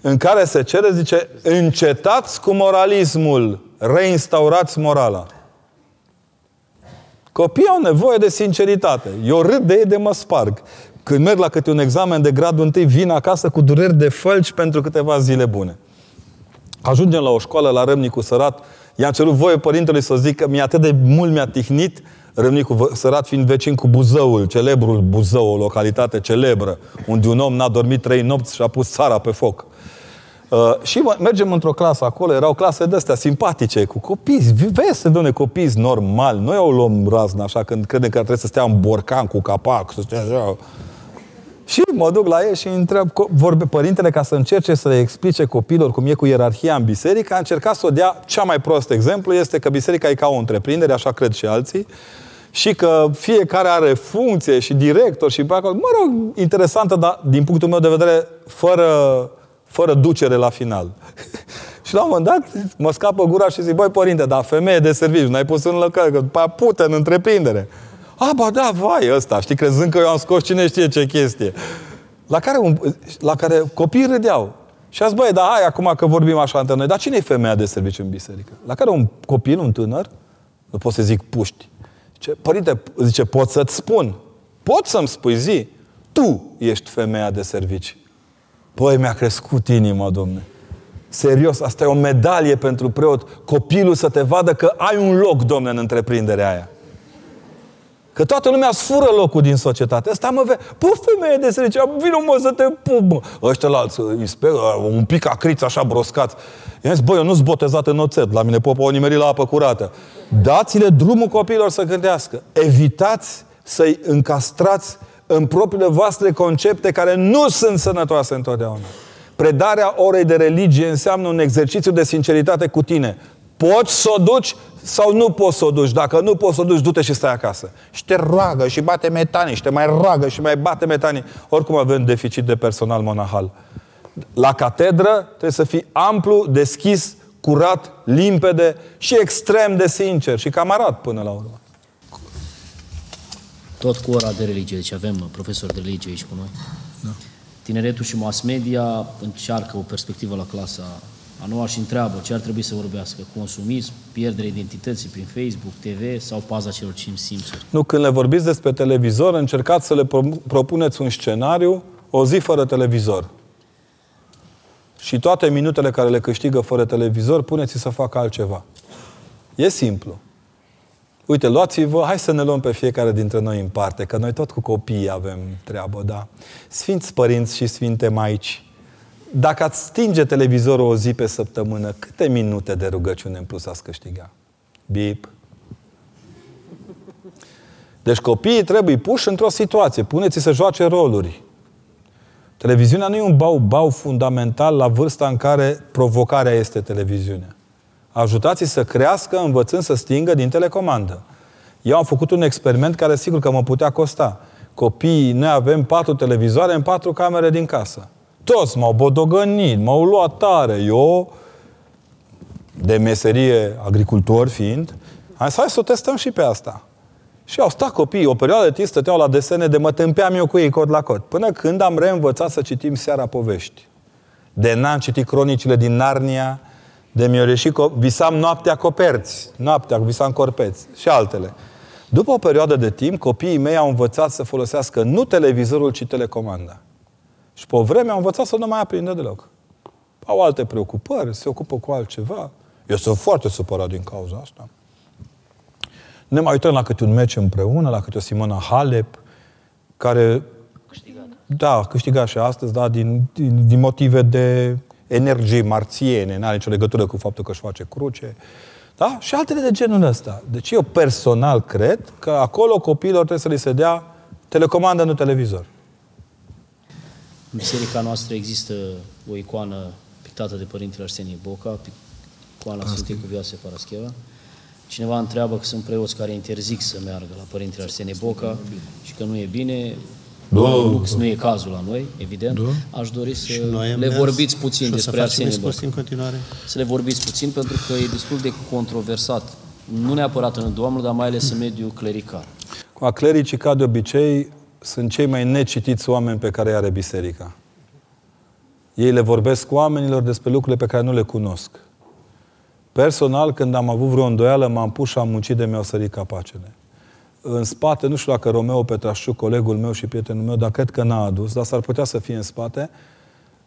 În care se cere, zice, încetați cu moralismul, reinstaurați morala. Copiii au nevoie de sinceritate. Eu râd de ei de mă sparg. Când merg la câte un examen de gradul întâi, vin acasă cu dureri de fălci pentru câteva zile bune. Ajungem la o școală la Râmnicu Sărat. I-am cerut voie părintelui să zic că mi-a atât de mult mi-a tihnit Râmnicu Sărat fiind vecin cu Buzăul, celebrul Buzău, o localitate celebră, unde un om n-a dormit trei nopți și a pus țara pe foc. Uh, și mă, mergem într-o clasă acolo, erau clase de astea simpatice, cu copii, vezi, doamne, copii normal. Noi au luăm razna așa când credem că trebuie să stea în borcan cu capac, să stea așa. Și mă duc la ei și întreb, vorbe părintele ca să încerce să le explice copilor cum e cu ierarhia în biserică, a încercat să o dea cea mai prost exemplu, este că biserica e ca o întreprindere, așa cred și alții, și că fiecare are funcție și director și pe acolo. Mă rog, interesantă, dar din punctul meu de vedere, fără, fără ducere la final. <laughs> și la un moment dat mă scapă gura și zic, băi părinte, dar femeie de serviciu, n-ai pus în lăcări, că după pute în întreprindere. A, ba da, vai ăsta, știi, crezând că eu am scos cine știe ce chestie. La care, un, la care copiii râdeau. Și azi, băi, da, hai acum că vorbim așa între noi, dar cine e femeia de serviciu în biserică? La care un copil, un tânăr, nu pot să zic puști, zice, părinte, zice, pot să-ți spun, pot să-mi spui, zi, tu ești femeia de serviciu. Păi, mi-a crescut inima, domne. Serios, asta e o medalie pentru preot. Copilul să te vadă că ai un loc, domne, în întreprinderea aia. Că toată lumea sfură locul din societate. Ăsta mă vede. Pă, femeie de serviciu, vină mă să te pup, mă. Ăștia la alții, un pic acriți așa broscați. I-am zis, băi, eu nu sunt botezat în oțet. La mine popa o nimeri la apă curată. Dați-le drumul copiilor să gândească. Evitați să-i încastrați în propriile voastre concepte care nu sunt sănătoase întotdeauna. Predarea orei de religie înseamnă un exercițiu de sinceritate cu tine. Poți să o duci sau nu poți să o duci. Dacă nu poți să o duci, du-te și stai acasă. Și te roagă și bate metanii și te mai roagă și mai bate metanii. Oricum avem deficit de personal monahal. La catedră trebuie să fii amplu, deschis, curat, limpede și extrem de sincer și camarad până la urmă. Tot cu ora de religie, deci avem profesori de religie aici cu noi. Da. Tineretul și mass media încearcă o perspectivă la clasa a noua și întreabă ce ar trebui să vorbească. Consumism, pierdere identității prin Facebook, TV sau paza celor cinci simțuri? Nu, când le vorbiți despre televizor, încercați să le propuneți un scenariu, o zi fără televizor. Și toate minutele care le câștigă fără televizor, puneți să facă altceva. E simplu. Uite, luați-vă, hai să ne luăm pe fiecare dintre noi în parte, că noi tot cu copiii avem treabă, da? Sfinți părinți și sfinte maici, dacă ați stinge televizorul o zi pe săptămână, câte minute de rugăciune în plus ați câștiga? Bip. Deci copiii trebuie puși într-o situație. Puneți să joace roluri. Televiziunea nu e un bau-bau fundamental la vârsta în care provocarea este televiziunea. Ajutați să crească învățând să stingă din telecomandă. Eu am făcut un experiment care sigur că mă putea costa. Copiii, noi avem patru televizoare în patru camere din casă. Toți m-au bodogănit, m-au luat tare. Eu, de meserie agricultor fiind, hai să, hai să o testăm și pe asta. Și au stat copiii, o perioadă de timp stăteau la desene de mă tâmpeam eu cu ei cod la cod. Până când am reînvățat să citim seara povești. De n-am citit cronicile din Narnia, de mi-o reșit, visam noaptea coperți, noaptea, visam corpeți și altele. După o perioadă de timp, copiii mei au învățat să folosească nu televizorul, ci telecomanda. Și pe o vreme au învățat să nu mai aprinde deloc. Au alte preocupări, se ocupă cu altceva. Eu sunt foarte supărat din cauza asta. Ne mai uităm la câte un meci împreună, la câte o Simona Halep, care... Câștigat. Da, câștigat și astăzi, da, din, din, din motive de energie marțiene, n-are nicio legătură cu faptul că își face cruce. Da? Și altele de genul ăsta. Deci eu personal cred că acolo copiilor trebuie să li se dea telecomandă, nu televizor. În biserica noastră există o icoană pictată de Părintele Arsenie Boca, icoana Sfântei Cuvioase Parascheva. Cineva întreabă că sunt preoți care interzic să meargă la Părintele Arsenie Boca și că nu e bine. Da, nu, nu e cazul la noi, evident. Da. Aș dori să le vorbiți puțin despre Arsenie Boca. în continuare. Să le vorbiți puțin pentru că e destul de controversat. Nu neapărat în Domnul, dar mai ales în mediul clerical. Cu a clericii, ca de obicei, sunt cei mai necitiți oameni pe care îi are biserica. Ei le vorbesc cu oamenilor despre lucrurile pe care nu le cunosc. Personal, când am avut vreo îndoială, m-am pus și am muncit de mi-au sărit capacele. În spate, nu știu dacă Romeo Petrașciu, colegul meu și prietenul meu, dar cred că n-a adus, dar s-ar putea să fie în spate,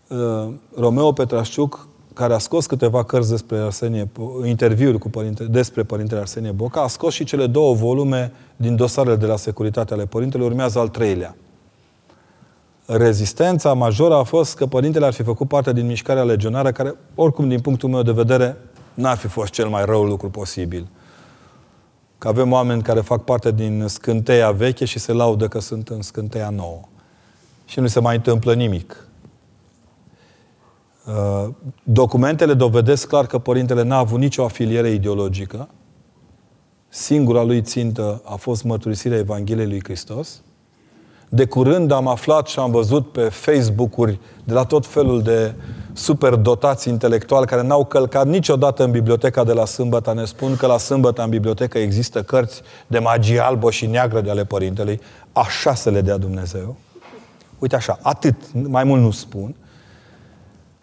uh, Romeo Petrașciuc care a scos câteva cărți despre Arsenie, interviuri cu părinte, despre Părintele Arsenie Boca, a scos și cele două volume din dosarele de la securitate ale Părintelui, urmează al treilea. Rezistența majoră a fost că părintele ar fi făcut parte din mișcarea legionară, care, oricum, din punctul meu de vedere, n-ar fi fost cel mai rău lucru posibil. Că avem oameni care fac parte din scânteia veche și se laudă că sunt în scânteia nouă. Și nu se mai întâmplă nimic. Uh, documentele dovedesc clar că părintele n-a avut nicio afiliere ideologică. Singura lui țintă a fost mărturisirea Evangheliei lui Hristos. De curând am aflat și am văzut pe Facebook-uri de la tot felul de superdotați intelectuali care n-au călcat niciodată în biblioteca de la Sâmbătă. Ne spun că la Sâmbătă în bibliotecă există cărți de magie albă și neagră de ale Părintelui. Așa să le dea Dumnezeu. Uite așa, atât, mai mult nu spun.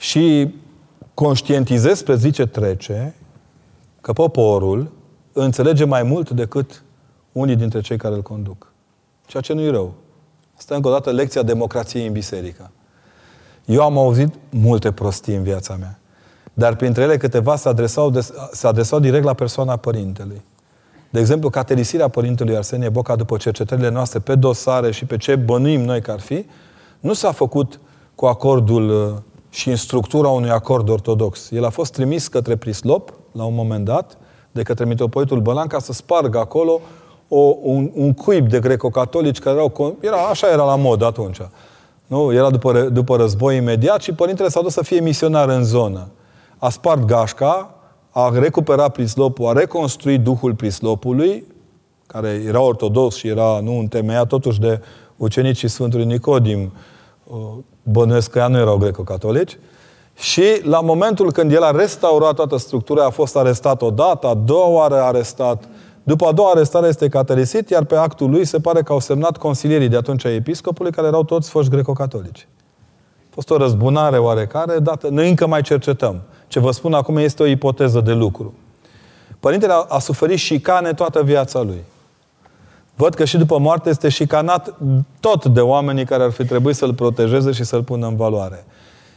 Și conștientizez spre zi ce trece că poporul înțelege mai mult decât unii dintre cei care îl conduc. Ceea ce nu-i rău. Asta încă o dată lecția democrației în biserică. Eu am auzit multe prostii în viața mea. Dar printre ele câteva se adresau, se adresau direct la persoana părintelui. De exemplu, caterisirea părintelui Arsenie Boca după cercetările noastre pe dosare și pe ce bănuim noi că ar fi, nu s-a făcut cu acordul uh, și în structura unui acord ortodox. El a fost trimis către Prislop, la un moment dat, de către mitropolitul Bălan, ca să spargă acolo o, un, un cuib de greco-catolici care erau... Era, așa era la mod atunci. Nu? Era după, după război imediat și părintele s-a dus să fie misionar în zonă. A spart gașca, a recuperat Prislopul, a reconstruit Duhul Prislopului, care era ortodox și era nu întemeiat totuși de ucenicii Sfântului Nicodim, bănuiesc că ea nu erau greco-catolici, și la momentul când el a restaurat toată structura, a fost arestat odată, a doua oară arestat, după a doua arestare este caterisit, iar pe actul lui se pare că au semnat consilierii de atunci a episcopului, care erau toți foști greco-catolici. A fost o răzbunare oarecare, dată, noi încă mai cercetăm. Ce vă spun acum este o ipoteză de lucru. Părintele a, a suferit șicane toată viața lui. Văd că și după moarte este șicanat tot de oamenii care ar fi trebuit să-l protejeze și să-l pună în valoare.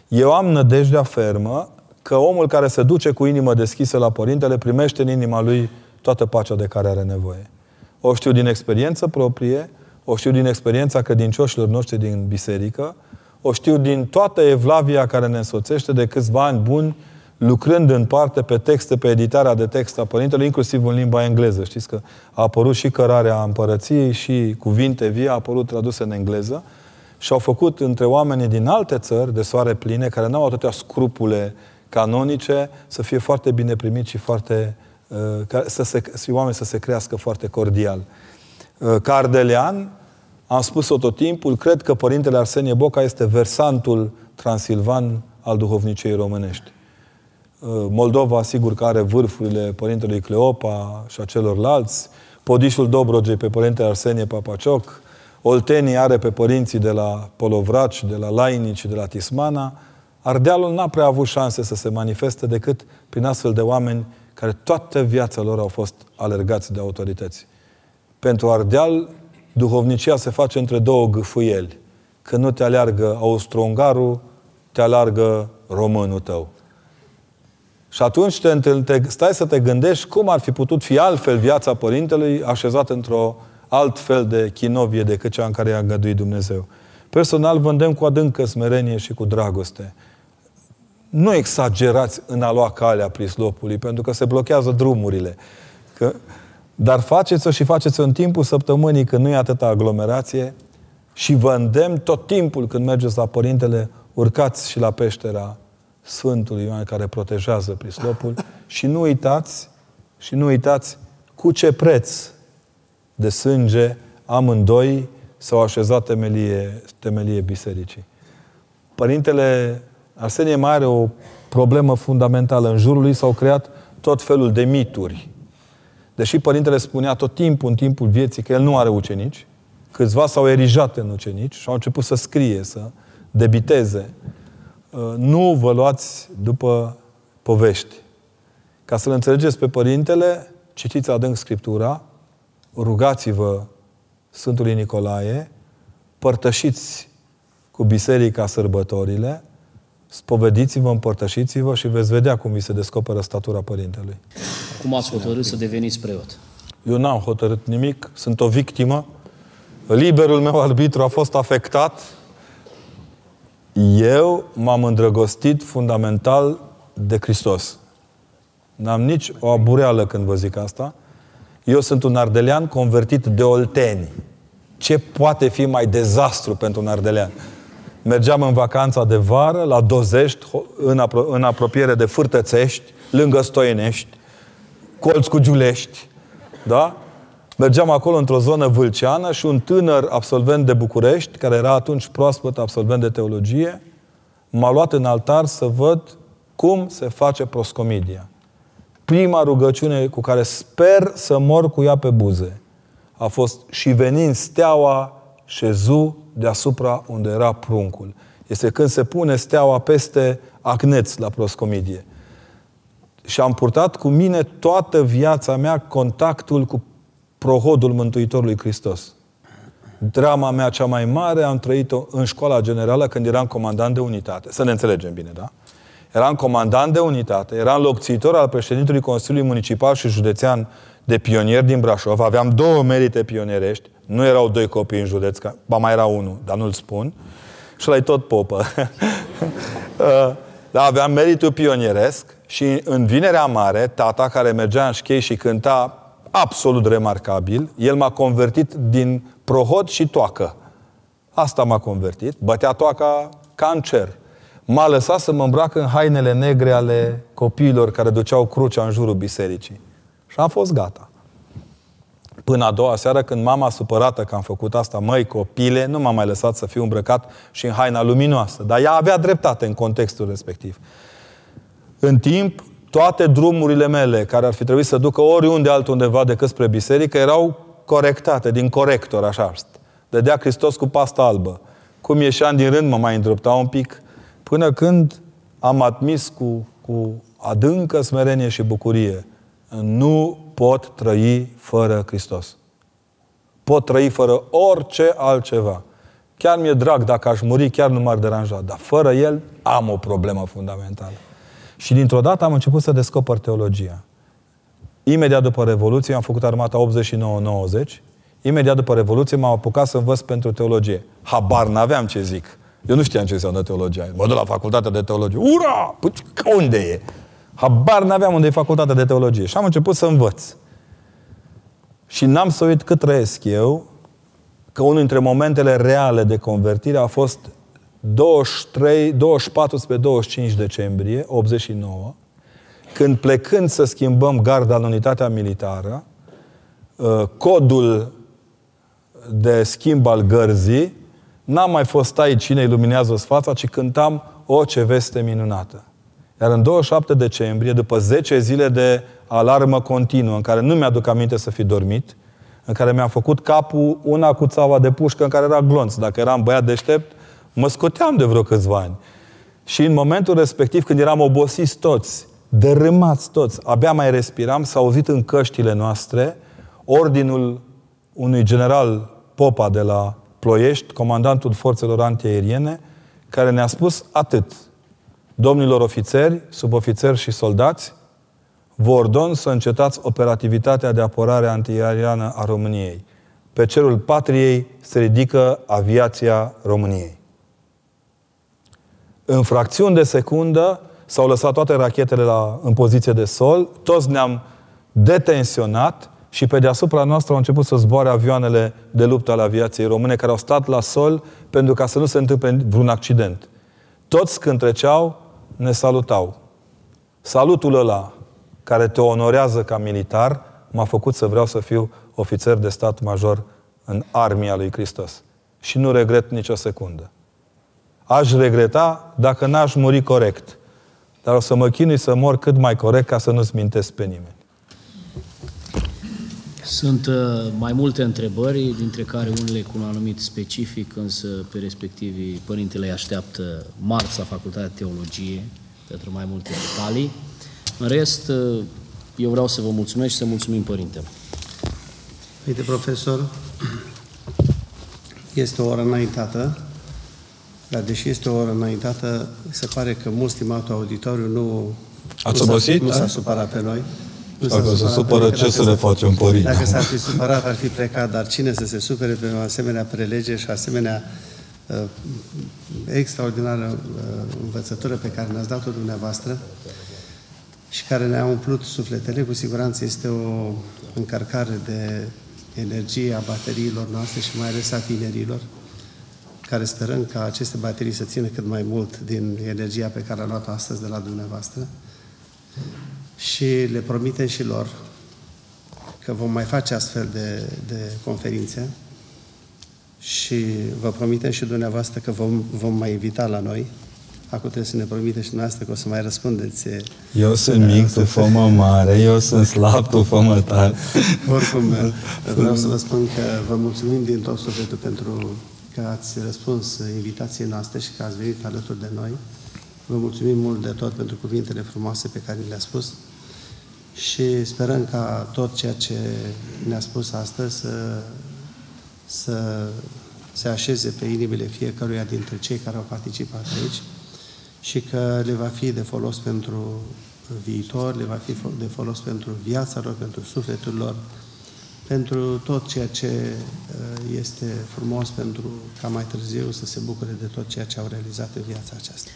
Eu am nădejdea fermă că omul care se duce cu inimă deschisă la Părintele primește în inima lui toată pacea de care are nevoie. O știu din experiență proprie, o știu din experiența credincioșilor noștri din biserică, o știu din toată evlavia care ne însoțește de câțiva ani buni, lucrând în parte pe texte, pe editarea de text a Părintelui, inclusiv în limba engleză. Știți că a apărut și cărarea împărăției și cuvinte vie, a apărut traduse în engleză și au făcut între oamenii din alte țări de soare pline, care nu au atâtea scrupule canonice, să fie foarte bine primit și foarte Uh, să se, și oameni să se crească foarte cordial. Uh, Cardelean, am spus-o tot timpul, cred că Părintele Arsenie Boca este versantul transilvan al duhovniciei românești. Uh, Moldova, sigur că are vârfurile Părintelui Cleopa și a celorlalți, Podișul Dobrogei pe Părintele Arsenie Papacioc, Oltenii are pe părinții de la Polovraci, de la Lainici, de la Tismana. Ardealul n-a prea avut șanse să se manifeste decât prin astfel de oameni care toată viața lor au fost alergați de autorități. Pentru Ardeal, duhovnicia se face între două gâfâieli. Când nu te aleargă austro-ungarul, te alargă românul tău. Și atunci te, te, stai să te gândești cum ar fi putut fi altfel viața părintelui așezată într-o alt fel de chinovie decât cea în care i-a îngăduit Dumnezeu. Personal vândem cu adâncă smerenie și cu dragoste nu exagerați în a lua calea prislopului, pentru că se blochează drumurile. Că, dar faceți-o și faceți-o în timpul săptămânii când nu e atâta aglomerație și vă îndemn tot timpul când mergeți la Părintele, urcați și la peștera Sfântului Ioan care protejează prislopul și nu uitați și nu uitați cu ce preț de sânge amândoi s-au așezat temelie, temelie bisericii. Părintele Arsenie mai are o problemă fundamentală. În jurul lui s-au creat tot felul de mituri. Deși părintele spunea tot timpul, în timpul vieții, că el nu are ucenici, câțiva s-au erijat în ucenici și au început să scrie, să debiteze. Uh, nu vă luați după povești. Ca să-L înțelegeți pe Părintele, citiți adânc Scriptura, rugați-vă Sfântului Nicolae, părtășiți cu biserica sărbătorile, Spovediți-vă, împărtășiți-vă și veți vedea cum vi se descoperă statura Părintelui. Cum ați hotărât să deveniți preot? Eu n-am hotărât nimic, sunt o victimă. Liberul meu arbitru a fost afectat Eu m-am îndrăgostit fundamental de Hristos. N-am nici o abureală când vă zic asta. Eu sunt un ardelean convertit de olteni. Ce poate fi mai dezastru pentru un ardelean? Mergeam în vacanța de vară la Dozești, în, apro- în apropiere de Fârtățești, lângă Stoienești, colț cu Giulești, da? Mergeam acolo într-o zonă vâlceană și un tânăr absolvent de București, care era atunci proaspăt absolvent de teologie, m-a luat în altar să văd cum se face proscomidia. Prima rugăciune cu care sper să mor cu ea pe buze a fost și venind steaua șezu deasupra unde era pruncul. Este când se pune steaua peste acneț la proscomidie. Și am purtat cu mine toată viața mea contactul cu prohodul Mântuitorului Hristos. Drama mea cea mai mare am trăit-o în școala generală când eram comandant de unitate. Să ne înțelegem bine, da? Eram comandant de unitate, eram locțitor al președintelui Consiliului Municipal și Județean de pionier din Brașov. Aveam două merite pionierești. Nu erau doi copii în județ, ba mai era unul, dar nu-l spun. Și la tot popă. <laughs> Dar aveam meritul pionieresc și în Vinerea Mare, tata care mergea în șchei și cânta absolut remarcabil. El m-a convertit din prohod și toacă. Asta m-a convertit. Bătea toaca ca în cer. M-a lăsat să mă îmbrac în hainele negre ale copiilor care duceau crucea în jurul bisericii. Și am fost gata. Până a doua seară, când mama supărată că am făcut asta, măi, copile, nu m-a mai lăsat să fiu îmbrăcat și în haina luminoasă. Dar ea avea dreptate în contextul respectiv. În timp, toate drumurile mele, care ar fi trebuit să ducă oriunde altundeva decât spre biserică, erau corectate, din corector, așa. Dădea Hristos cu pasta albă. Cum ieșeam din rând, mă mai îndrepta un pic, până când am admis cu, cu adâncă smerenie și bucurie. Nu pot trăi fără Hristos. Pot trăi fără orice altceva. Chiar mi-e drag dacă aș muri, chiar nu m-ar deranja. Dar fără El am o problemă fundamentală. Și dintr-o dată am început să descoper teologia. Imediat după Revoluție, am făcut armata 89-90, imediat după Revoluție m-am apucat să învăț pentru teologie. Habar n-aveam ce zic. Eu nu știam ce înseamnă teologia. Mă duc la facultatea de teologie. Ura! Păi, unde e? Habar n-aveam unde e facultatea de teologie. Și am început să învăț. Și n-am să uit cât trăiesc eu, că unul dintre momentele reale de convertire a fost 23, 24 spre 25 decembrie 89, când plecând să schimbăm garda în unitatea militară, uh, codul de schimb al gărzii, n-am mai fost aici cine iluminează fața, ci cântam o ce veste minunată. Iar în 27 decembrie, după 10 zile de alarmă continuă, în care nu mi-aduc aminte să fi dormit, în care mi-am făcut capul una cu țaua de pușcă în care era glonț. Dacă eram băiat deștept, Mă scoteam de vreo câțiva ani. Și în momentul respectiv, când eram obosiți toți, dărâmați toți, abia mai respiram, s-a auzit în căștile noastre ordinul unui general Popa de la Ploiești, comandantul forțelor antiaeriene, care ne-a spus atât. Domnilor ofițeri, subofițeri și soldați, vă ordon să încetați operativitatea de apărare antiaeriană a României. Pe cerul patriei se ridică aviația României. În fracțiuni de secundă s-au lăsat toate rachetele la, în poziție de sol, toți ne-am detensionat și pe deasupra noastră au început să zboare avioanele de luptă ale aviației române care au stat la sol pentru ca să nu se întâmple vreun accident. Toți când treceau, ne salutau. Salutul ăla care te onorează ca militar m-a făcut să vreau să fiu ofițer de stat major în armia lui Hristos. Și nu regret nicio secundă. Aș regreta dacă n-aș muri corect. Dar o să mă chinui să mor cât mai corect ca să nu-ți mintesc pe nimeni. Sunt uh, mai multe întrebări, dintre care unele cu un anumit specific, însă pe respectivii părintele îi așteaptă marți la Facultatea de Teologie pentru mai multe detalii. În rest, uh, eu vreau să vă mulțumesc și să mulțumim părintele. Uite, profesor, este o oră înaintată. Dar deși este o oră înaintată, se pare că mult stimatul auditoriu nu, Ați obosit? nu s-a supărat pe noi. Nu Dacă se supără, ce să le facem, părinte? Dacă s-ar fi supărat, ar fi plecat, dar cine să se supere pe o asemenea prelege și asemenea uh, extraordinară uh, învățătură pe care ne-ați dat-o dumneavoastră și care ne-a umplut sufletele. Cu siguranță este o încărcare de energie a bateriilor noastre și mai ales a tinerilor, care sperăm ca aceste baterii să țină cât mai mult din energia pe care a luat-o astăzi de la dumneavoastră și le promitem și lor că vom mai face astfel de, de conferințe și vă promitem și dumneavoastră că vom, vom mai invita la noi. Acum trebuie să ne promite și dumneavoastră că o să mai răspundeți. Eu sunt mic, tu fă mare, eu sunt slab, tu fă tare. Oricum, vreau să vă spun că vă mulțumim din tot sufletul pentru că ați răspuns invitației noastre și că ați venit alături de noi. Vă mulțumim mult de tot pentru cuvintele frumoase pe care le-a spus și sperăm ca tot ceea ce ne-a spus astăzi să, să se așeze pe inimile fiecăruia dintre cei care au participat aici și că le va fi de folos pentru viitor, le va fi de folos pentru viața lor, pentru sufletul lor, pentru tot ceea ce uh, este frumos pentru ca mai târziu să se bucure de tot ceea ce au realizat în viața aceasta.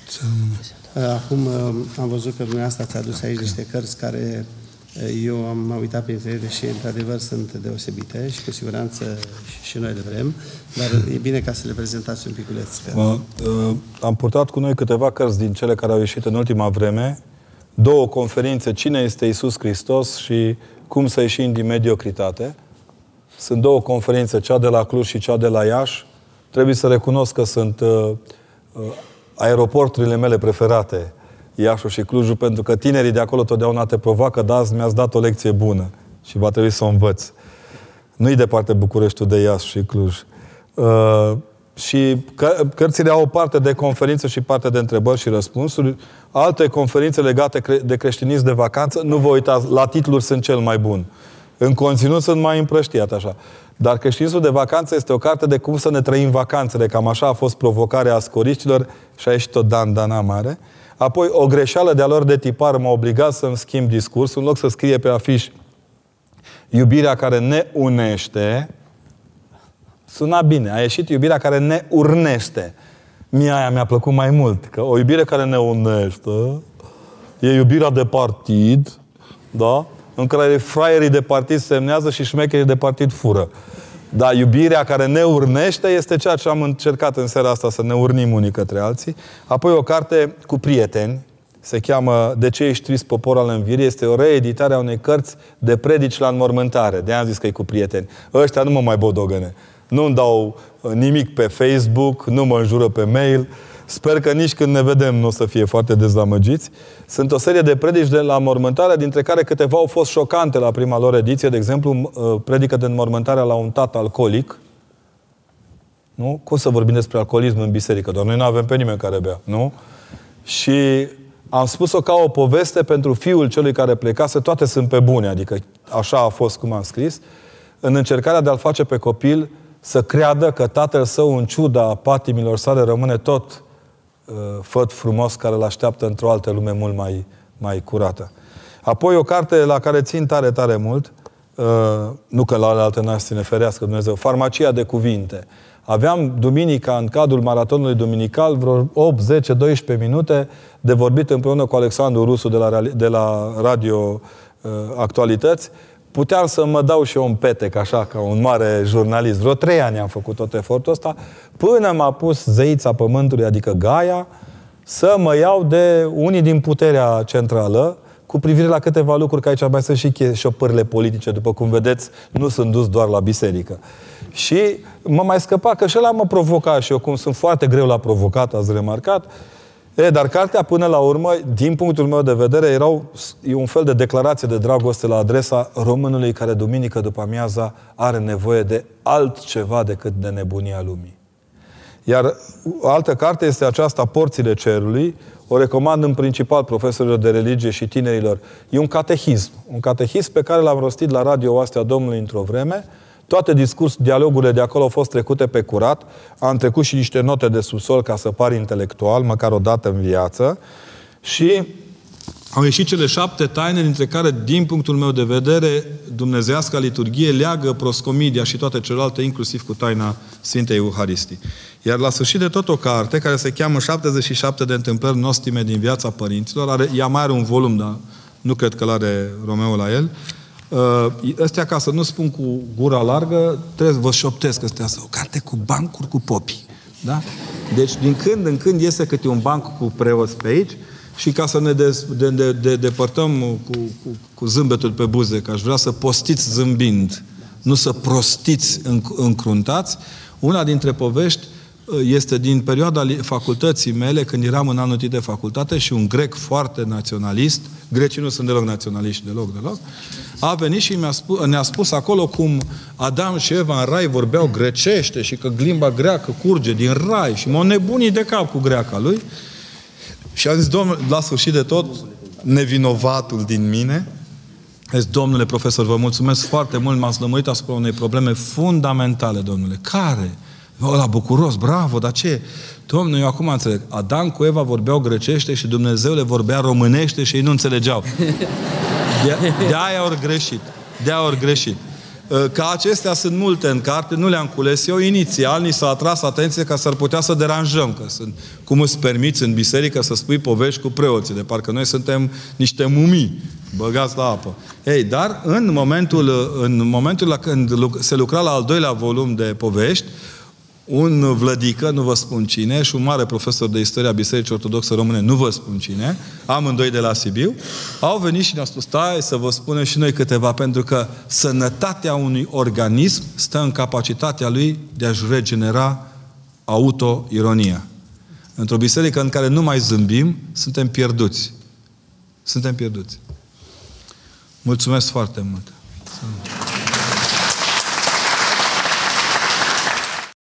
Uh, acum uh, am văzut că dumneavoastră ați adus aici niște cărți care eu am uitat printre ele și, într-adevăr, sunt deosebite și cu siguranță și noi le vrem, dar e bine ca să le prezentați un piculeț. Că... Uh, am purtat cu noi câteva cărți din cele care au ieșit în ultima vreme, două conferințe, Cine este Isus Hristos și Cum să ieșim din mediocritate. Sunt două conferințe, cea de la Cluj și cea de la Iași. Trebuie să recunosc că sunt uh, uh, aeroporturile mele preferate Iașul și Clujul, pentru că tinerii de acolo totdeauna te provoacă, dar azi mi-ați dat o lecție bună și va trebui să o învăț. Nu-i departe Bucureștiul de Iași și Cluj. Uh, și că, cărțile au o parte de conferință și parte de întrebări și răspunsuri. Alte conferințe legate cre- de creștinism de vacanță, nu vă uitați, la titluri sunt cel mai bun. În conținut sunt mai împrăștiat așa. Dar creștinismul de vacanță este o carte de cum să ne trăim vacanțele. Cam așa a fost provocarea ascoriștilor și a ieșit o Dan Dana mare. Apoi, o greșeală de-a lor de tipar m-a obligat să-mi schimb discursul. În loc să scrie pe afiș iubirea care ne unește, suna bine. A ieșit iubirea care ne urnește. Mie aia mi-a plăcut mai mult. Că o iubire care ne unește e iubirea de partid, da? în care fraierii de partid semnează și șmecherii de partid fură. Dar iubirea care ne urnește este ceea ce am încercat în seara asta să ne urnim unii către alții. Apoi o carte cu prieteni, se cheamă De ce ești trist, popor al învirii, este o reeditare a unei cărți de predici la înmormântare. De am zis că e cu prieteni. Ăștia nu mă mai bodogăne. Nu-mi dau nimic pe Facebook, nu mă înjură pe mail, Sper că nici când ne vedem nu o să fie foarte dezamăgiți. Sunt o serie de predici de la mormântare, dintre care câteva au fost șocante la prima lor ediție. De exemplu, uh, predică de înmormântarea la un tată alcoolic. Nu? Cum să vorbim despre alcoolism în biserică? Doar noi nu avem pe nimeni care bea. Nu? Și am spus-o ca o poveste pentru fiul celui care plecase. Toate sunt pe bune, adică așa a fost cum am scris. În încercarea de a-l face pe copil să creadă că tatăl său, în ciuda patimilor sale, rămâne tot Uh, făt frumos care îl așteaptă într-o altă lume mult mai, mai curată. Apoi o carte la care țin tare, tare mult, uh, nu că la alte n ne ferească Dumnezeu, Farmacia de cuvinte. Aveam duminica, în cadrul maratonului duminical, vreo 8, 10, 12 minute de vorbit împreună cu Alexandru Rusu de la, de la Radio uh, Actualități puteam să mă dau și eu un petec, așa, ca un mare jurnalist. Vreo trei ani am făcut tot efortul ăsta, până m-a pus zeița pământului, adică Gaia, să mă iau de unii din puterea centrală, cu privire la câteva lucruri, că aici mai sunt și șopările politice, după cum vedeți, nu sunt dus doar la biserică. Și mă mai scăpa, că și ăla mă provoca și eu, cum sunt foarte greu la provocat, ați remarcat, E, dar cartea, până la urmă, din punctul meu de vedere, erau, e un fel de declarație de dragoste la adresa românului care duminică după amiaza are nevoie de altceva decât de nebunia lumii. Iar o altă carte este aceasta, Porțile Cerului, o recomand în principal profesorilor de religie și tinerilor. E un catehism. Un catehism pe care l-am rostit la Radio Oastea Domnului într-o vreme, toate discurs, dialogurile de acolo au fost trecute pe curat. Am trecut și niște note de subsol ca să par intelectual, măcar o dată în viață. Și au ieșit cele șapte taine, dintre care, din punctul meu de vedere, dumnezeiasca liturghie leagă proscomidia și toate celelalte, inclusiv cu taina Sfintei Euharistii. Iar la sfârșit de tot o carte, care se cheamă 77 de întâmplări nostime din viața părinților, are, ea mai are un volum, dar nu cred că l-are Romeo la el, Uh, ăstea, ca să nu spun cu gura largă, trebuie să vă șoptesc ăstea, o carte cu bancuri cu popii. Da? Deci, din când în când iese câte un banc cu preoți pe aici și ca să ne de, de, de, de, depărtăm cu, cu, cu zâmbetul pe buze, că aș vrea să postiți zâmbind, nu să prostiți încruntați, una dintre povești uh, este din perioada facultății mele, când eram în anul de facultate și un grec foarte naționalist, grecii nu sunt deloc naționaliști, deloc, deloc, a venit și mi-a spus, ne-a spus acolo cum Adam și Eva în rai vorbeau grecește și că limba greacă curge din rai și m-au nebunit de cap cu greaca lui. Și a zis, domnule, la sfârșit de tot, nevinovatul din mine, a zis, domnule profesor, vă mulțumesc foarte mult, m-ați lămurit asupra unei probleme fundamentale, domnule. Care? Ăla bucuros, bravo, dar ce? Domnule, eu acum înțeleg. Adam cu Eva vorbeau grecește și Dumnezeu le vorbea românește și ei nu înțelegeau. De, de aia ori greșit. De aia ori greșit. Uh, ca acestea sunt multe în carte, nu le-am cules eu. Inițial ni s-a atras atenție ca s-ar putea să deranjăm, că sunt, cum îți permiți în biserică să spui povești cu preoții, de parcă noi suntem niște mumii băgați la apă. Ei, dar în momentul, în momentul la când se lucra la al doilea volum de povești, un vlădică, nu vă spun cine, și un mare profesor de istoria Bisericii Ortodoxe Române, nu vă spun cine, amândoi de la Sibiu, au venit și ne-au spus, stai să vă spunem și noi câteva, pentru că sănătatea unui organism stă în capacitatea lui de a-și regenera auto-ironia. Într-o biserică în care nu mai zâmbim, suntem pierduți. Suntem pierduți. Mulțumesc foarte mult.